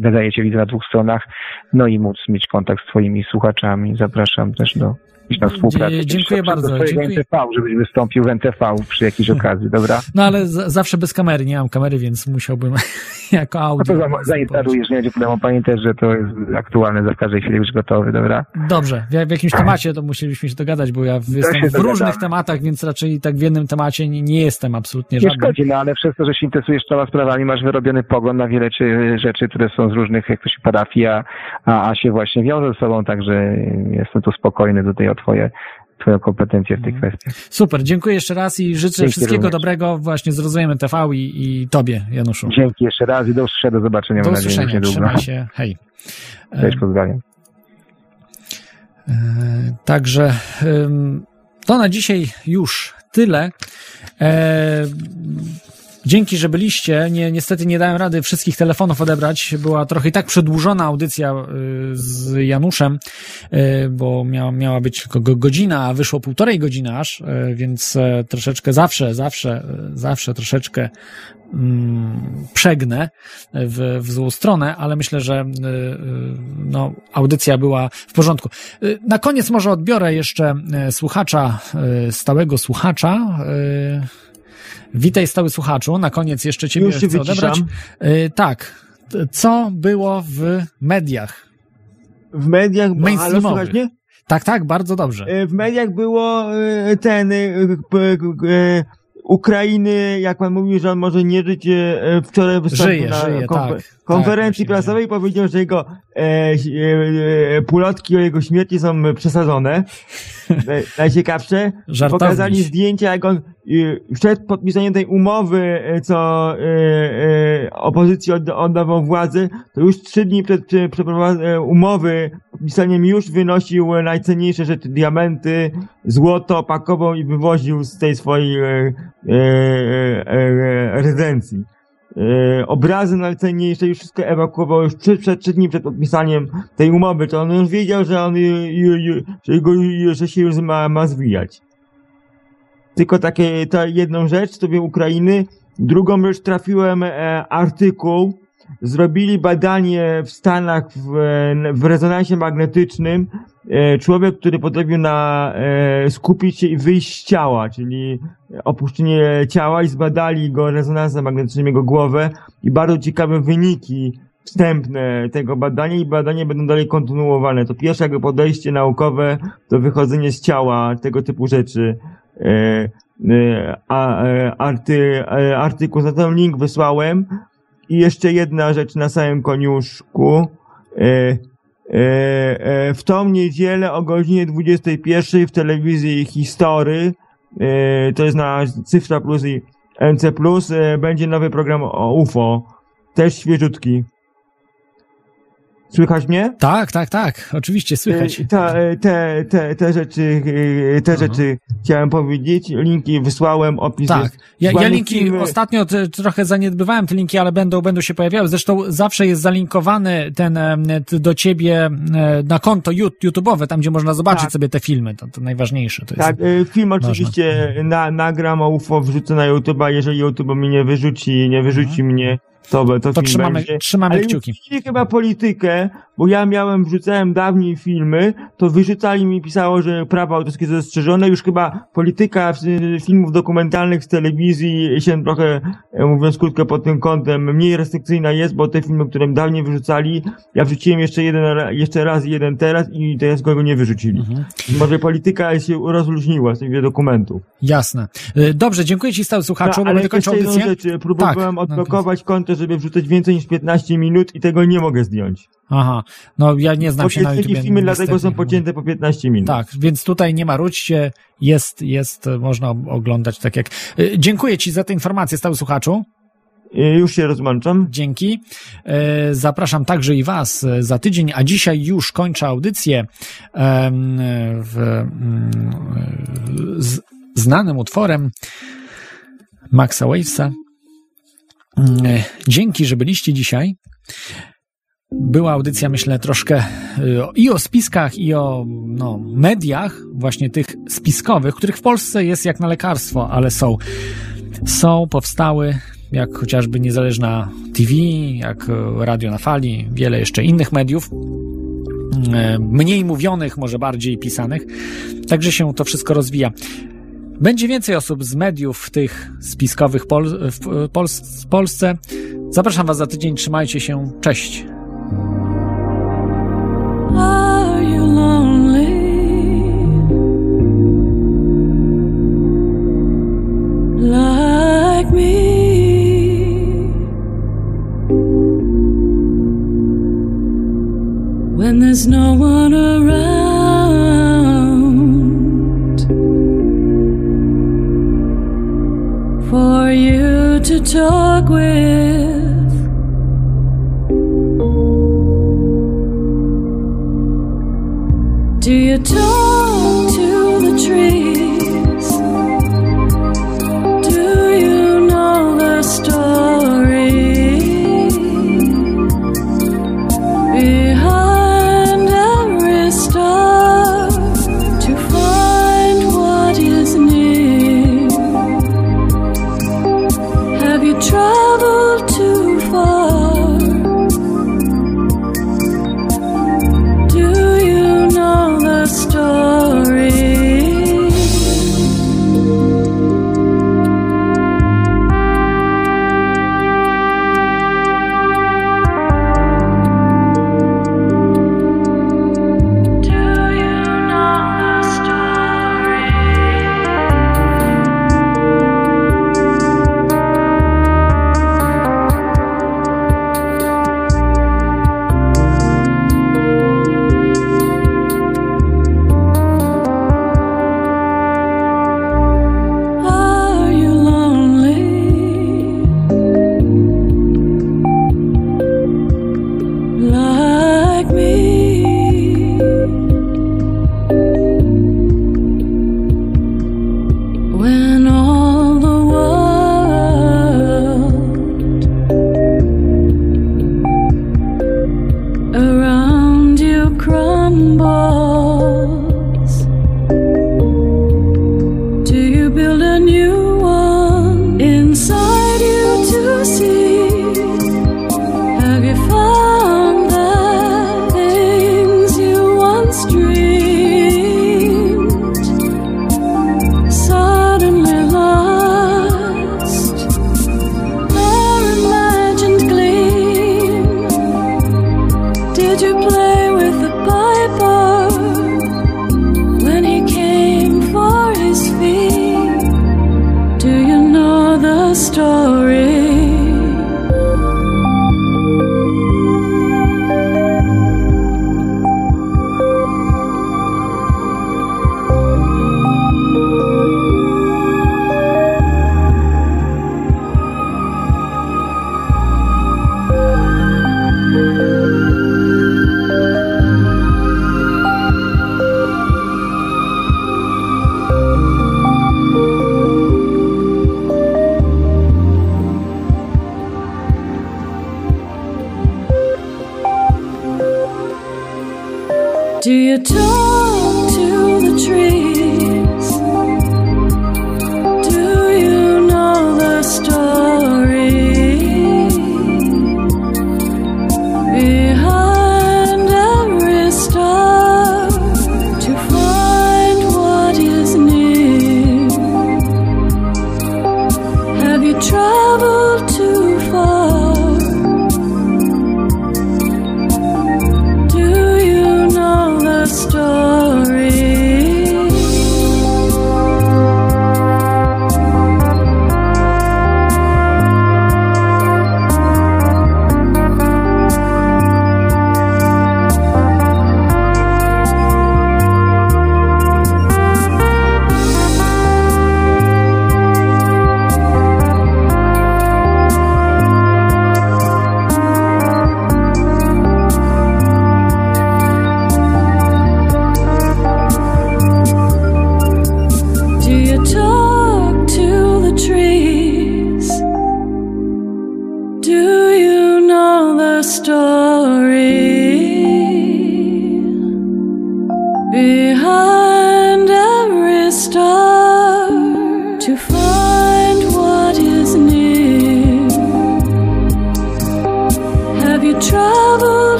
nadajecie widzę na dwóch stronach, no i móc mieć kontakt z Twoimi słuchaczami. Zapraszam też do na współpracę. Dziękuję bardzo. Dziękuję. NTV, żebyś wystąpił w NTV przy jakiejś okazji, dobra? No ale zawsze bez kamery, nie mam kamery, więc musiałbym jako audio. No to zainstalujesz, nie będzie problemu. Pamiętaj, że to jest aktualne, za każdej chwili być gotowy, dobra? Dobrze, w, w jakimś temacie to musielibyśmy się dogadać, bo ja jestem w różnych tematach, więc raczej tak w jednym temacie nie, nie jestem absolutnie żadnym. Nie szkodzi, no ale przez to, że się interesujesz cała sprawami, masz wyrobiony pogląd na wiele czy, rzeczy, które są z różnych, jak to się parafii, a, a się właśnie wiąże ze sobą, także jestem tu spokojny tutaj o twoje Twoją kompetencję w tej mhm. kwestii. Super, dziękuję jeszcze raz i życzę Dzięki wszystkiego również. dobrego właśnie z Rozwojem TV i, i Tobie, Januszu. Dzięki jeszcze raz i do usłyszenia, do zobaczenia. Do usłyszenia, trzymaj się, hej. Cześć, pozdrawiam. E, także to na dzisiaj już tyle. E, Dzięki, że byliście. Nie, niestety nie dałem rady wszystkich telefonów odebrać. Była trochę i tak przedłużona audycja y, z Januszem, y, bo miała, miała być godzina, a wyszło półtorej godziny aż, y, więc e, troszeczkę zawsze, zawsze, zawsze troszeczkę mm, przegnę w, w złą stronę, ale myślę, że no, audycja była w porządku. Na koniec może odbiorę jeszcze słuchacza, stałego słuchacza. Witaj stały słuchaczu, na koniec jeszcze ciebie Już chcę odebrać. Yy, tak, co było w mediach? W mediach, ale słuchać mnie? Tak, tak, bardzo dobrze. E, w mediach było e, ten e, Ukrainy, jak pan mówił, że on może nie żyć, wczoraj wystąpił żyje, na żyje, konfer tak, konferencji tak, prasowej i powiedział, że jego e, e, pulotki o jego śmierci są przesadzone. Najciekawsze. Pokazali zdjęcia, jak on przed podpisaniem tej umowy, e, co e, e, opozycji oddawał władzę, to już trzy dni przed umowy podpisaniem już wynosił najcenniejsze rzeczy, diamenty, złoto, pakował i wywoził z tej swojej rezydencji. Obrazy najcenniejsze, już wszystko ewakuował już trzy, przed, trzy dni przed podpisaniem tej umowy, to on już wiedział, że on, że, go, że się już ma, ma zwijać. Tylko takie, ta jedną rzecz, tobie Ukrainy. Drugą rzecz trafiłem e, artykuł. Zrobili badanie w Stanach w, w rezonansie magnetycznym. E, człowiek, który potrafił na, e, skupić się i wyjść z ciała, czyli opuszczenie ciała i zbadali go rezonansem magnetycznym, jego głowę i bardzo ciekawe wyniki wstępne tego badania i badania będą dalej kontynuowane. To pierwsze jakby podejście naukowe do wychodzenia z ciała, tego typu rzeczy. E, a, arty, artykuł, za ten link wysłałem. I jeszcze jedna rzecz na samym koniuszku. E, e, w tą niedzielę o godzinie 21 w telewizji History, e, to jest na Cyfra Plus i MC Plus, będzie nowy program o UFO. Też świeżutki. Słychać mnie? Tak, tak, tak, oczywiście, słychać. E, ta, e, te, te, te rzeczy, e, te rzeczy chciałem powiedzieć. Linki wysłałem, opis Tak, ja, ja linki ostatnio trochę zaniedbywałem te linki, ale będą, będą się pojawiały. Zresztą zawsze jest zalinkowany ten do ciebie na konto Yout- YouTube'owe, tam gdzie można zobaczyć Tak. sobie te filmy. To, to najważniejsze. To jest. Tak, film oczywiście na, nagram o UFO, wrzucę na YouTube'a. Jeżeli YouTube mnie nie wyrzuci, nie wyrzuci mnie, to, to, To trzymamy, będzie. trzymamy Ale kciuki. już chyba politykę, bo ja miałem, wrzucałem dawniej filmy, to wyrzucali mi, pisało, że prawa autorskie są zastrzeżone. Już chyba polityka filmów dokumentalnych z telewizji się trochę, e, mówiąc krótko pod tym kątem, mniej restrykcyjna jest, bo te filmy, które dawniej wyrzucali, ja wrzuciłem jeszcze jeden, jeszcze raz jeden teraz i teraz go nie wyrzucili. Mhm. Może polityka się rozluźniła z tych dokumentów. Jasne. E, Dobrze, dziękuję ci stały słuchaczu, No, bo ale będę kończył audycję. rzecz, próbowałem Tak, no, odblokować konto, żeby wrzucać więcej niż 15 minut i tego nie mogę zdjąć. Aha, no ja nie znam Bo się na YouTube. filmy dlatego są pocięte po 15 minut. Tak, więc tutaj nie marudźcie, jest, jest, można oglądać tak jak... E, Dziękuję ci za tę informację, stały słuchaczu. Y, Już się rozłączam. Dzięki. E, Zapraszam także i Was za tydzień, a dzisiaj już kończę audycję w, mm, z znanym utworem Maxa Wavesa. Mm, e, Dzięki, że byliście dzisiaj. Była audycja, myślę, troszkę e, i o spiskach, i o no, mediach, właśnie tych spiskowych, których w Polsce jest jak na lekarstwo, ale są. Są, powstały, jak chociażby niezależna TV, jak e, Radio na Fali, wiele jeszcze innych mediów, mniej mówionych, może bardziej pisanych. Także się to wszystko rozwija. Będzie więcej osób z mediów tych spiskowych Pol- w Pol- w Polsce. Zapraszam Was za tydzień, trzymajcie się, cześć. When there's no one around to talk with. Do you talk remember